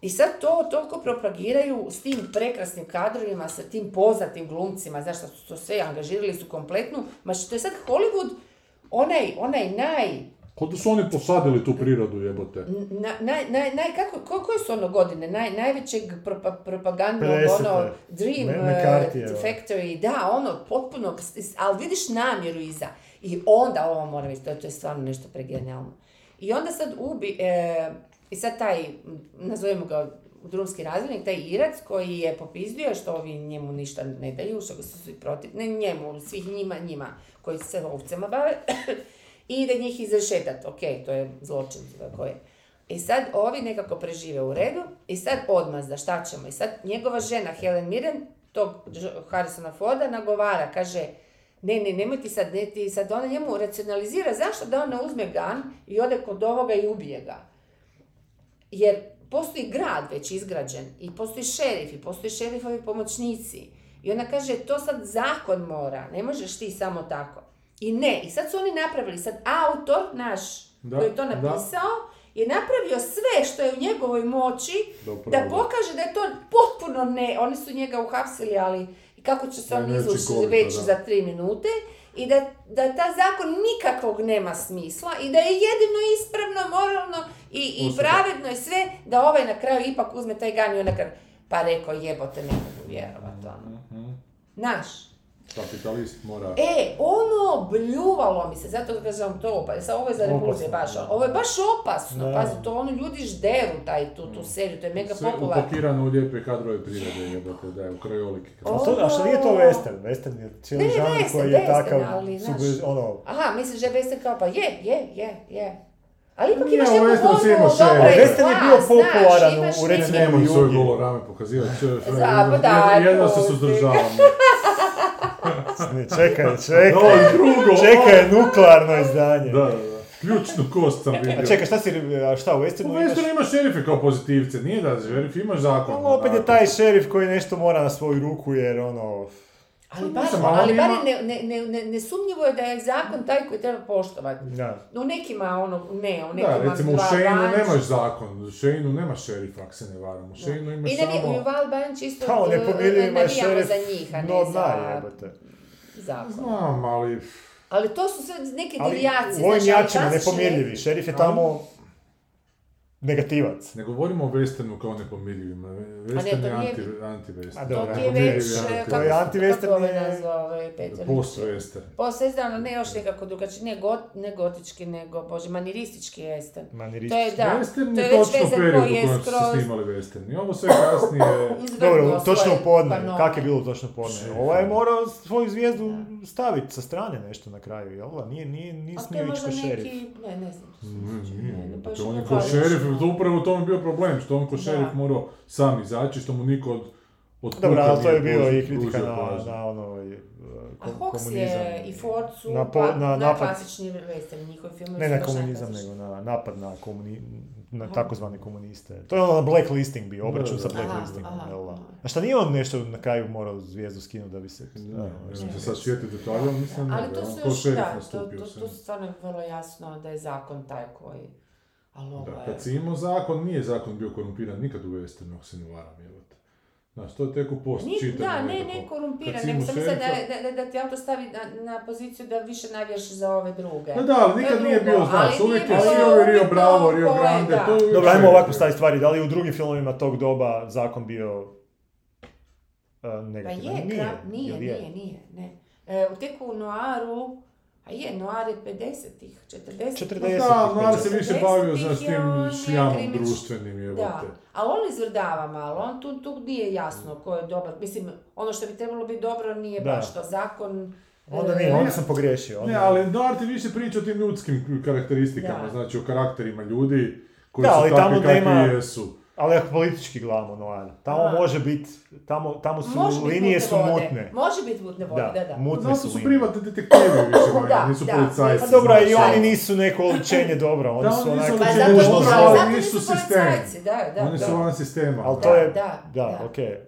I sad to toliko propagiraju s tim prekrasnim kadrovima, sa tim poznatim glumcima, znaš šta su to sve, angažirali su kompletnu, ma što je sad Hollywood, onaj, onaj naj, Ko da su oni posadili tu prirodu, jebote. na, naj, naj, naj, kako, ko, koje su ono godine, naj, najvećeg propa, propagandnog, 50-te. ono, Dream Me- uh, McCarthyjeva. Factory, da, ono, potpuno, ali vidiš namjeru iza. I onda, ovo moram reći, to, je- to je stvarno nešto pregenijalno. I onda sad ubi, e, i sad taj, m, nazovemo ga drumski razrednik, taj Irac koji je popizdio što ovi njemu ništa ne daju, što su svi protiv, ne njemu, svih njima, njima koji se ovcama bave, i da njih izrešetat, ok, to je zločin koji je. I sad ovi nekako prežive u redu i sad odmazda, šta ćemo? I sad njegova žena Helen Mirren, tog Harrisona Forda, nagovara, kaže, ne, ne, nemoj ti sad, ne, ti sad ona njemu racionalizira, zašto da ona uzme gan i ode kod ovoga i ubije ga? Jer postoji grad već izgrađen i postoji šerif i postoji šerifovi pomoćnici. I ona kaže, to sad zakon mora, ne možeš ti samo tako. I ne, i sad su oni napravili, sad autor naš Da, koji je to da. napisao, je napravio sve što je u njegovoj moći Da da pokaže da je to potpuno ne, oni su njega uhapsili, ali i kako će se on izvući već da. za tri minute i da, da ta zakon nikakvog nema smisla i da je jedino ispravno, moralno i, i pravedno je sve da ovaj na kraju ipak uzme taj gan i onda kad, pa rekao jebote ne mogu vjerovat, ono. Mhm. Naš. Kapitalist mora... E, ono bljuvalo mi se, zato kažem to, pa sad ovo je za Opasno. baš, ono, ovo je baš opasno, Da. pazi, to ono ljudi žderu taj, tu, tu seriju, to je mega Sve popularno. upakirano u lijepe kadrove prirode, jebote, da je u krajoliki. O, A, to, a što nije to western? Western je cijeli Ne, ne, žanr western, koji je western, takav, ali, znaš- sugli- ono, Aha, misliš da je Western kao pa je, je, je, je. Ali ipak imaš neku ono, šerif. dobro je Western je bio znaš, popularan imaš u, recimo, Nemoj svoje Jugi. golo rame pokazivati, pa jedno- se suzdržavam. Ne, čekaj, čekaj. Ovo drugo, Čekaj, nuklearno izdanje. Da, da, da. Ključnu kost sam vidio. A čekaj, šta si, a šta u U Westernu imaš? Westernu imaš šerife kao pozitivce, nije da šerif, imaš zakon. Ali opet je taj šerif koji nešto mora na svoju ruku jer ono... Ali, bar, ali bar ima- ne, ne, ne, ne, nesumnjivo je da je zakon taj koji treba poštovati. Da. U nekima ono, ne, u nekima... Da, recimo u Šejnu nemaš zakon, u Šejnu nemaš šerifa, ako se ne varam. U Šejnu imaš I ne, samo... u Val Banch isto navijamo šerif, za njih, a ne no za zakon. Znam, ali... Ali to su sve neke Ali devijacije. u ovim ali jačima klasični nepomirljivi. Šerif je tamo... negativac. Ne govorimo o westernu kao nepomirljivima. Western je nije- anti, anti-western. To ti je već, anti- to kako, je anti-western kako je- nazvao ovaj Petar? Post-western. Post-western, ali ne još nekako drugačije, ne, got, ne gotički, nego, bože, maniristički western. Maniristički. To je, da, Western to je je već točno period u je kojem su se skroz snimali westerni. Ovo sve kasnije... Dobro, točno podne. kanone. Kak je bilo točno u podne? Ovaj je morao svoju zvijezdu staviti sa strane nešto na kraju, jel? da? Nije, nije, nije A to je smio ići ko šerif. ne, ne znam. Ne, baš To on je ko kao šerif, to upravo u tome bio problem, što on ko šerif morao sam izaći, što mu niko od, od Dobro, ali to je bio i kritika na, na ono, uh, A kom- Fox komunizam. je i Ford su Na na, po- pa, na na, napad- klasični western, njihovi filmovi Ne na komunizam, nego na napad na, komuni, na takozvane komuniste. To je ono blacklisting bio, obračun Da, sa da. blacklistingom, jel da? A šta nije on nešto na kraju morao zvijezdu skinuti da bi se... Ne, da, ne ono, se sad detalja, ali mislim Ali ne, to on su ko još, šerif da, to, to, to stvarno je vrlo jasno da je zakon taj koji... Ali Da, kad si imao zakon, nije zakon bio korumpiran nikad u westernu, ako se ne varam, jebote. Znaš, to je tek u post Ni- čitanju da, ne, ne korumpira, Kad si nego imao sam mislila da, da, da, da ti auto stavi na, na poziciju da više navijaš za ove druge. Pa da, ali nikad nije bio, znaš, uvijek je bilo svi ovi Rio Bravo, Rio Grande, to je uvijek Dobro, ajmo ovako staviti stvari. Da li je u drugim filmovima tog doba zakon bio uh, Pa negativan? je, nije, nije, nije, nije, ne. E, u tek u Noiru, a je, Noir je 50-ih, 40-ih. 40-ih. Da, se više 40-ih bavio, znaš, je tim šljamom društvenim, Da, jebote. ali on izvrdava malo, on tu, tu nije jasno ko je dobar. Mislim, ono što bi trebalo biti dobro nije Da. baš to. Zakon... Onda e, nije, onda sam pogriješio. Ne, ali Noir ti više priča o tim ljudskim karakteristikama, Da. znači o karakterima ljudi koji Da, su ali takvi tamo kakvi nema- jesu. Ali ako politički gledamo Noir, tamo A. može biti, tamo, tamo su Može linije su vode. mutne. Može biti mutne vode, da, da. mutne su su privatni detektivi više manje, Da, nisu da. policajci. Pa dobro, i znaš. oni nisu neko oličenje dobra, oni Da, su Znači, zato, nužno znali, zato nisu policajci, da, da. Oni da. su van sistema. Ali Da, to je, da, da, da. okej.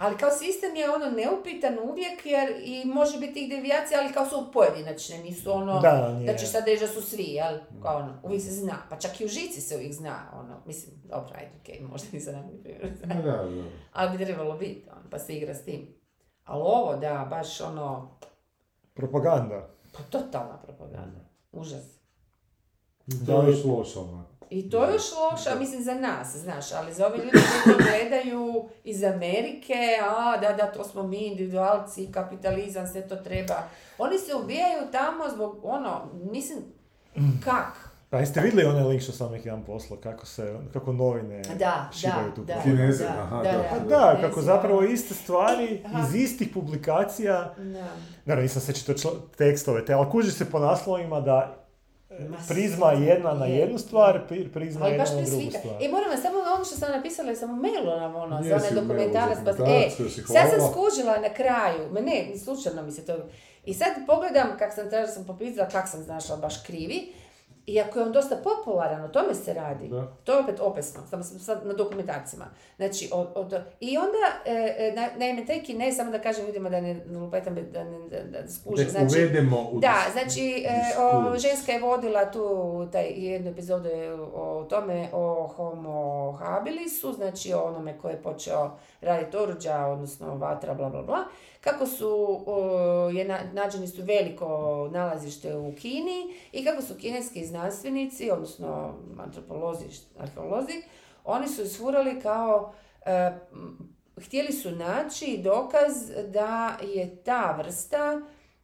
Ali kao sistem je ono neupitan uvijek jer i može biti tih devijacija, ali kao su pojedinačne, nisu ono Da, da nije. ćeš sad reći da su svi, jel? Kao ono, uvijek se zna, pa čak i u žici se uvijek zna, ono, mislim, dobro, ajde, okej, možda nisam primjer, Da, da, da. ali bi trebalo biti, ono, pa se igra s tim. Ali ovo, da, baš ono, Propaganda. pa totalna propaganda, užas. To je još loše onako. I to je još loše, a mislim za nas, znaš, ali za ove ljude koji to gledaju iz Amerike, a da, da, to smo mi individualci, kapitalizam, sve to treba. Oni se ubijaju tamo zbog, ono, mislim, kak? Pa jeste vidjeli onaj link što sam neki dan poslao, kako se, kako novine Da, šibaju da, tu da. Kineze, da, aha, da, da. da. Pa da, Kinezi, kako zapravo iste stvari Aha. iz istih publikacija, Da. naravno nisam se čitao čl- tekstove, te, ali kuži se po naslovima da prizma jedna na je. jednu stvar, pri- prizma Ali jedna na drugu stvar. E, moram samo ono što sam napisala, sam u mailu nam ono, za onaj dokumentarac, pa, e, sad sam skužila na kraju, ma ne, slučajno mi se to, i sad pogledam, kak sam tražila, sam popisala, kak sam znašla baš krivi, iako je on dosta popularan, o tome se radi. Da. To je opet opasno, samo sam sad na dokumentarcima. Znači, od, od, i onda, e, e, na, naime, taj ne, samo da kažem ljudima da ne lupetam, da ne da, da skuže, Da znači, uvedemo u da, znači, e, o, ženska je vodila tu taj jednu epizodu o tome, o homo habilisu, znači o onome koji je počeo raditi oruđa, odnosno vatra, bla, bla, bla. Kako su, je na, nađeni su veliko nalazište u Kini i kako su kineski znanstvenici, odnosno antropolozi, arheolozi, oni su isfurali kao e, htjeli su naći dokaz da je ta vrsta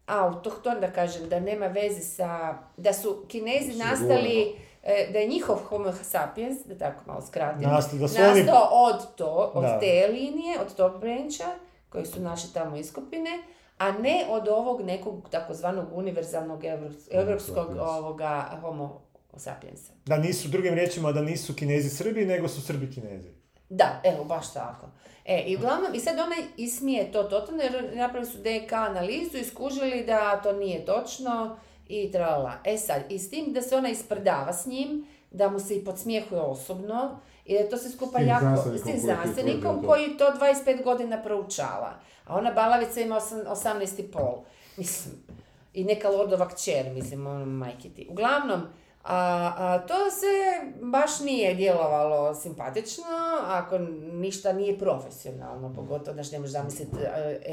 autohton, da kažem, da nema veze sa, da su kinezi nastali, e, da je njihov homo sapiens, da tako malo skratim, Nastao- oni- od, to, od Da. te linije, od tog brancha, koji su našli tamo iskopine, a ne od ovog nekog takozvanog univerzalnog sapiens. ovoga homo sapiensa. Da nisu, drugim riječima, da nisu kinezi Srbi, nego su Srbi kinezi. Da, evo, baš tako. E, i uglavnom, i sad ona ismije to totalno, jer napravili su DNK analizu i skužili da to nije točno i tralala. E sad, i s tim da se ona isprdava s njim, da mu se i podsmijehuje osobno, i da to se skupa S jako, s tim znanstvenikom koji to 25 godina proučava. A ona balavica ima osam- 18 i pol. Mislim, i neka lordova kćer, mislim, ono, majke ti. Uglavnom, a, a to se baš nije djelovalo simpatično, ako ništa nije profesionalno, pogotovo, znaš, ne možeš zamisliti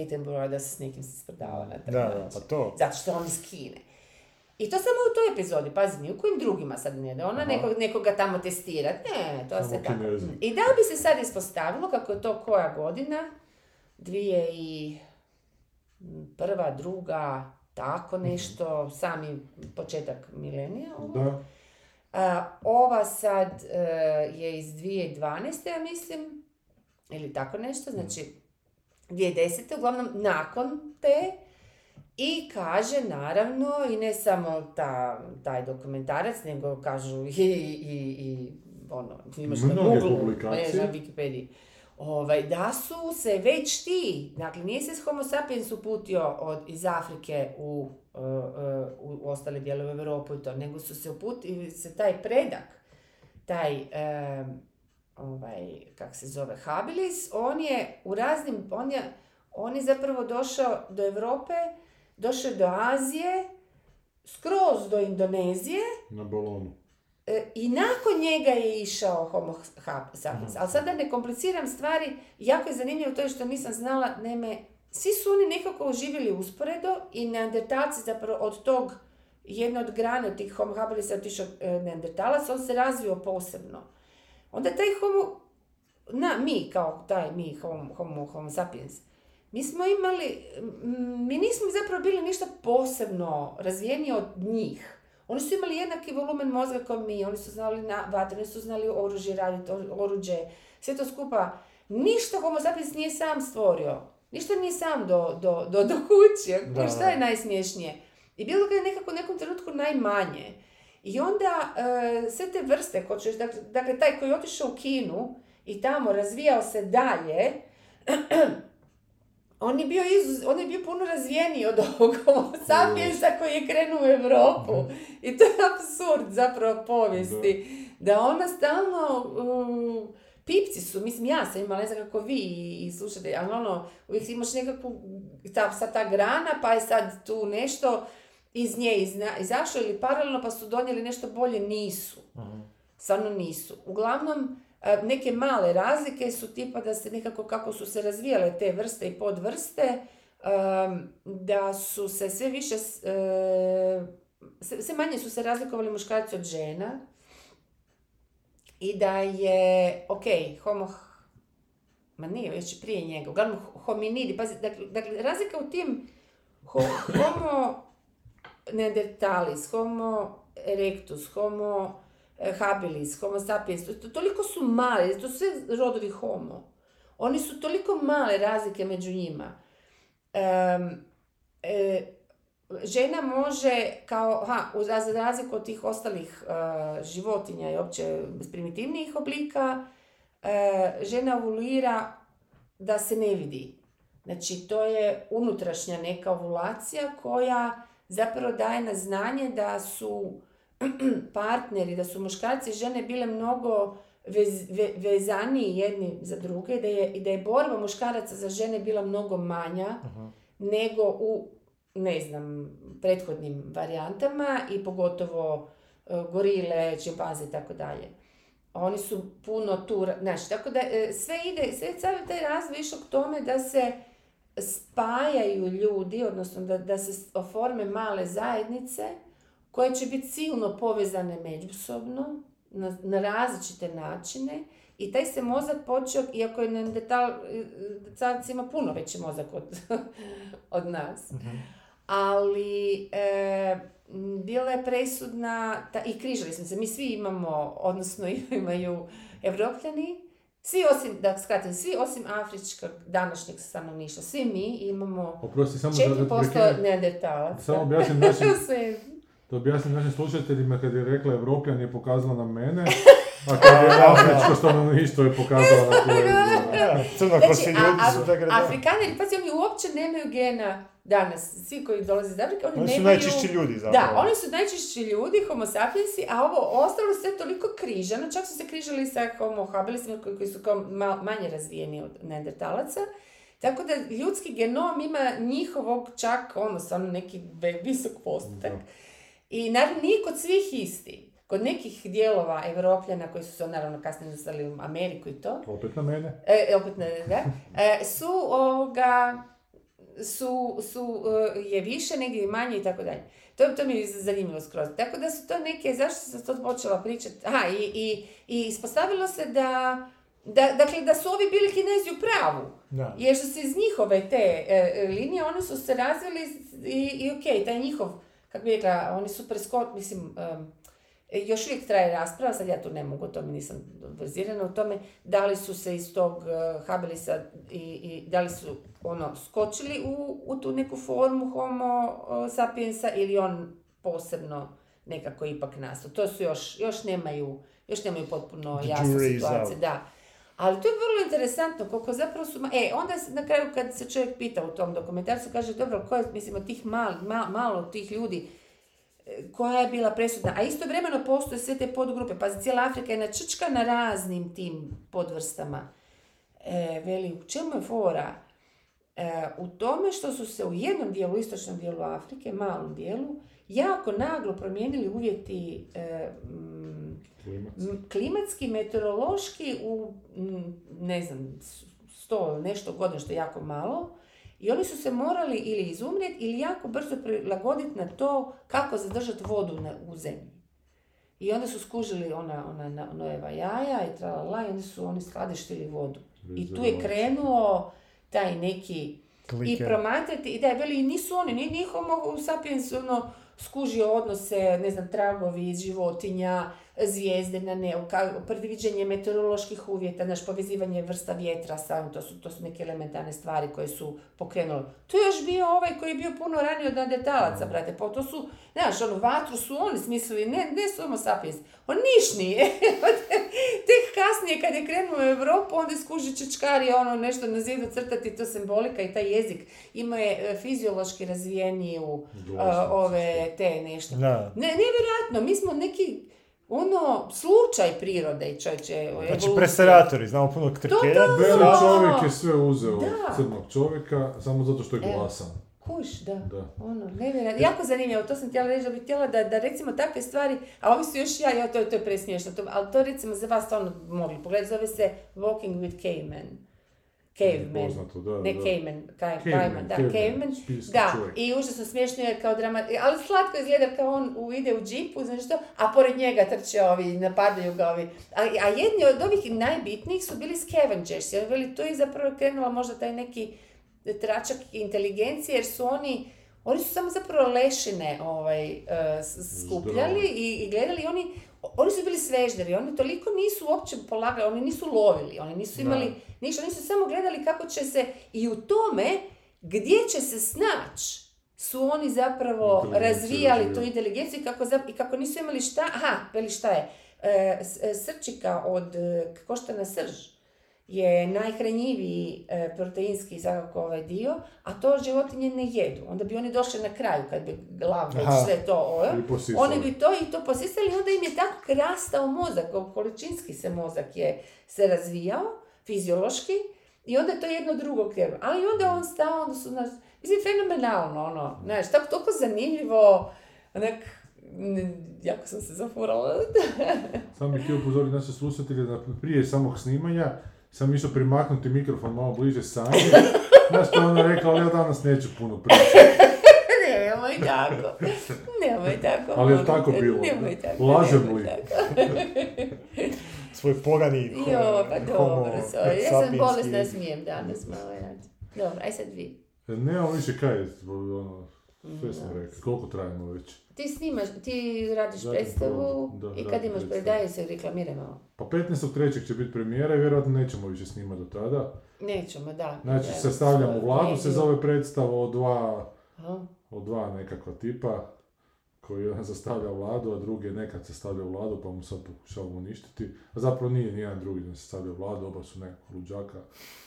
Attenborough da se s nekim sprdava na taj Da, da, pa to. Zato što on iz Kine. I to samo u toj epizodi, pazi, ni u kojim drugima sad ne da ona nekog, nekoga tamo testirat, ne, to Samo se tako. I da li bi se sad ispostavilo kako je to koja godina, dvije i prva, druga, tako nešto, sami početak milenija. ovo. Da. A, ova sad e, je iz 2012. ja mislim, ili tako nešto, znači 2010. uglavnom nakon te i kaže naravno i ne samo ta, taj dokumentarac, nego kažu i, i, i ono, imaš na Google, na Wikipediji, ovaj, da su se već ti, dakle nije se Homo sapiens uputio od, iz Afrike u, uh, uh, u ostale dijelove Europu i to, nego su se uputili, se taj predak, taj, em, ovaj, kak se zove, habilis, on je u raznim, on je, on je zapravo došao do Europe, došao je do Azije, skroz do Indonezije, Na balonu. E, I nakon njega je išao Homo sapiens. Ali sad da ne kompliciram stvari, jako je zanimljivo to što nisam znala, naime, svi su oni nekako živjeli usporedo i neandertalci zapravo od tog, jedna od grane od tih Homo habilisa otišao e, neandertalac, on se razvio posebno. Onda taj Homo, na, mi kao taj mi Homo, homo, homo sapiens, mi smo imali, mi nismo zapravo bili ništa posebno razvijeniji od njih. Oni su imali jednaki volumen mozga kao mi, oni su znali na vatre, oni su znali oružje raditi, oruđe, sve to skupa. Ništa Homo sapiens nije sam stvorio. Ništa nije sam do, do, do, do kuće. Da, Šta je najsmješnije? I bilo ga je nekako u nekom trenutku najmanje. I onda e, sve te vrste, hoćeš, dakle, dakle taj koji je otišao u Kinu i tamo razvijao se dalje, on je bio, izuz, on je bio puno razvijeniji od ovog Homo sapiensa koji je krenuo u Europu. I to je apsurd zapravo povijesti. Da, ona stalno... uh, pipci su, mislim ja sam imala, ne znam kako vi i, slušate, ali ono, uvijek imaš nekakvu, ta, sad ta grana, pa je sad tu nešto iz nje izna, izašlo ili paralelno, pa su donijeli nešto bolje, nisu. Stvarno nisu. Uglavnom, neke male razlike su tipa da se nekako kako su se razvijale te vrste i podvrste, da su se sve više, e, sve, manje su se razlikovali muškarci od žena i da je, ok, homo, ma nije, već prije njega, uglavnom hominidi, pazi, dakle, dakle razlika u tim ho- homo neandertalis, homo erectus, homo habilis, homo sapiens, to, to- toliko su male, to su sve rodovi homo. Oni su toliko male razlike među njima. Em, e, žena može kao, ha, za razliku od tih ostalih eh, životinja i opće primitivnijih oblika, eh, žena ovulira da se ne vidi. Znači, to je unutrašnja neka ovulacija koja zapravo daje na znanje da su partneri, da su muškarci i žene bile mnogo vez, ve- vezaniji jedni za druge da je, i da je borba muškaraca za žene bila mnogo manja nego u, ne znam, prethodnim varijantama i pogotovo e, gorile, čimpanze i tako dalje. Oni su puno tu, znači, tako da e, sve ide, sve sav taj razvoj išao k tome da se spajaju ljudi, odnosno da, da se oforme male zajednice koje će biti silno povezane međusobno na, na različite načine i taj se mozak počeo, iako je neandertalac ima puno veći mozak od, od nas, ali e, bila je presudna, ta, i križali smo se, mi svi imamo, odnosno imaju evropljani, svi osim, da skratim, svi osim afričkog današnjeg stanovništva, svi mi imamo Oprosti, samo da, da 4% prekinem. neandertalaca. Samo objasnim našim. da objasnim našim slušateljima kad je rekla Evropljan je pokazala na mene, a kad je afričko stanovništvo je pokazala na kolegu. Ja, crnokosi Znači, ljudi su. Afrikaneri, pazi, oni uopće nemaju gena danas. Svi koji dolaze iz Afrike, oni, Oni su nemaju... najčišći ljudi zapravo. Da, oni su najčišći ljudi, homo sapiensi, a ovo ostalo sve toliko križano, čak su se križali sa homo habilisima koji, koji su kao ma- manje razvijeni od neandertalaca. Tako da ljudski genom ima njihovog čak, ono, stvarno neki visok postotak. I naravno nije kod svih isti. Kod nekih dijelova Evropljana koji su se naravno kasnije nastali u Ameriku i to, Opet na mene. e, opet ne, da, e, su ovoga, su, su, e, je više, negdje i manje i tako dalje. To, to mi je zanimljivo skroz. Tako da su to neke, zašto sam to počela pričati? Aha, i, i, i ispostavilo se da, da, dakle, da su ovi bili kinezi u pravu. Da. Jer što se iz njihove te e, linije, oni su se razvili i, i ok, taj njihov, kako bi rekla, oni su presko, mislim, još uvijek traje rasprava, sad ja tu ne mogu, o tome nisam verzirana u tome, da li su se iz tog uh, Habilisa i, i da li su ono skočili u, u tu neku formu homo uh, sapiensa ili on posebno nekako ipak nastao. To su još, još nemaju, još nemaju potpuno jasnu situaciju, da. Ali to je vrlo interesantno, koliko zapravo su... E, onda na kraju kad se čovjek pita u tom dokumentarcu, kaže, dobro, ko je, mislim, od tih mal, ma- malo tih ljudi, e, koja je bila presudna, a istovremeno postoje sve te podgrupe, pa cijela Afrika je načrčkana raznim tim podvrstama. E, veli, u čemu je fora? E, u tome što su se u jednom dijelu, istočnom dijelu Afrike, malom dijelu, jako naglo promijenili uvjeti e, klimatski, meteorološki u, ne znam, sto nešto godina, što je jako malo, i oni su se morali ili izumrijeti ili jako brzo prilagoditi na to kako zadržati vodu na, u zemlji. I onda su skužili ona, ona na- Noeva jaja i tralala i onda su oni skladištili vodu. I tu je krenuo taj neki i Klike. promatrati, i da je veli, nisu oni, ni, homo sapiens ono, skužio odnose, ne znam, tragovi iz životinja, zvijezde na nebu, ka- predviđanje meteoroloških uvjeta, naš povezivanje vrsta vjetra, sam, to su, to su neke elementarne stvari koje su pokrenule. Tu je još bio ovaj koji je bio puno ranije od Neandertalaca, brate, pa to su, znaš, ono, vatru su oni smislili, ne, ne su homo sapiens, on niš nije. Tek kasnije kad je krenuo u Europu, onda je skuži čečkari ono nešto na zidu crtati, to simbolika i taj jezik ima je e, fiziološki razvijeniju Glasnost. ove te nešto. Da. Ne, nevjerojatno, mi smo neki ono, slučaj prirode i čovječe Znači, preseratori, znamo puno to, Beli Da. čovjek je sve uzeo Da. od crnog čovjeka, samo zato što je Evo. glasan. Kuš, da. Da. Ono, nevjerojatno. Jako zanimljivo, to sam htjela reći da bih htjela da, da recimo takve stvari, a ovi su još ja, ja to, je- to je presmiješno, to, ali to recimo za vas stvarno mogli pogledati, zove se Walking with Cavemen. Caveman. Poznato, da, Ne da. caveman, kaj, Caveman, da, caveman, Da, čovjek. i užasno smiješno je kao drama, ali slatko izgleda kao on ide u džipu, znaš što, a pored njega trče ovi, napadaju ga ovi. A, a jedni od ovih najbitnijih su bili scavengers, jer veli, to je zapravo krenula možda taj neki tračak inteligencije, jer su oni, oni su samo zapravo lešine ovaj, s- skupljali i, i gledali oni, oni su bili svežderi, oni toliko nisu uopće polagali, oni nisu lovili, oni nisu imali ništa, oni su samo gledali kako će se i u tome gdje će se snaći su oni zapravo razvijali tu inteligenciju i kako, zap- i kako nisu imali šta, aha, veli šta je, e, e, srčika od e, koštana srž je najhranjiviji e, proteinski svakako ovaj dio, a to životinje ne jedu. Onda bi oni došli na kraju kad bi glav sve to posisali. Oni bi to i to posisali i onda im je tako rastao mozak, količinski se mozak je se razvijao, fiziološki, i onda je to jedno drugo krenulo. Ali onda on stao, onda su nas, mislim, fenomenalno, ono, znaš, tako toliko zanimljivo, onak, jako sam se zafurala. Sam bih htio upozoriti naše slušatelje da prije samog snimanja sam išao primaknuti mikrofon malo bliže Sanji. Znaš što ona rekla, ali ja danas neću puno pričati. Nemoj tako, nemoj tako. Ali je tako te, bilo, Nemoj tako, Lažem li? Svoj pogani Jo, pa homo dobro, sorry. Ja sam bolesna, smijem danas malo, ja. Dobro, aj sad vi. Nemamo više kaj, ono, sve sam rekao. Koliko trajimo već? Ti snimaš, ti radiš predstavu da, i kad imaš predaje se reklamiraj malo. Pa 15.3. će biti premijera i vjerojatno nećemo više snimati do tada. Nećemo, da. Znači, Da, sastavljamo svoj vladu, se zove predstava od dva, Aha. od dva nekakva tipa, koji jedan sastavlja vladu, a drugi je nekad sastavlja vladu, pa mu sad pokušavamo uništiti. A zapravo nije nijedan drugi da sastavlja vladu, oba su nekakva luđaka.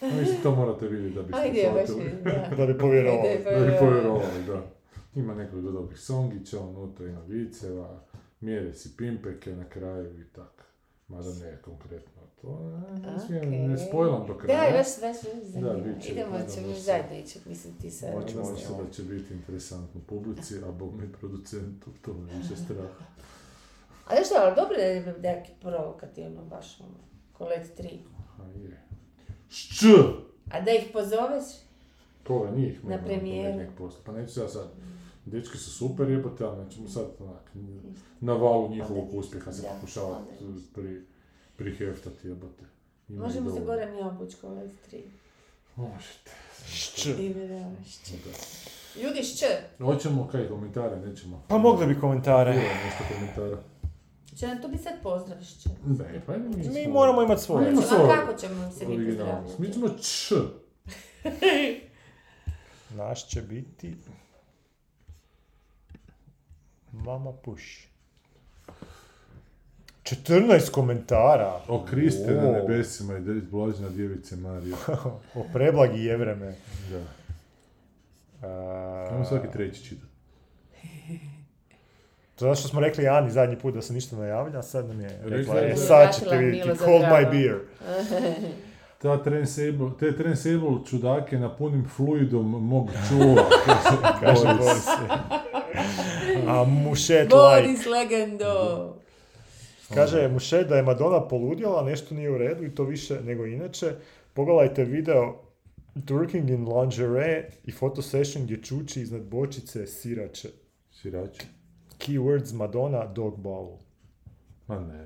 Mislim, to morate vidjeti da biste Ajde, baš shvatili. da. Bi povjerovali. Ajde, Da bi povjerovali, da. Ima nekoliko dobrih songića, unutra ima viceva, mjere si pimpeke na kraju i tak. Mada ne konkretno to, ne, ne smijem, ne spojlam do Da, kraja. baš, baš, baš zanimljivo. bit će, Idemo, nadamo ćemo zajedno ići, mislim ti sa... Moćemo Nadam se. da će biti interesantno publici, a bog mi producentu, to me više strah. A znaš što, ali dobro da je neki provokativno, baš ono, kolet 3. A je. Šč! A da ih pozoveš? Koga njih? Na posla. Pa neću ja sad, dečki su super jebote, ali nećemo sad onak, na valu njihovog uspjeha se pokušavati pri, priheftati jebote. Ima Možemo se gore nije obučko ovaj tri. Možete. Šč. Ljudi šće. Hoćemo kaj komentare, nećemo. Pa mogli bi komentare. Bilo nešto komentara. Će nam to biti sad pozdrav šće. Ne, pa mi, Mi smo- moramo imati svoje. Ajmo A svoje. kako ćemo se mi pozdravljati? Mi ćemo č. Naš će biti... Mama puš. 14 komentara. O Kriste na nebesima i blažena djevice Marija. o preblagi jevreme. Da. A, Ajmo svaki treći čitati. To zato što smo rekli Ani zadnji put da se ništa ne javlja, a sad nam je Rekla je e, da- sad ćete vidjeti, hold my beer. Ta transable, te transable čudake napunim fluidom mog čula, kaže, Kaže Boris. A mušet like. Boris legendo. Kaže mušet da je Madonna poludjela, nešto nije u redu i to više nego inače. Pogledajte video Twerking in lingerie i fotosession gdje čuči iznad bočice sirače. Sirač. Keywords Madonna dog bowl. Ma ne,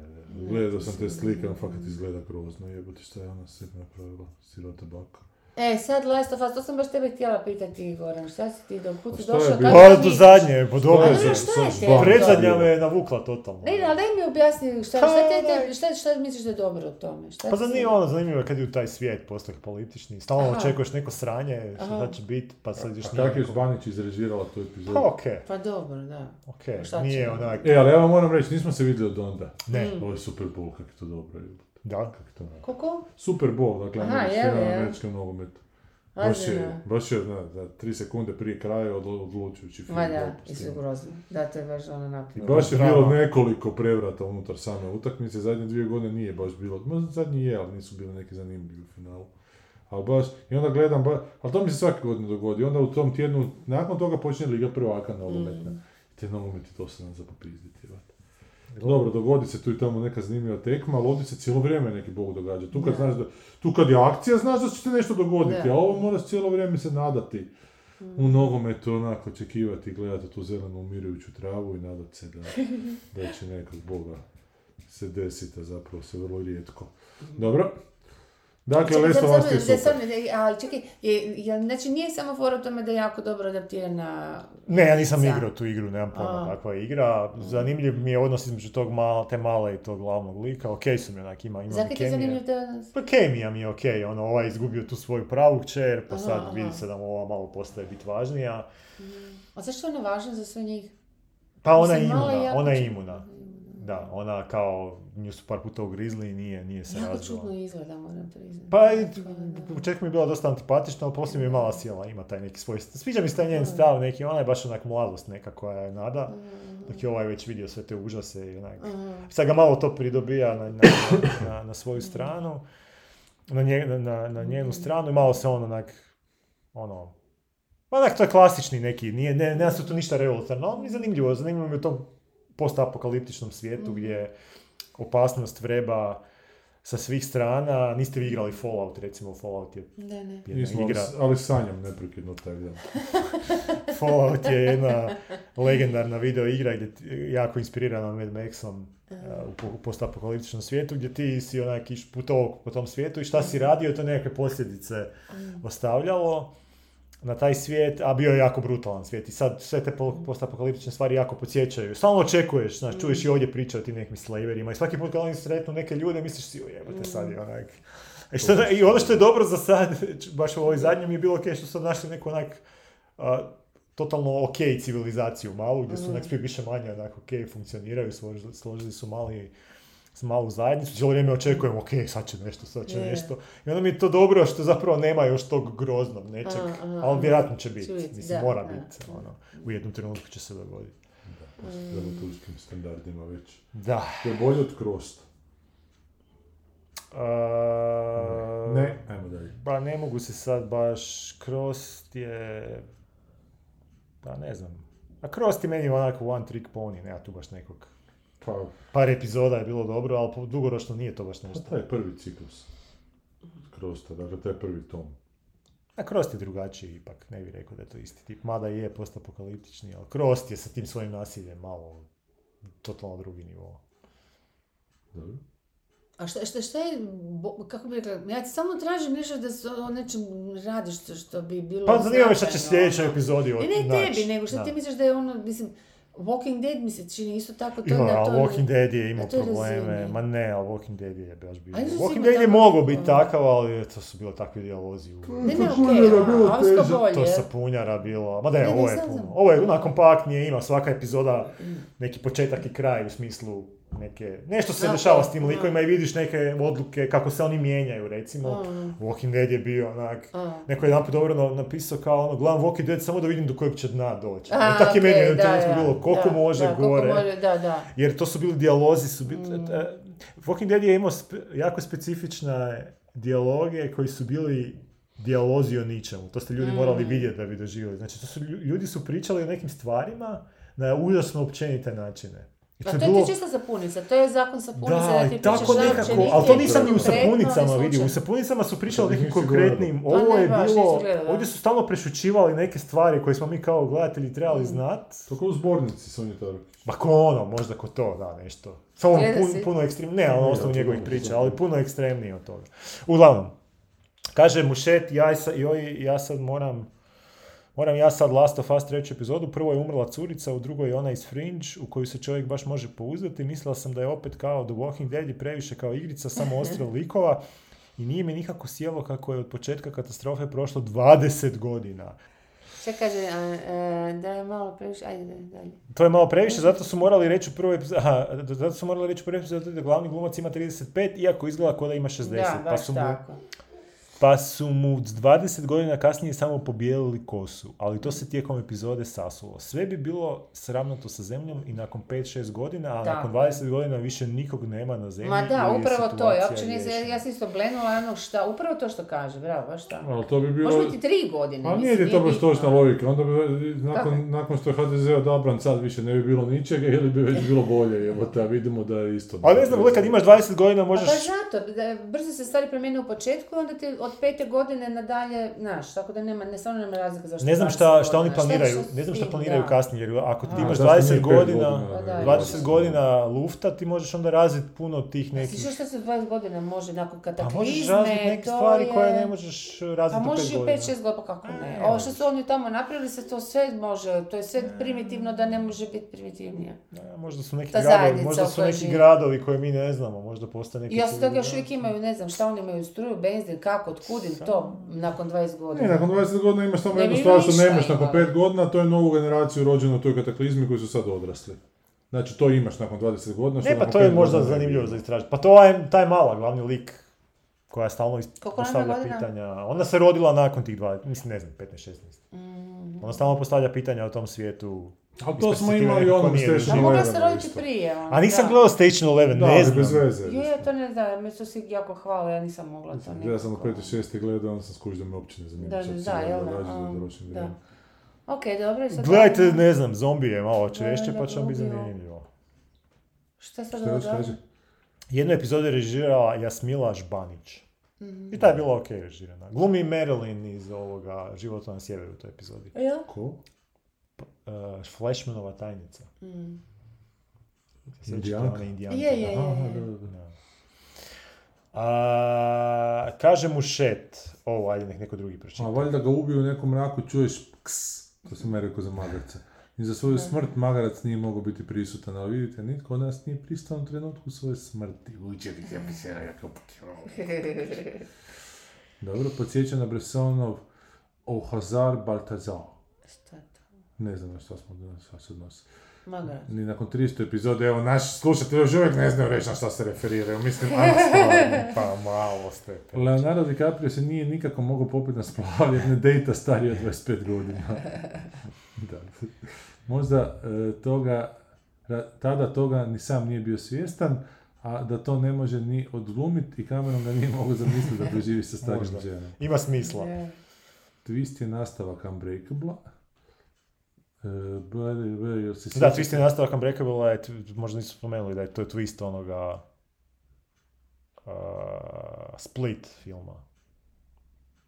gledao sam te slike, on fakat izgleda grozno, jebote šta je ona sebi napravila, sirota baka. E, sad Last of Us, to sam baš tebe htjela pitati, Goran, šta si ti do kud si došao? kako Pa do zadnje, po dobro. Je zbam. Predzadnja me je navukla totalno. Ne, ali daj mi objasni šta, Pa, šta, te, daj. te, šta, šta misliš da je dobro u tome? Šta Pa zanimljivo ono, zanimljivo je kad je u taj svijet postao politični. Stalno Aha. očekuješ neko sranje, Aha. šta će biti, pa sad još A nije kako je Žbanić izrežirala tu epizodu? Pa okej, Pa dobro, da. okej, Šta nije onak, E, ali ja vam moram reći, nismo se vidjeli od onda. ne, Mm. Ovo je Super Bowl, kako je to dobro. Da. Kako je to. Koliko? Super Bowl, dakle, Aha, Aha, je je? američkom nogometu. Baš je, baš je, da, da, tri sekunde prije kraja od, odlučujući film. Gol i su grozno. Da, to je baš ono I napravljeno. baš je bilo nekoliko prevrata unutar same utakmice, zadnje dvije godine nije baš bilo, možda zadnji je, ali nisu bili neki zanimljivi u finalu. Ali baš, i onda gledam, ba, ali to mi se svake godine dogodi, onda u tom tjednu, nakon toga počne Liga prvaka nogometna. Mm. Te nogometi to se nam za popizditi, jebote. Dobro, dogodi se tu i tamo neka zanimljiva tekma, ali ovdje se cijelo vrijeme neki bog događa. Tu kad, znaš da, tu kad je akcija, znaš da će se nešto dogoditi, a ovo moraš cijelo vrijeme se nadati. U nogometu onako očekivati i gledati tu zelenu umirujuću travu i nadati se da, da će nekog boga se desiti, a zapravo se vrlo rijetko. Dobro. Dakle, Us samo- je da, super. da, ali čekaj, je, je, znači nije samo fora u tome da je jako dobro adaptirana... Ne, ja nisam Za- igrao tu igru, nemam pojma kakva je igra. Zanimljiv mi je odnos između tog mal, te male i tog glavnog lika. Okej su mi onak, ima, ima Zakaj ti zanimljiv odnos? Pa kemija mi je okej, ono, ovaj izgubio tu svoju pravu kćer, pa Aha, sad aha. vidi se da mu ova malo postaje bit važnija. A zašto je ona važna za sve njih? Pa ona je imuna, ona je imuna. Da, ona kao, nju su par puta ugrizli i nije, nije se Jako razvila. čudno izgleda, moram priznati. Pa i početku mi je bila dosta antipatična, ali poslije mi je mala sjela, ima taj neki svoj... Sviđa mi se taj njen stav neki, ona je baš onak mladost neka koja je nada, dok je ovaj već vidio sve te užase i onak... Aha. Sad ga malo to pridobija na, na, na, na svoju stranu, na, nje, na, na, njenu stranu i malo se on onak, ono, onak to je klasični neki, nije, ne, nema se tu ništa revolucionarno, ali mi je zanimljivo, zanimljivo mi je u tom postapokaliptičnom svijetu gdje opasnost vreba sa svih strana, niste vi igrali Fallout, recimo Fallout je ne. jedna Nismo, igra, ali sanjam neprekidno taj. Fallout je jedna legendarna video igra gdje ti- jako inspirirana Mad Maxom uh, u po- postapokaliptičnom svijetu gdje ti si onak iš putovao po tom svijetu i šta si radio, to nekakve posljedice ostavljalo na taj svijet, a bio je jako brutalan svijet. I sad sve te po- postapokaliptične stvari jako podsjećaju. Stalno očekuješ, znaš, čuješ i ovdje priče o tim nekim slaverima i svaki put kad oni sretnu neke ljude misliš si, jebote sad je onak... I, što, I ono što je dobro za sad, baš u ovoj zadnjem je bilo ok što su našli neku onak a, totalno ok civilizaciju malu, gdje su onak svi više manje onak ok funkcioniraju, složili, složili su mali malu zajednicu, cijelo vrijeme očekujemo, ok, sad će nešto, sad će Je. nešto. I onda mi je to dobro što zapravo nema još tog groznog nečeg, aha, ali aha. vjerojatno će biti, Će biti, mislim, da, mora biti, ono, u jednom trenutku će se dogoditi. Da, po dramaturškim standardima već. Da. To je bolje od Krosta. A, Ne, ajmo dalje. Pa ne mogu se sad baš, Krost je, pa ne znam, a Krost je meni onako one trick pony, nema tu baš nekog. Pa, Par epizoda je bilo dobro, ali dugoročno nije to baš pa nešto. taj je prvi ciklus Krosta, dakle taj je prvi tom. A Krost je drugačiji ipak, ne bih rekao da je to isti tip. Mada je postapokaliptični, ali Krost je sa tim svojim nasiljem malo totalno drugi nivo. Dobro. A šta, šta, šta je, bo- kako bi rekla, ja ti samo tražim nešto da se o nečem radiš što, što bi bilo Pa zanima me šta će sljedećoj ono. epizodi Ne, od- ne naći. tebi, nego što Da. ti misliš da je ono, mislim, Walking Dead mi se čini isto tako to Ima, da to... Walking Dead je imao probleme. razini. Ma ne, ali Walking Dead je baš bio. Walking Dead je mogao biti takav, ali to su bilo takvi dijalozi. u- Ne, ne, okej, bolje. To sa punjara bilo. Ma ne, Ne, ne, ovo je puno. Ovo je na kompaktnije, ima svaka epizoda neki početak i kraj u smislu neke... Nešto se dešava s tim likovima i vidiš neke odluke kako se oni mijenjaju, recimo. Mm. Walking Dead je bio onak... A. Neko je jedanput dobro na- napisao kao ono, gledam Walking Dead samo da vidim do kojeg će dna doći. A, I tak je meni da, da, bilo koliko da, može da, koliko gore. može, da, da. Jer to su bili dijalozi, su bili... Mm. e, Walking Dead je imao spe- jako specifične dijaloge koji su bili dijalozi o ničemu. To ste ljudi Mm. morali vidjeti da bi doživjeli. Znači, to su, lju- ljudi su pričali o nekim stvarima na užasno općenite načine. Pa to je ti čisto sapunica, to je zakon sapunica da, da, ti tako pričaš nekako, ali to nisam ni u sapunicama vidio. U sapunicama su pričali o nekim konkretnim, ovo Pa ne je baš, bilo, ovdje su stalno prešućivali neke stvari koje smo mi kao gledatelji trebali Mm. znat. To kao u zbornici Sonja. Ma ko ono, možda ko to, da, nešto. Samo pun, puno ekstremnije, ne, Ne, osnovu njegovih priča, ali puno ekstremnije od toga. Uglavnom, kaže Mušet, ja, joj, ja sad moram, moram ja sad Last of Us treću epizodu, prvo je umrla curica, u drugoj je ona iz Fringe, u koju se čovjek baš može pouzdati, mislila sam da je opet kao The Walking Dead i previše kao igrica, samo ostrel likova, i nije mi nikako sjelo kako je od početka katastrofe prošlo 20 godina. Šta kaže, a, a, da je malo previše, ajde dalje. To je malo previše, zato su morali reći u prvoj epizodi, zato su morali reći u prvoj epizodi da glavni glumac ima 35, iako izgleda kao da ima 60. Da, pa, baš su mu, tako. Pa su mu 20 godina kasnije samo pobijelili kosu, ali to se tijekom epizode sasulo. Sve bi bilo sravnato sa zemljom i nakon 5-6 godina, a Tako nakon je. 20 godina više nikog nema na zemlji. Ma da, upravo to, ja uopće nisam, ja, sam isto blenula ono šta, upravo to što kaže, bravo, baš tako. Ali to bi bilo... Može biti tri godine, A mislim, nije ti to baš točna logika, onda bi Kako? nakon, nakon što je HDZ odabran sad više ne bi bilo ničega ili bi već bilo bolje, jebote, a vidimo da je isto. Ali ne znam, kad imaš 20 godina možeš... Pa zato, da brzo se stvari promijene u početku onda ti od pete godine nadalje, znaš, tako da nema, ne stvarno nema razlika zašto Ne znam 20 šta, šta oni godina. planiraju, je što ne znam šta planiraju da. kasnije, jer ako ti A, imaš zašto 20 nije pet godina, Pa da, 20 godina lufta, ti možeš onda razviti puno tih A nekih... Sviš što se 20 godina može nakon A kataklizme, možeš razviti neke to stvari je... koje ne možeš A razviti u možeš i 5 u godina. 5-6 godina, pa kako ne? Ne, Ovo što možeš. su oni tamo napravili se to sve može, to je sve primitivno da ne može biti primitivnije. Da, možda su neki gradovi, možda su neki gradovi koje mi ne znamo, možda postoje neki... I ja se toga još uvijek imaju, ne znam šta oni imaju, struju, benzin, kako, otkud im to nakon 20 godina. Ne, nakon 20 godina imaš samo jednu stvar što nemaš nakon imali. 5 godina, to je novu generaciju rođenu u toj kataklizmi koji su sad odrasli. Znači to imaš nakon 20 godina. što Ne, pa to je možda zanimljivo za istražiti. Pa to je taj mala, glavni lik koja stalno postavlja pitanja. Ona se rodila nakon tih 20, mislim, ne znam, 15-16. Mm. Ona stalno postavlja pitanja o tom svijetu. Ali to smo imali nekako ono Station. A mogla Eleven se roditi prije. ono, A nisam da. gledao Station Eleven, Da, ne ali znam. bez veze. Jo, ja to ne znam, me su svi jako hvale, ja nisam mogla to Ja sam u nekako. 5. 6. gledao, onda sam skužio da me uopće ne zanima. Da, da, jel da, um, da. vrijeme. Ok, dobro, i sad... Gledajte, ne znam, zombije malo češće, Da, pa će vam biti zanimljivo. Šta sad ovo kaže? Jednu epizodu je režirala Jasmila Žbanić. Mhm. I ta je bila ok režirana. Glumi Marilyn iz ovoga Života na sjeveru u toj epizodi. Jel? Ko? Uh, Flashmanova tajnica. Mm. Indijanka? Je, je? Aha, je. da, da, da. Da. A, kaže mu šet. Ovo, ajde, nek neko drugi pročita. A valjda ga ubiju u nekom mraku, čuješ ks, to sam ja rekao za magarca. I za svoju smrt magarac nije mogao biti prisutan, ali vidite, nitko od nas nije pristao u trenutku svoje smrti. Se rekao, Dobro, podsjeća na Bressonov O Hazar Baltazar. Šta je? Ne znam na što smo danas šta se odnosi. Magarac. Ni nakon 300 epizode, evo, naši slušatelji još uvijek ne znaju reći na šta se referiraju. Mislim, ajmo stvarno. Pa malo ste. Leonardo DiCaprio se nije nikako mogao popiti na splav jedne dejta starije od 25 godina. da. Možda e, toga, ra- tada toga ni sam nije bio svjestan, a da to ne može ni odglumiti i Cameron ga nije mogao zamisliti da doživi sa starim ženom. Ima smisla. Twist je nastavak Unbreakable. E, bl- jel se Da, twist je nastavak Unbreakable, je, možda nisu spomenuli da je to je twist onoga uh, Split filma.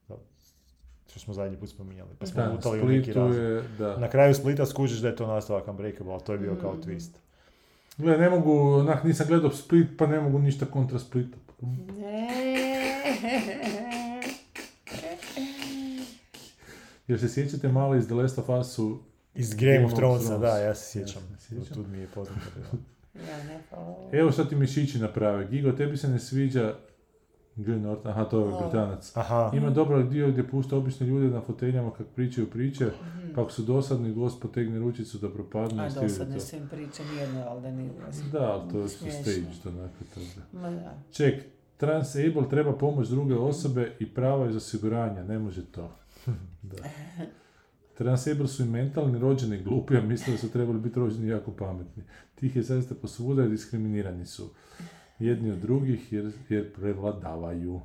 Da. što smo zadnji put spominjali. Pa smo Da, u neki je, da. Na kraju Splita skužiš da je to nastavak Unbreakable, ali to je bio kao Mm. twist. Gle, ne mogu, onak nisam gledao Split, pa ne mogu ništa kontra Splita. Jer se sjećate malo iz The Last of Us-u, Iz Game, Game of Thronesa, Thrones. da, ja se sjećam. Ja se sjećam. Tud mi je poznato bilo. Ja, ne, evo što ti mišići naprave. Gigo, tebi se ne sviđa Green Norton, aha, to je. Britanac. Aha. Ima dobar dio gdje pušta obične ljude na foteljama kak pričaju priče, Mhm. pa ako su dosadni, gost potegne ručicu da propadne A dosadne su im priče, nijedno, ali da nije. Da, ali to je stage, to onako to. Ma da. Ček, Transable treba pomoć druge osobe i prava iz osiguranja, ne može to. da. Transable su i mentalni, rođeni glupi, a misle da su trebali biti rođeni jako pametni. Tih je zaista posvuda i diskriminirani su. Jedni od drugih jer, jer prevladavaju.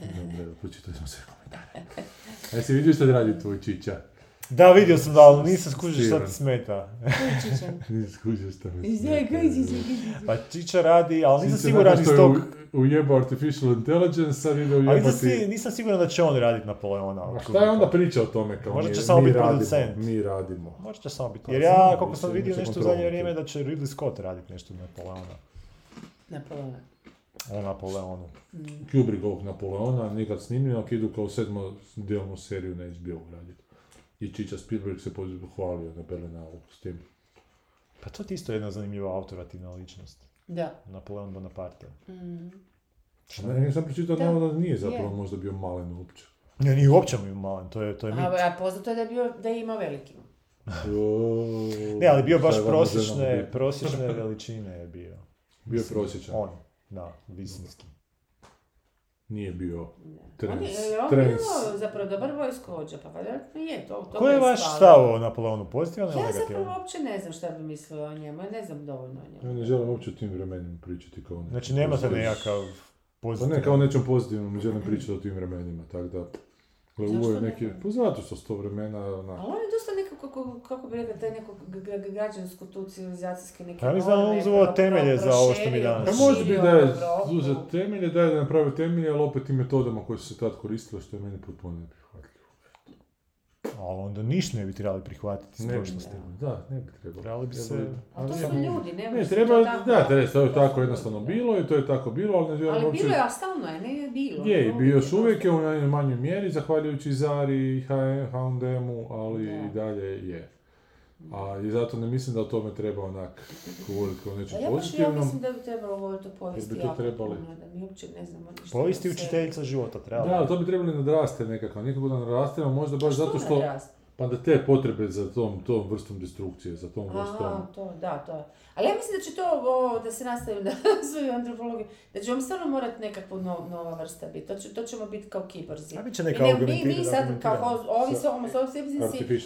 Dobro, evo, pročitali smo sve komentare. Jesi vidio što radi tvoj čića? Da, vidio sam da, ali nisam skužio šta ti smeta. Nisi skužio šta mi smeta. Pa Čiča radi, ali nisam siguran iz tog... u- Ujebao artificial intelligence, sad ide Ali nisam, ujebati... si- nisam siguran da će on raditi Napoleona. A šta je onda priča o tome kao Možda mi, će samo mi biti radimo, producent. mi radimo. Možda će samo biti. Pa Jer ja, ali koliko sam vidio nešto u zadnje vrijeme, da će Ridley Scott raditi nešto Napoleona. Napoleon. O Napoleonu. Mm. Kubrick ovog Napoleona, nikad snimljeno, ako idu kao sedmo dijelnu seriju na HBO raditi. I Čića Spielberg se pohvalio na Berlinalu s tim. Pa to ti isto jedna zanimljiva autorativna ličnost. Da. Napoleon Bonaparte. Mm. Ne, nisam pročitao Da. da nije zapravo Je. možda bio malen uopće. Ne, nije uopće mu malen, to je, to je mit. A, a poznato je da je bio, da je imao veliki. Ne, ali bio baš prosječne, prosječne veličine je bio. Bio je prosječan. On, da, visinski. Nije bio. Trans- On je, je on trans- bio zapravo dobar vojskovođa, pa vjerojatno je to. to Ko je vaš stav o Napoleonu, pozitivan ili Ja negativan? zapravo uopće ne znam šta bi mislila o njemu, ja ne znam dovoljno o Ja njemu. ne želim uopće o tim vremenima pričati kao ne. Znači nemate nekakav Pa pozitivan... ne, kao nečem pozitivnom, ne želim pričati o tim vremenima, tako da... Gle, Zašto ovo je ne? neki, pa zato što su to vremena, onak, Ali on je dosta nekako, kako, kako bi rekao, taj neko g- g- građansko tu civilizacijske neke Ja mislim da on uzeo pro- temelje za ovo što mi danas- Pa može biti da je uzet temelje, da je napravio temelje, ali opet tim metodama koje su se tad koristile, što je meni potpuno. Ali onda ništa ne bi trebali prihvatiti iz bi prošlosti. trebalo, da, ne bi trebalo. Trebali bi se- Ali to su ljudi, ne Ne, može treba, to tako- da, treba, to je tako jednostavno bilo i to je tako bilo, ali ne želim Ali bilo je, a stalno je, ne je bilo. Je, i Ono, bio još je uvijek je u najmanjoj manjoj mjeri, zahvaljujući Zari i H&M-u, ali Da. i dalje je. A i zato ne mislim da o tome treba onak govoriti kao o Pa nečem ja baš ja pozitivnom. mislim da bi trebalo govoriti o povijesti bi to jako trebali. puno, da mi uopće ne znamo ništa. Povijesti učiteljica života, trebali. Da, ali to bi trebali nadraste nekako, nikako da narastemo, možda baš zato što, nadrasti? Pa da te potrebe za tom, tom vrstom destrukcije, za tom vrstom... Aha, to, da, to. Ali ja mislim da će to, o, da se nastavim na svoju antropologiju, da ćemo stvarno morati nekakva no, nova vrsta biti. To, će, to ćemo biti kao kiborzi. A bit će neka ne, mi, mi sad kao ovi su homo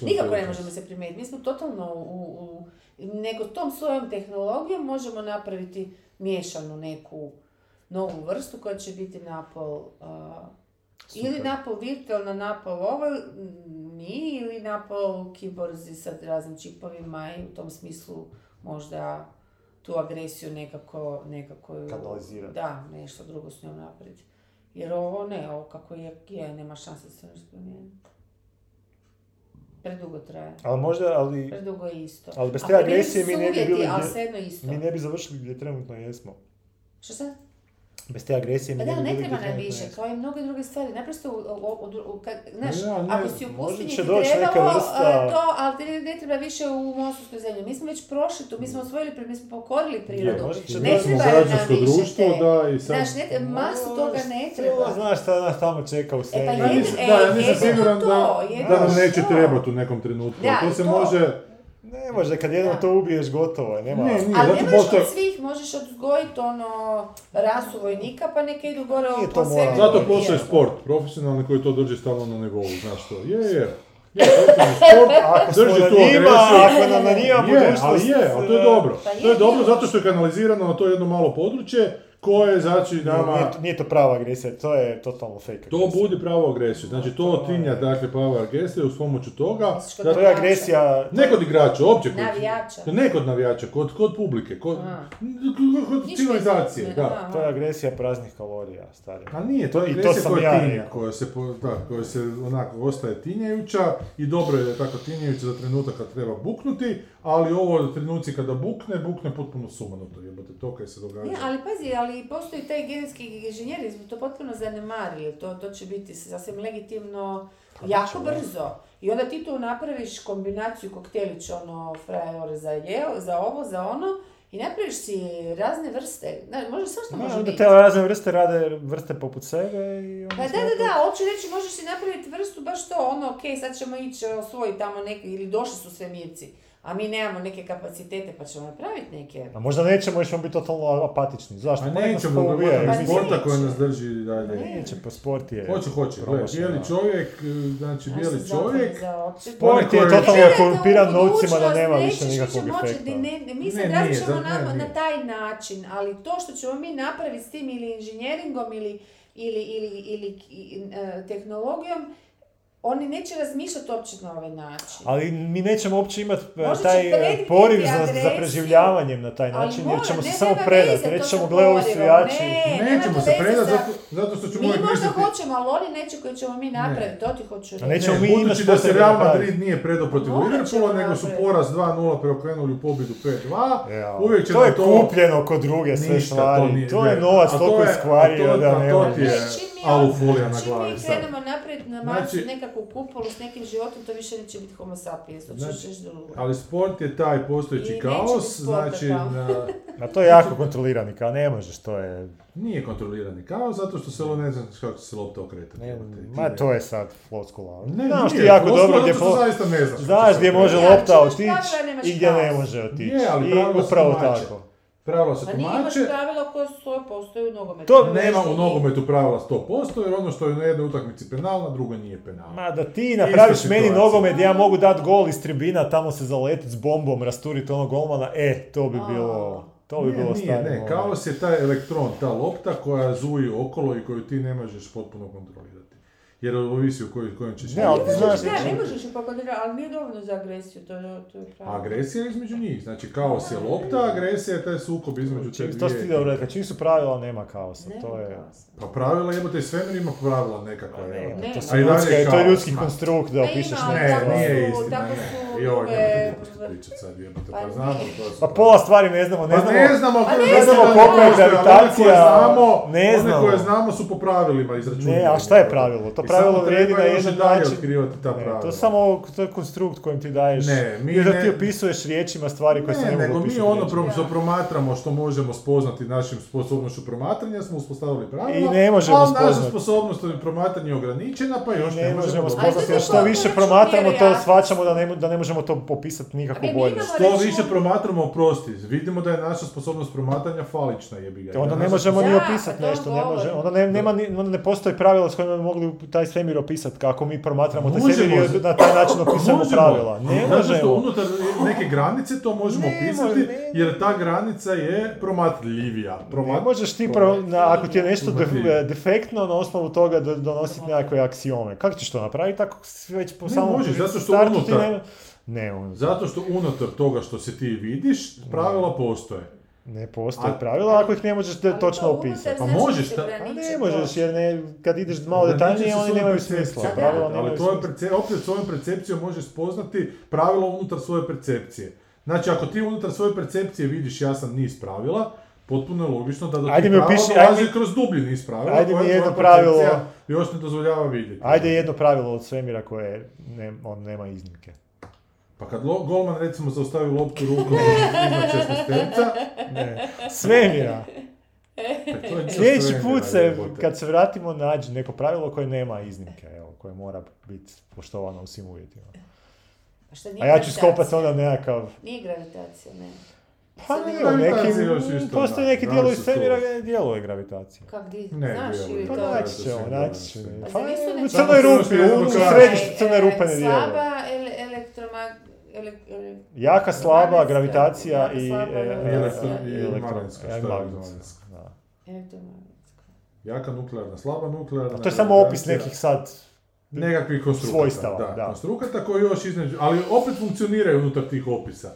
nikako ne možemo se primijeniti. Mi smo totalno u, u, nego tom svojom tehnologijom možemo napraviti miješanu neku novu vrstu koja će biti napol a, ili Super. napol virtualna, napol ovo, mm, mi ili napol kiborzi sa raznim čipovima i u tom smislu možda tu agresiju nekako, nekako Kanalizirati. Da, nešto drugo s njom napraviti. Jer ovo ne, ovo kako je, je nema šanse da se nešto promijeniti. Predugo traje. Ali možda, ali Predugo je isto. Ali bez te agresije mi ne bi bili Ali gdje- svejedno isto. mi ne bi završili gdje trenutno jesmo. Što sad? Bez te agresije mi Pa ne da, bi ne treba nam više, kao i mnoge druge stvari. Naprosto, znaš, Ja, ne, ako si u pustinji ti trebalo vrsta- a, to, ali ti ne, ne treba više u mostovskoj zemlji. Mi smo već prošli tu, mi smo osvojili, mi smo pokorili prirodu. će ne treba nam više društvo, te- da, i sad... Znaš, ne, masu toga ne treba. Znaš šta nas tamo čeka u E pa nisam, e, da, ja nisam jedino siguran to, da, nam neće trebati u nekom trenutku. Da, to se može... Ne može, kad jednom to ubiješ, gotovo je, nema... Ne, nije, Ali ne možeš postoje... od svih, možeš odgojiti ono rasu vojnika, pa neka idu gore Nije po to sebi. Zato postoji sport, profesionalni koji to drži stalno na nivou, znaš što. Je, je. Je, profesionalni sport, Ako smo drži na tu njima, ako nam na njima Je, ali budućnost... je, ali to je dobro. Pa To je dobro zato što je kanalizirano na to jedno malo područje koje znači nama... Nije, nije to prava agresija, to je totalno fake To agresija. budi pravu agresiju, znači to otinja dakle pravu agresiju uz pomoću toga, da- To je agresija... ne kod igrača, opće kod, Navijača. ne kod navijača, kod, kod publike, kod, A. kod civilizacije, da. aha. To je agresija praznih kalorija, stari. A nije, to je I to agresija sam koja ja tinja, koja se, po- da, koja se onako ostaje tinjajuća i dobro je da je tako tinjajuća za trenutak kad treba buknuti, ali ovo trenuci kada bukne, bukne potpuno sumanuto, jebote, to kaj se događa. Ne, ali pazi, ali postoji taj genetski inženjeri, smo to potpuno zanemarili, to, to će biti sasvim legitimno jako brzo. I onda ti tu napraviš kombinaciju koktelića, ono, frajer za jeo, za ovo, za ono, i napraviš si razne vrste. Da, može svašta Ma, može onda biti. te razne vrste rade vrste poput sebe i onda Pa da, da, da, hoću reći, možeš si napraviti vrstu baš to, ono, ok, sad ćemo ići osvojiti tamo neke, ili došli su svemirci, a mi nemamo neke kapacitete, pa ćemo napraviti neke. A možda nećemo, još ćemo biti totalno apatični. Zašto? A Pa nećemo, se Pa sporta koja nas drži dalje. Neće, pa sport je... Hoće, hoće, gledaj, bijeli čovjek, e, znači bijeli čovjek, Sport je totalno korumpiran novcima da nema više nikakvog efekta. ne, ne, mi razmišljamo za- na, na taj način, ali to što ćemo mi napraviti s tim ili inženjeringom ili, ili, ili, ili i, e, tehnologijom, oni neće razmišljati uopće na ovaj način. Ali mi nećemo uopće imati e, Možda će taj e, predvidjeti poriv za, za preživljavanjem na taj način, jer mora, ćemo se ne, samo nema predati. Reći ćemo, gle, ovi su jači. ne. nećemo se predati zato, zato što ćemo Mi uvijek možda misliti... hoćemo, ali oni neće koji ćemo mi napraviti, to ti hoću reći. A nećemo Ne, mi budući da se Real. Madrid nije predao protiv ćemo Liverpoola, nego su poraz 2-0 preokrenuli u pobjedu 5-2, Ja, uvijek će to je kupljeno kod druge sve stvari. to je ne. novac toliko je- iskvario da ne ono- folija na čim glavi mi sad. krenemo naprijed na Znači- nekakvu kupolu s nekim životom, to više neće biti homo sapiens, to Znači, drugo. Ali sport je taj postojeći I kaos, znači kao. na- A to je jako kontrolirani, kao ne možeš, to je... nije kontrolirani kaos, zato što se lo ne znam kako će se lopta okretati. Ne, ma to je sad floskula. Ne, Znaš ti jako dobro gdje po... zaista ne znaš. Znaš gdje može lopta otići i gdje ne kaos. može otići. Je, ali I upravo tako. Pravila se Pa nije imaš tumače, pravila koje su postoje u nogometu. To Ne nema u nogometu pravila 100%, jer ono što je na jednoj utakmici penal, na drugoj nije penal. Ma da ti napraviš Ista meni situacija. nogomet ja mogu dat gol iz tribina, tamo se zaletit s bombom, rasturiti onog golmana, e, to bi A. bilo, to bi ne, bilo nije, ne, moment. kaos je taj elektron, ta lopta koja zuji okolo i koju ti ne možeš potpuno kontrolirati. Jer ovisi u kojoj, kojem ćeš... Ne, ali Ne ti možeš, znaš da, da će- ne možeš je pokontrolirati, ali nije dovoljno za agresiju, to, je- to je pravo. Agresija je između njih, znači kaos je lopta, agresija je taj sukob između te Čim, to si ti dvije. dobro rekao, čim su pravila nema kaosa, Nema to je... kaosa. Pa pravila jebote, svemir ima pravila nekakva, Ne. Ne, to, su A i dalje ljudske, to je ljudski konstrukt da Pa opišeš Ne, stvari. nije istina, tako ne. druge- nemojte gluposti pričat sad, jebote, pa Pa znamo to su Pa pola stvari ne znamo, ne Pa znamo... ne znamo, Pa ne znamo znamo koliko je gravitacija, koje znamo, ne one znamo. koje znamo su po pravilima izračunane. Ne, a šta je pravilo? To I pravilo vrijedi na jedan dalje način. otkrivati ta Ne, pravila. to je samo to je konstrukt kojim ti daješ. Ne, mi I da ne- ti opisuješ riječima stvari koje se Ne, ne mogu nego mi ono riječima. što promatramo, što možemo spoznati našim sposobnošću promatranja, smo uspostavili pravila. I ne možemo ali naša spoznati. sposobnost promatranja je ograničena, pa još Ne, ne, možemo možemo spoznati, jer što što to više račun promatramo, to shvaćamo da ne, da ne možemo to popisati nikako bolje. Što više promatramo, oprosti, vidimo da je naša sposobnost promatranja falična jebi ga. Onda Da ne naša možemo ni opisati to nešto, ne može, govorim. onda ne, nema ni, onda ne postoji pravila s kojima bi mogli taj svemir opisati kako mi promatramo taj Možemo. svemir i na taj način Možemo. pravila. Ne Zato što možemo. unutar neke granice to možemo Ne opisati, ne jer ta granica je promatljivija. Ne Promat- možeš ti, pro, na, ako ti je nešto defektno, na osnovu toga do- donositi nekakve aksiome. Kako ćeš to napraviti ako već po Ne samom možeš, zato što startu ti unutar- ne... Ne, on- Zato što unutar toga što se ti vidiš, pravila postoje. Ne postoje A- pravila ako ih ne možeš de- Ali točno opisati. Pa možeš ta- A ograničiti ne možeš, jer ne, kad ideš malo detaljnije, oni nemaju smisla. Da, Pravila Ali nemaju tvoja smisla. perce- opet svojom percepcijom možeš spoznati pravila unutar svoje percepcije. Znači, ako ti unutar svoje percepcije vidiš jasan niz pravila, potpuno je logično da do Ajde mi pravila opiši- kroz dublji niz pravila, ajde mi jedno pravilo- još ne dozvoljava vidjeti. Ajde jedno pravilo od svemira koje ne, on nema iznimke. Pa kad lo- golman recimo zaustavi loptu rukom iznad 16 Ne. Svemira. Dio Sljedeći put se, kad se vratimo, nađi neko pravilo koje nema iznimke, evo, koje mora biti poštovano u svim uvjetima. A šta nije A ja ću skopati onda nekakav... Nije gravitacija, ne. Pa ne, u nekim, još isto, da. neki dijelovi svemira gdje djeluje gravitacija. Kak di, Ne, znaš ili Pa to? da, naći ćemo, naći ćemo. sve Pa djeluje. u Samo crnoj rupi, u središtu crne rupe ne djeluje. Slaba ele, elektromag... Ele, ele, Jaka, slaba, gravitacija jaka, i... slaba e, e, gravitacija. e, I elektro- magnetska, e, šta je magnetska, magnetska? da. Elektromagnetska. Jaka nuklearna, slaba nuklearna. A to je samo opis nekih sad... Nekakvih konstrukata. svojstava, Da, da. konstrukata koji još između, ali opet funkcioniraju unutar tih opisa.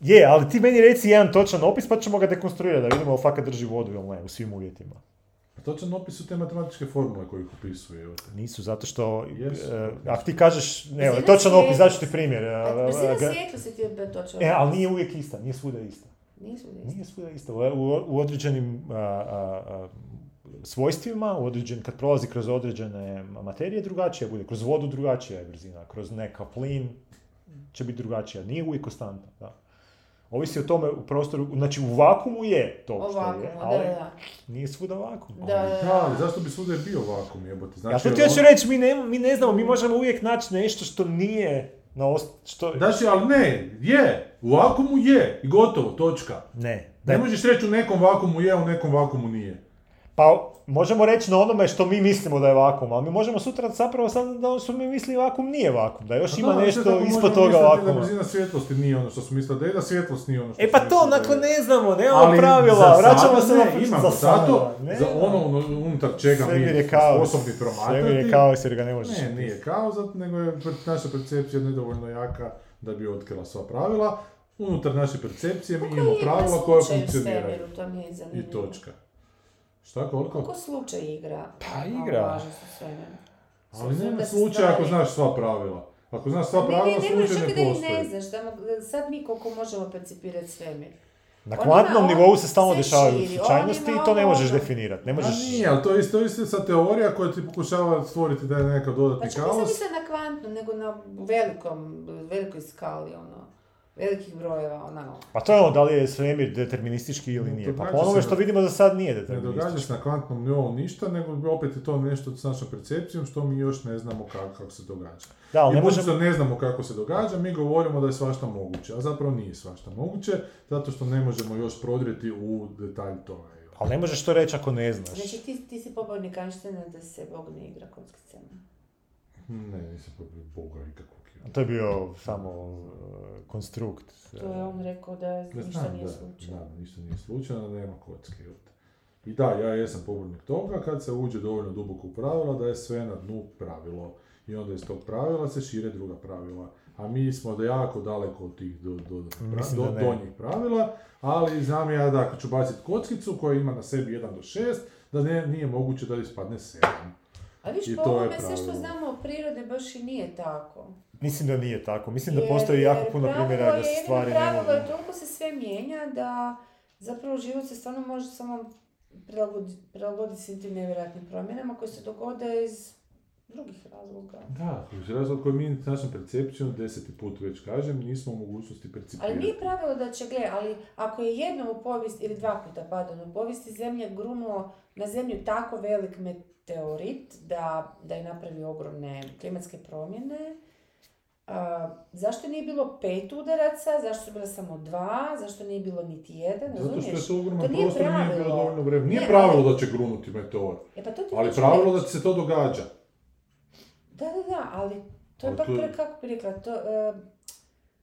Je, ali ti meni reci jedan točan opis pa ćemo ga dekonstruirati da vidimo jel fakat drži vodu ili ne u svim uvjetima. A točan opis su te matematičke formule koje ih opisuje. evo. Nisu, zato što, Jesu. e, ako ti kažeš, evo, Brzina točan opis, ću ti primjer. e, A e, Brzina ga- svjetlosti ti je točno. E, ali nije uvijek ista, nije svuda ista. Nisu isti. Nije svuda ista. U, u, u određenim a, a, a, svojstvima, u određen, kad prolazi kroz određene materije drugačija bude, kroz vodu drugačija je brzina, kroz neka plin će biti drugačija, nije uvijek konstanta. Da. Ovisi o tome u prostoru, znači u vakumu je to što Ovako, je, da, ali da. nije svuda vakum. Da, da, Da, ali zašto bi svuda bio vakum jebote? Znači, Ja to ti on- hoću reći, mi ne, mi ne znamo, mi možemo uvijek naći nešto što nije na ost... što... Daši, ali ne, je, u vakumu je, i gotovo, točka. Ne. Ne možeš reći u nekom vakumu je, u nekom vakumu nije. Pa možemo reći na onome što mi mislimo da je vakum, ali mi možemo sutra zapravo sad da ono što mi misli vakum nije vakum, da još Pa ima da, nešto ispod možemo toga misliti Da vakuma. brzina svjetlosti nije ono što su mislili da je, da svjetlost nije ono što E pa to, da dakle ne znamo, nemamo Ali pravila, za vraćamo se na za zato, Ne, za ono uno- unutar čega mi je smo sposobni promatrati. Svemir je kaos jer ga ne možeš. Ne, nije kaos, zato- nego je naša percepcija nedovoljno jaka da bi otkrila sva pravila. Unutar naše percepcije mi Koliko imamo pravila koja funkcioniraju. I točka. Šta, koliko? Koliko slučaj igra? Pa igra. Ali nema super slučaja ako znaš sva pravila. Ako znaš sva Ne, pravila, ne, ne, možeš slučaj čak ne i da ih postoji. ne znaš, da, sad mi koliko možemo percipirati svemir. Na kvantnom nivou se stalno se dešavaju slučajnosti i to ne ovo, možeš ono. definirati. Ne možeš... nije, ali to je isto, isto sa teorija koja ti pokušava stvoriti da je nekakav Pa dodatni čak nisam kaos. mislila na kvantnom, nego na velikom, velikoj skali, ono, velikih brojeva, ono. Pa to je ono, da li je svemir deterministički ili Ne nije. Pa po onome što vidimo za sad nije Ne događa deterministički. se na kvantnom nivou ništa, nego opet je to nešto s našom percepcijom što mi još ne znamo kako, kako se događa. Da, ali I ne možemo... ne znamo kako se događa, mi govorimo da je svašta moguće, a zapravo nije svašta moguće, zato što ne možemo još prodrijeti u detalj toga. Ali ne možeš to reći ako ne znaš. Znači ti, ti si pobornik Einsteina da se Bog ne igra kockicama. Ne, nisam protiv Boga ikakvog. To je bio samo uh, konstrukt. To je on rekao da Ne ništa nije slučajno. Da, ništa nije slučajno, da nema kocke. I da, ja jesam pobornik toga kad se uđe dovoljno duboko u pravila da je sve na dnu pravilo. I onda iz tog pravila se šire druga pravila. A mi smo da jako daleko od tih do, do, do, da ne. donjih pravila, ali znam ja da ako ću baciti kockicu koja ima na sebi 1 do 6, da ne, nije moguće da ispadne 7. A viš, I po ovome sve što znamo o prirodi baš i nije tako. Mislim da nije tako. Mislim da postoji jako puno primjera da se stvari ne pravilo mogu... je toliko se sve mijenja da zapravo život se stvarno može samo prilagoditi, svim tim nevjerojatnim promjenama koje se dogode iz drugih razloga. Da, iz razlog koji mi našom percepcijom, deseti put već kažem, nismo u mogućnosti percipirati. Ali nije pravilo da će, gle, ali ako je jednom u povijesti, ili dva puta, pardon, u povijesti zemlje grunuo na zemlju tako velik meteorit da, da je napravio ogromne klimatske promjene, a, zašto nije bilo pet udaraca, zašto su bile samo dva, zašto nije bilo niti jedan, Zato što je to ogroman To nije prostor, nije bilo dovoljno vremena. Nije Ne, pravilo ali- da će grunuti meteor, E pa to ti ali pravilo da reći. se to događa. Da, da, da, ali to je pak to pre, kako bi rekla, to, e,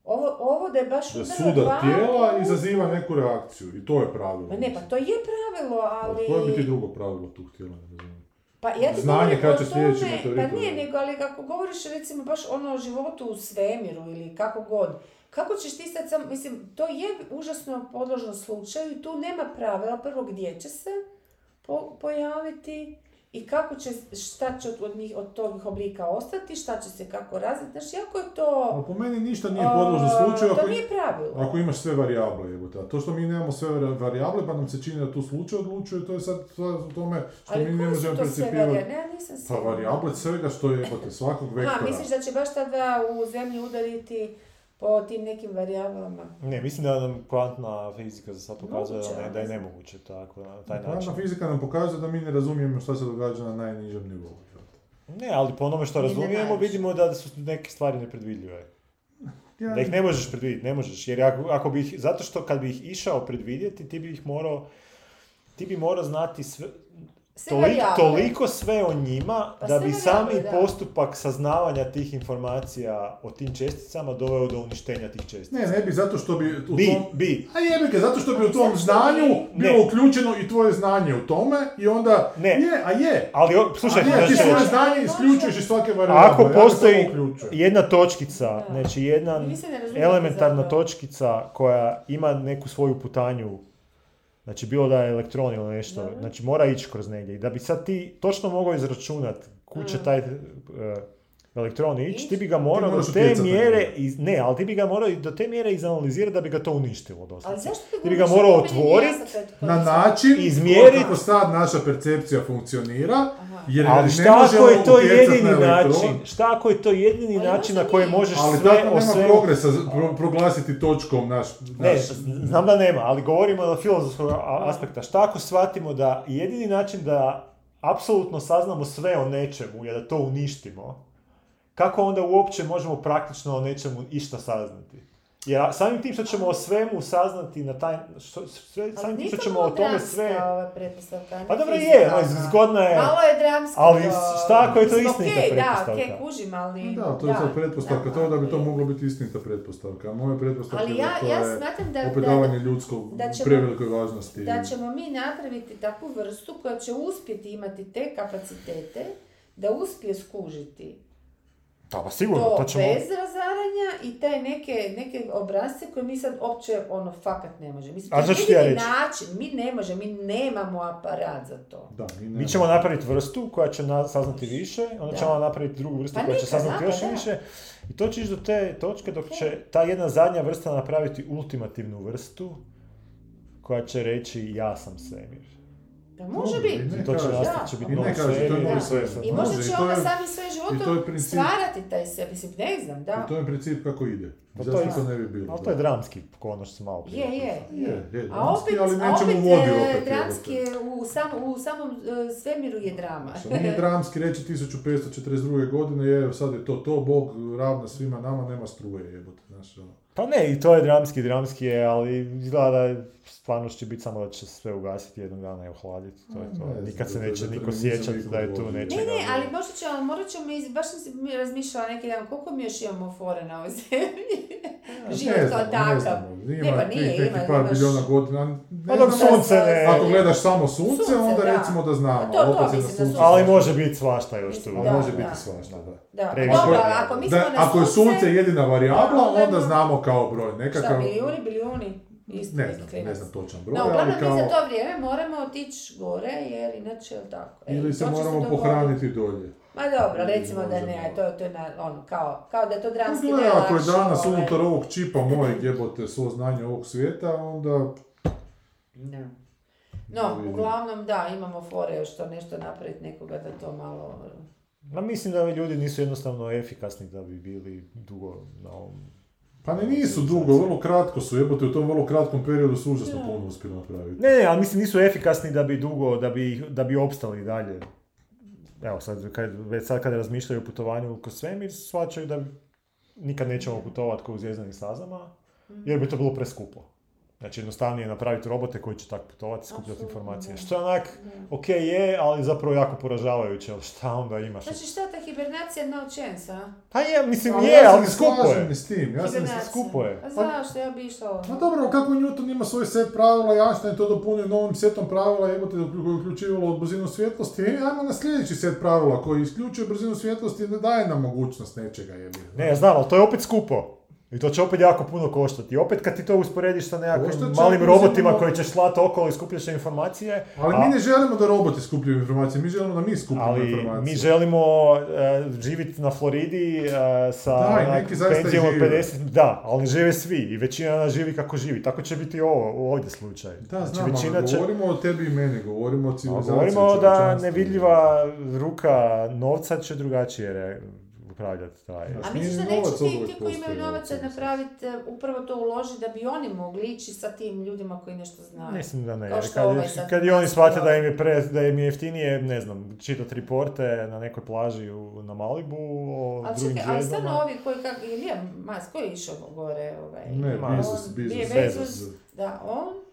ovo, ovo da je baš Da udara suda dva tijela puta- izaziva neku reakciju i to je pravilo. Ma ne, pa to je pravilo, ali... Ali... Koje bi ti drugo pravilo tu htjela? Ne razumijem. Pa ja ti Znanje govorim kad o će sljedeći meteorit Pa nije, nego ali kako govoriš recimo baš ono o životu u svemiru ili kako god. Kako ćeš ti sad sam, mislim, to je užasno podložno slučaju i tu nema pravila prvo gdje će se po- pojaviti i kako će, šta će od, njih, od tog oblika ostati, šta će se kako razviti. Znaš, jako je to... Ali po meni ništa nije podložno slučaju To ako, nije pravilo. ako imaš sve varijable. A to što mi nemamo sve vari- varijable pa nam se čini da tu slučaj odlučuje, to je sad u tome što Ali mi ne koje su možemo to sve percipirati. varijable? Ne, ja nisam Pa sigurna. varijable svega što je jebote, svakog vektora. misliš da će baš ta dva u zemlji udariti po tim nekim varijablama? Ne, mislim da nam kvantna fizika za sad pokazuje da, ne, da je nemoguće tako, na taj način. Kvantna fizika nam pokazuje da mi ne razumijemo šta se događa na najnižem nivou. Ne, ali po onome što razumijemo vidimo da su neke stvari nepredvidljive. Ja, Da ih ne možeš predvidjeti, ne možeš. Jer ako, ako bi ih, zato što kad bi ih išao predvidjeti, ti bi ih morao, ti bi morao znati Sve toliko, toliko sve o njima Pa da bi sami da. postupak saznavanja tih informacija o tim česticama doveo do uništenja tih čestica. Ne, ne bi, zato što bi u Bi, tom... bi. A jebike, zato što bi u tom znanju bi? bilo Ne. uključeno i tvoje znanje u tome i onda... Ne. Je, a je. Ali, slušaj, a ne, znaš ti svoje znanje isključuješ iz svake varijable. Ako postoji jedna točkica, Da. znači jedna ne elementarna točkica koja ima neku svoju putanju, znači bilo da je elektron ili nešto, Dobro. znači mora ići kroz negdje. I da bi sad ti točno mogao izračunat kud će Mm. taj e, elektron ići, ti bi ga morao do te mjere, iz, ne, ali ti bi ga morao do te mjere izanalizirati da bi ga to uništilo doslovce. Ali zašto ti Ti bi ga morao o tome, meni otvorit, nije jasno to- to Na način Izmjerit- kako sad naša percepcija funkcionira, Aha. jer Ali ne šta ako je to jedini na način? Šta ako je to jedini Ali način na koji možeš Ali sve o nema progresa pro- proglasiti točkom naš... Ne, naš znam da nema, ali govorimo na filozofskog aspekta. Šta ako shvatimo da jedini način da apsolutno saznamo sve o nečemu je da to uništimo, kako onda uopće možemo praktično o nečemu išta saznati? Jer samim tim što ćemo o svemu saznati na taj... Što, sve, Ali samim tim što to ćemo o tome sve... ova Pa dobro je, ono, zgodna je. Malo je dramski Ali to. šta ako je to istinita okej, pretpostavka? Da, okej, kužim, ali... Da, to je sad pretpostavka, to da bi to moglo biti istinita pretpostavka. Moja pretpostavka Ali je ja, da to ja je smatram da, opet davanje ljudskog da ćemo- prevelikoj važnosti. da ćemo mi napraviti takvu vrstu koja će uspjeti imati te kapacitete da uspije skužiti Da, pa sigurno, to to ćemo... bez razaranja i te neke, neke obrazce koje mi sad opće ono fakat ne možemo. Mislim, A ti ja način, mi ne možemo, mi nemamo aparat za to. Da, mi, Mi ćemo napraviti vrstu koja će na, saznati više, onda Da. ćemo napraviti drugu vrstu Pa koja će saznati još da. više. I to će ići do te točke dok će ta jedna zadnja vrsta napraviti ultimativnu vrstu koja će reći ja sam svemir. Da može biti. I to će nastati, će biti novi svemir. I Može, možda će je- sami sve životom je princip- stvarati taj sve, mislim, ne znam, da. I to je princip kako ide. Pa Zašto to je- to ne bi bilo? Ali to je dramski, ko ono što sam malo prije Je, je, Je, je. je, A dramski, opet, ali a nečemu opet, vodi opet, dramski je u, sam, u samom e, svemiru je drama. Što nije dramski reći 1542. godine, je, sad je to to, Bog ravna svima nama, nema struje, jebote, znaš, ono. Pa ne, i to je dramski, dramski je, ali izgleda da je stvarnost će biti samo da će se sve ugasiti jednog dana i ohladiti. To je to. Ne Nikad se to- neće to- to niko sjećati da je tu nečega. Ne, ne, ali bilo. možda ćemo, morat ćemo, mi, baš sam si mi razmišljala neki dan, koliko mi još imamo fore na ovoj zemlji? Život Ne kao znamo, ne takav. znamo. Ne, Ima pa nije, tih neki ima, par milijuna godina. ne Pa dok znamo. sunce ne... Ako gledaš samo sunce, Sunce, onda da. recimo da znamo. To- to na mislim da suncu sunce- Ali može biti svašta još tu. Ali Da, može biti svašta, da. Da, dobro, ali ako mislimo Da, na ako je sunce jedina varijabla, Da, onda ima- znamo kao broj. Šta, milijuni, bilijuni? Isto, Ne znam, klinac. ne znam točan broj, No, ali uglavnom mi za kao... to vrijeme moramo otići gore, jer inače, jel tako? E, Ili se moramo dogoditi. pohraniti dolje. Ma dobro, recimo da ne, to, to je na, ono, kao, kao da je to dramski Gle, ako je danas ovaj. unutar ovog čipa mojeg jebote svo znanje ovog svijeta, onda... Da. Da No, uglavnom da, imamo fore još to nešto napraviti nekoga da to malo... Ma mislim da ljudi nisu jednostavno efikasni da bi bili dugo na ovom... Pa ne nisu dugo, vrlo kratko su, jebote, u tom vrlo kratkom periodu su užasno puno uspjeli napraviti. Ne, ne, ali mislim nisu efikasni da bi dugo, da bi, da bi opstali dalje. Evo sad, kad, već sad kada razmišljaju o putovanju kroz svemir, shvaćaju da nikad nećemo putovati kao u zvijezdanim stazama, jer bi to bilo preskupo. Znači jednostavnije je napraviti robote koji će tako putovati, skupljati informacije. Što je onak, ok je, ali zapravo jako poražavajuće, ali šta onda imaš? Znači šta ta hibernacija no chance, a? Pa je, mislim Ali je, ja se ali ne skupo je. ni s tim, ja se ne Hibernacija. skupo je. A zašto? Ja bi išla ovo. Ma dobro, kako Newton ima svoj set pravila, Einstein je to dopunio novim setom pravila, jebote, koji je uključivalo brzinu svjetlosti, e, ajmo na sljedeći set pravila koji isključuje brzinu svjetlosti i ne daje nam mogućnost nečega, jebi. Ne, ja znam, ali to je opet skupo. I to će opet jako puno koštati. I opet kad ti to usporediš sa nekakvim malim robotima koji će slati okolo i skupljaš informacije, Ali a- mi ne želimo da roboti skupljaju informacije, mi želimo da mi skupljamo ali informacije. mi želimo e, živjeti na Floridi e, sa Da, penzijom od žive. 50, da, ali žive svi i većina nas živi kako živi. Tako će biti ovo, ovdje slučaj. Da, znači, znam, većina ali će, govorimo o tebi i meni, govorimo o a civilizaciji. govorimo da nevidljiva ruka novca će drugačije re- upravljati taj. A misliš da neće ti, ti koji imaju novaca novac, napraviti, e, upravo to uložiti da bi oni mogli ići sa tim ljudima koji nešto znaju? Mislim da ne, jer kad, ovaj sad kad i oni shvate da im je, pre, da im je jeftinije, ne znam, čitati reporte na nekoj plaži u, na Malibu o Ali drugim čekaj, ali stvarno ovi koji, kak, ili je Mas, koji je išao gore? Ovaj, Ne, Bezos, on- Bezos, je Bezos. Bezos, da, on,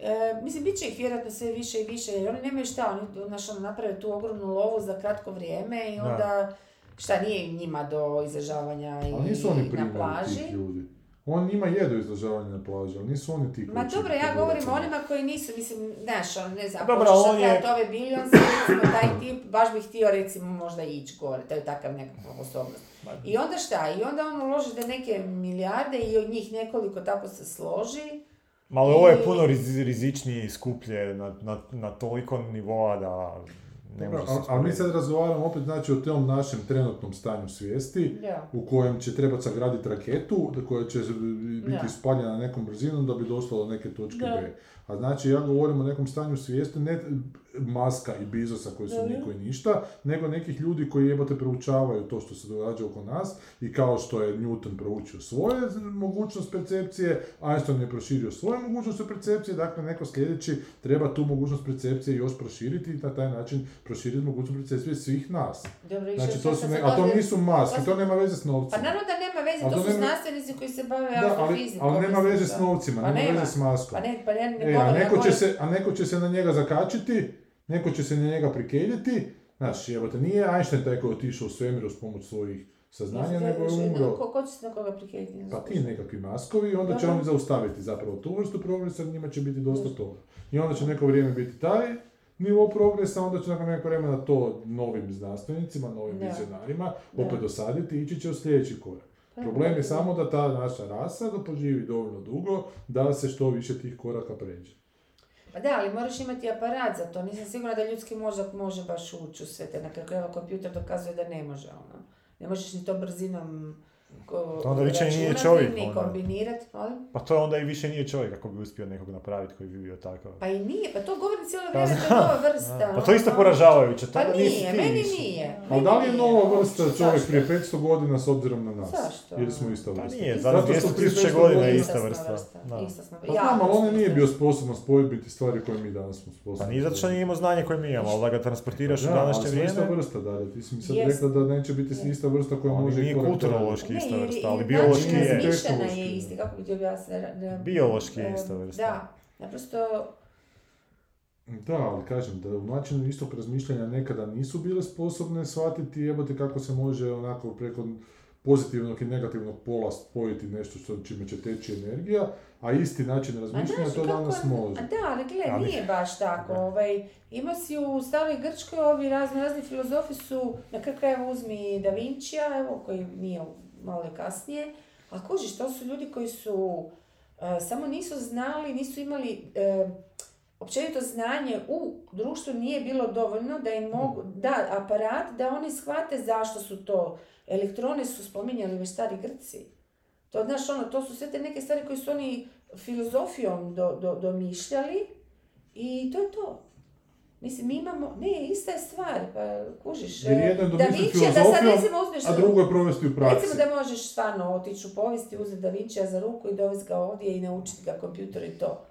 E, mislim, bit će ih vjerojatno sve više i više, jer oni nemaju šta, oni znaš, ono, naprave tu ogromnu lovu za kratko vrijeme i Da. Šta nije njima do izražavanja i Ali nisu oni na primjeri plaži. tih ljudi. On njima jedu izražavanje na plaži, ali nisu oni ti koji Ma dobro, ja govorim o onima koji nisu, mislim, znaš, on, ne znam, Dobro, počeš on je- ove Billions, recimo, taj tip, baš bih htio, recimo, možda ići gore, to je takav nekakva osobnost. I onda šta? I onda on uloži da neke milijarde i od njih nekoliko tako se složi. Malo ovo je I- puno riz- rizičnije i skuplje na, na, na toliko nivoa da ne može se a- ali mi sad razgovaramo opet znači o tom našem trenutnom stanju svijesti Da. u kojem će trebati sagraditi raketu da koja će biti Da. spaljena nekom brzinom da bi došla do neke točke. B. A znači ja govorim o nekom stanju svijesti, ne maska i bizosa koji su da. niko i ništa, nego nekih ljudi koji jebote proučavaju to što se događa oko nas i kao što je Newton proučio svoje mogućnost percepcije, Einstein je proširio svoje mogućnosti percepcije, dakle neko sljedeći treba tu mogućnost percepcije još proširiti i na taj način proširiti mogućnost percepcije svih nas. Dobro, Znači, to su ne, a to nisu maske, Pa- to nema veze s Pa novcima. naravno da nema veze, to to su nema- znanstvenici koji se bave Da, ali, ali nema veze s novcima, Pa nema, nema. veze s maskom. Pa ne, pa ne E, a neko će, se, a neko će se na njega zakačiti, neko će se na njega prikeljiti. Znaš, jebote, nije Einstein taj koji je otišao u svemir uz pomoć svojih saznanja, nego je umro. Ko, ko će se na koga prikeliti? Pa ti nekakvi maskovi onda će Aha. oni zaustaviti zapravo tu vrstu progresa, njima će biti dosta toga. I onda će neko vrijeme biti taj nivo progresa, onda će nakon neko vremena to novim znanstvenicima, novim Da. vizionarima opet dosaditi i ići će u sljedeći korak. Pa, Problem je samo da ta naša rasa da poživi dovoljno dugo da se što više tih koraka pređe. Pa da, ali moraš imati aparat za to. Nisam sigurna da ljudski mozak može baš ući u sve te. Na kraju krajeva kompjuter dokazuje da ne može, ono. Ne možeš ni to brzinom ko, To onda više nije računati, čovjek, Ni kombinirati, molim? Pa to onda i više nije čovjek ako bi uspio nekog napraviti koji bi bio takav. Pa i nije, pa to govorim cijelo Pa vrijeme, to je nova vrsta. Pa to je isto ono. poražavajuće, to Pa nije, ti meni više. nije. Ali meni da li je nije. nova vrsta čovjek prije 500 godina s obzirom na nas? Zašto? Ili smo ista Pa vrsta? nije, Isto zadnjih Zato što 200 prije tisuća 500 godina je ista vrsta. Da. Ista smo Pa ja, znam, ali on nije bio sposoban spojiti stvari koje mi danas smo sposobni. Pa nije zato što nije imao znanje koje mi imamo, ali da ga transportiraš u Da, današnje ali smo ista vrijeme. vrsta, da, ti si mi sad rekla da neće biti ista vrsta koja može nije i kulturološki ista vrsta, ali biološki je. razmišljanja je isti, kako bi ti objasnila. Biološki je ista vrsta. Da, naprosto, Da, ali kažem da u načinu istog razmišljanja nekada nisu bile sposobne shvatiti jebote kako se može onako preko pozitivnog i negativnog pola spojiti nešto što, čime će teći energija, a isti način razmišljanja to kako- danas može. A da, ali gle, Ali- nije baš tako. Da. Ovaj, imao si u staroj Grčkoj, ovi razni, razni filozofi su, na kraju krajeva uzmi Da Vincija, evo, koji nije malo je kasnije, a kužiš, to su ljudi koji su, e, samo nisu znali, nisu imali, e, općenito znanje u društvu nije bilo dovoljno da im mogu, da, aparat, da oni shvate zašto su to. Elektrone su spominjali već stari Grci. To, znaš, ono, to su sve te neke stvari koje su oni filozofijom do, do, domišljali i to je to. Mislim, mi imamo, ne, ista je stvar, pa kužiš. Je Da Vinci, da sad recimo uzmeš, a drugo je provesti u praksi. recimo da možeš stvarno otići u povijest i uzeti Da Vincija za ruku i dovesti ga ovdje i naučiti ga kompjuter i to.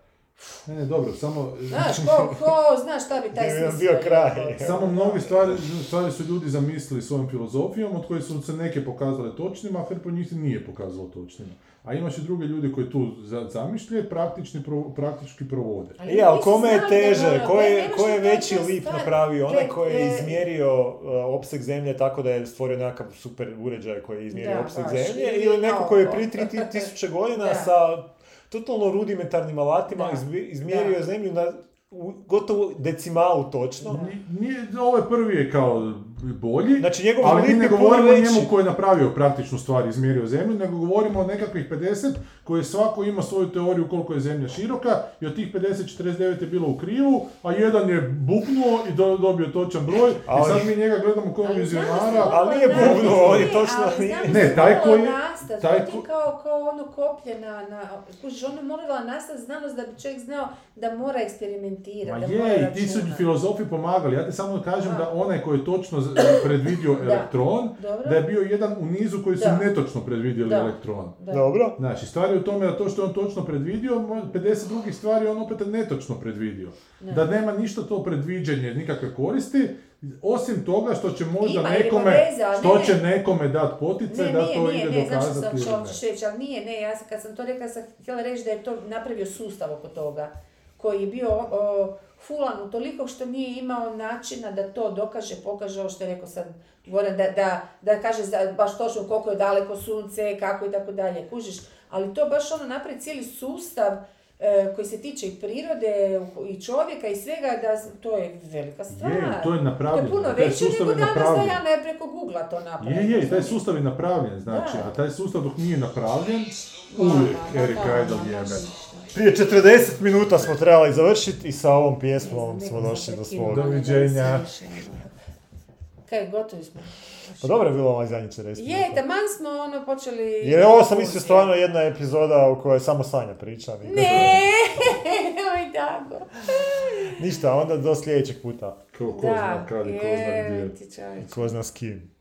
Ne, ne, dobro, samo... Znaš, ko, ko, znaš šta bi taj bio kraj. Samo mnogi stvari, stvari su ljudi zamislili svojom filozofijom, od koje su se neke pokazale točnima, a hrpu njih se nije pokazalo točnima. A imaš i druge ljudi koji tu za- zamišlje, praktični, pro- praktički provode. Ali E, ali kome je teže, ko je, ko je veći lip napravio? Onaj koji je e, izmjerio uh, opseg zemlje tako da je stvorio nekakav super uređaj koji je izmjerio Da, opseg baš, zemlje ili neko koji je prije 3000 godina Da. sa totalno rudimentarnim alatima izmjerio Da. zemlju na u gotovo decimalu točno. Ni- Nije, ovaj prvi je kao bolji, Znači njegov ali mi ne je govorimo o veći. njemu koji je napravio praktičnu stvar, izmjerio zemlju, nego govorimo o nekakvih 50 koji svako ima svoju teoriju koliko je zemlja široka i od tih 50 49 je bilo u krivu, a jedan je buknuo i do- dobio točan broj Ali- i sad mi njega gledamo kao je vizionara. Ali nije nas, bubnuo, on je točno ali nije. Ne, je taj koji- nastat, taj ti ko- kao, kao ono koplje na, na kužiš, ono je morala nastati znanost da bi čovjek znao da mora eksperimentirati, Ma da je, i ti su filozofi pomagali. Ja ti samo kažem da onaj koji je točno predvidio Da. elektron, Dobro. da je bio jedan u nizu koji su Da. netočno predvidjeli Da. elektron. Da. Dobro. Znači, stvar je u tome da to što je on točno predvidio, mo- 50 drugih stvari on opet netočno predvidio. Da. Da nema ništa to predviđanje, nikakve koristi, osim toga što će možda Ima, nekome, što ne, će ne. nekome dati poticaj Ne, da nije, to nije, ide ne, sam dokazati što ili ne. reći, ali nije, ne, ja sam, kad sam to rekla sam htjela reći da je to napravio sustav oko toga. koji je bio o, fulan u toliko što nije imao načina da to dokaže, pokaže ovo što je rekao sad Goran, da, da, da kaže za- baš točno koliko je daleko sunce, kako i tako dalje, kužiš. Ali to baš ono napravi cijeli sustav e, koji se tiče i prirode i čovjeka i svega, da to je velika stvar. Je, to je napravljeno. To je puno veće nego je danas da ja ne preko Google to napravim. Je, je, taj sustav je napravljen, znači, Da. a taj sustav dok nije napravljen, uvijek Erika ma, jebe. ništa. Prije 40 minuta smo trebali završiti i sa ovom pjesmom smo došli do svog. Doviđenja. Kaj, gotovi smo. Pa dobro je bilo ovaj zadnji 40 minuta. Je, taman smo ono počeli... Jer ovo sam mislio stvarno jedna epizoda u kojoj samo Sanja priča. Ne, oj tako. Ništa, onda do sljedećeg puta. Ko, ko zna kad i ko zna gdje. Ko zna s kim.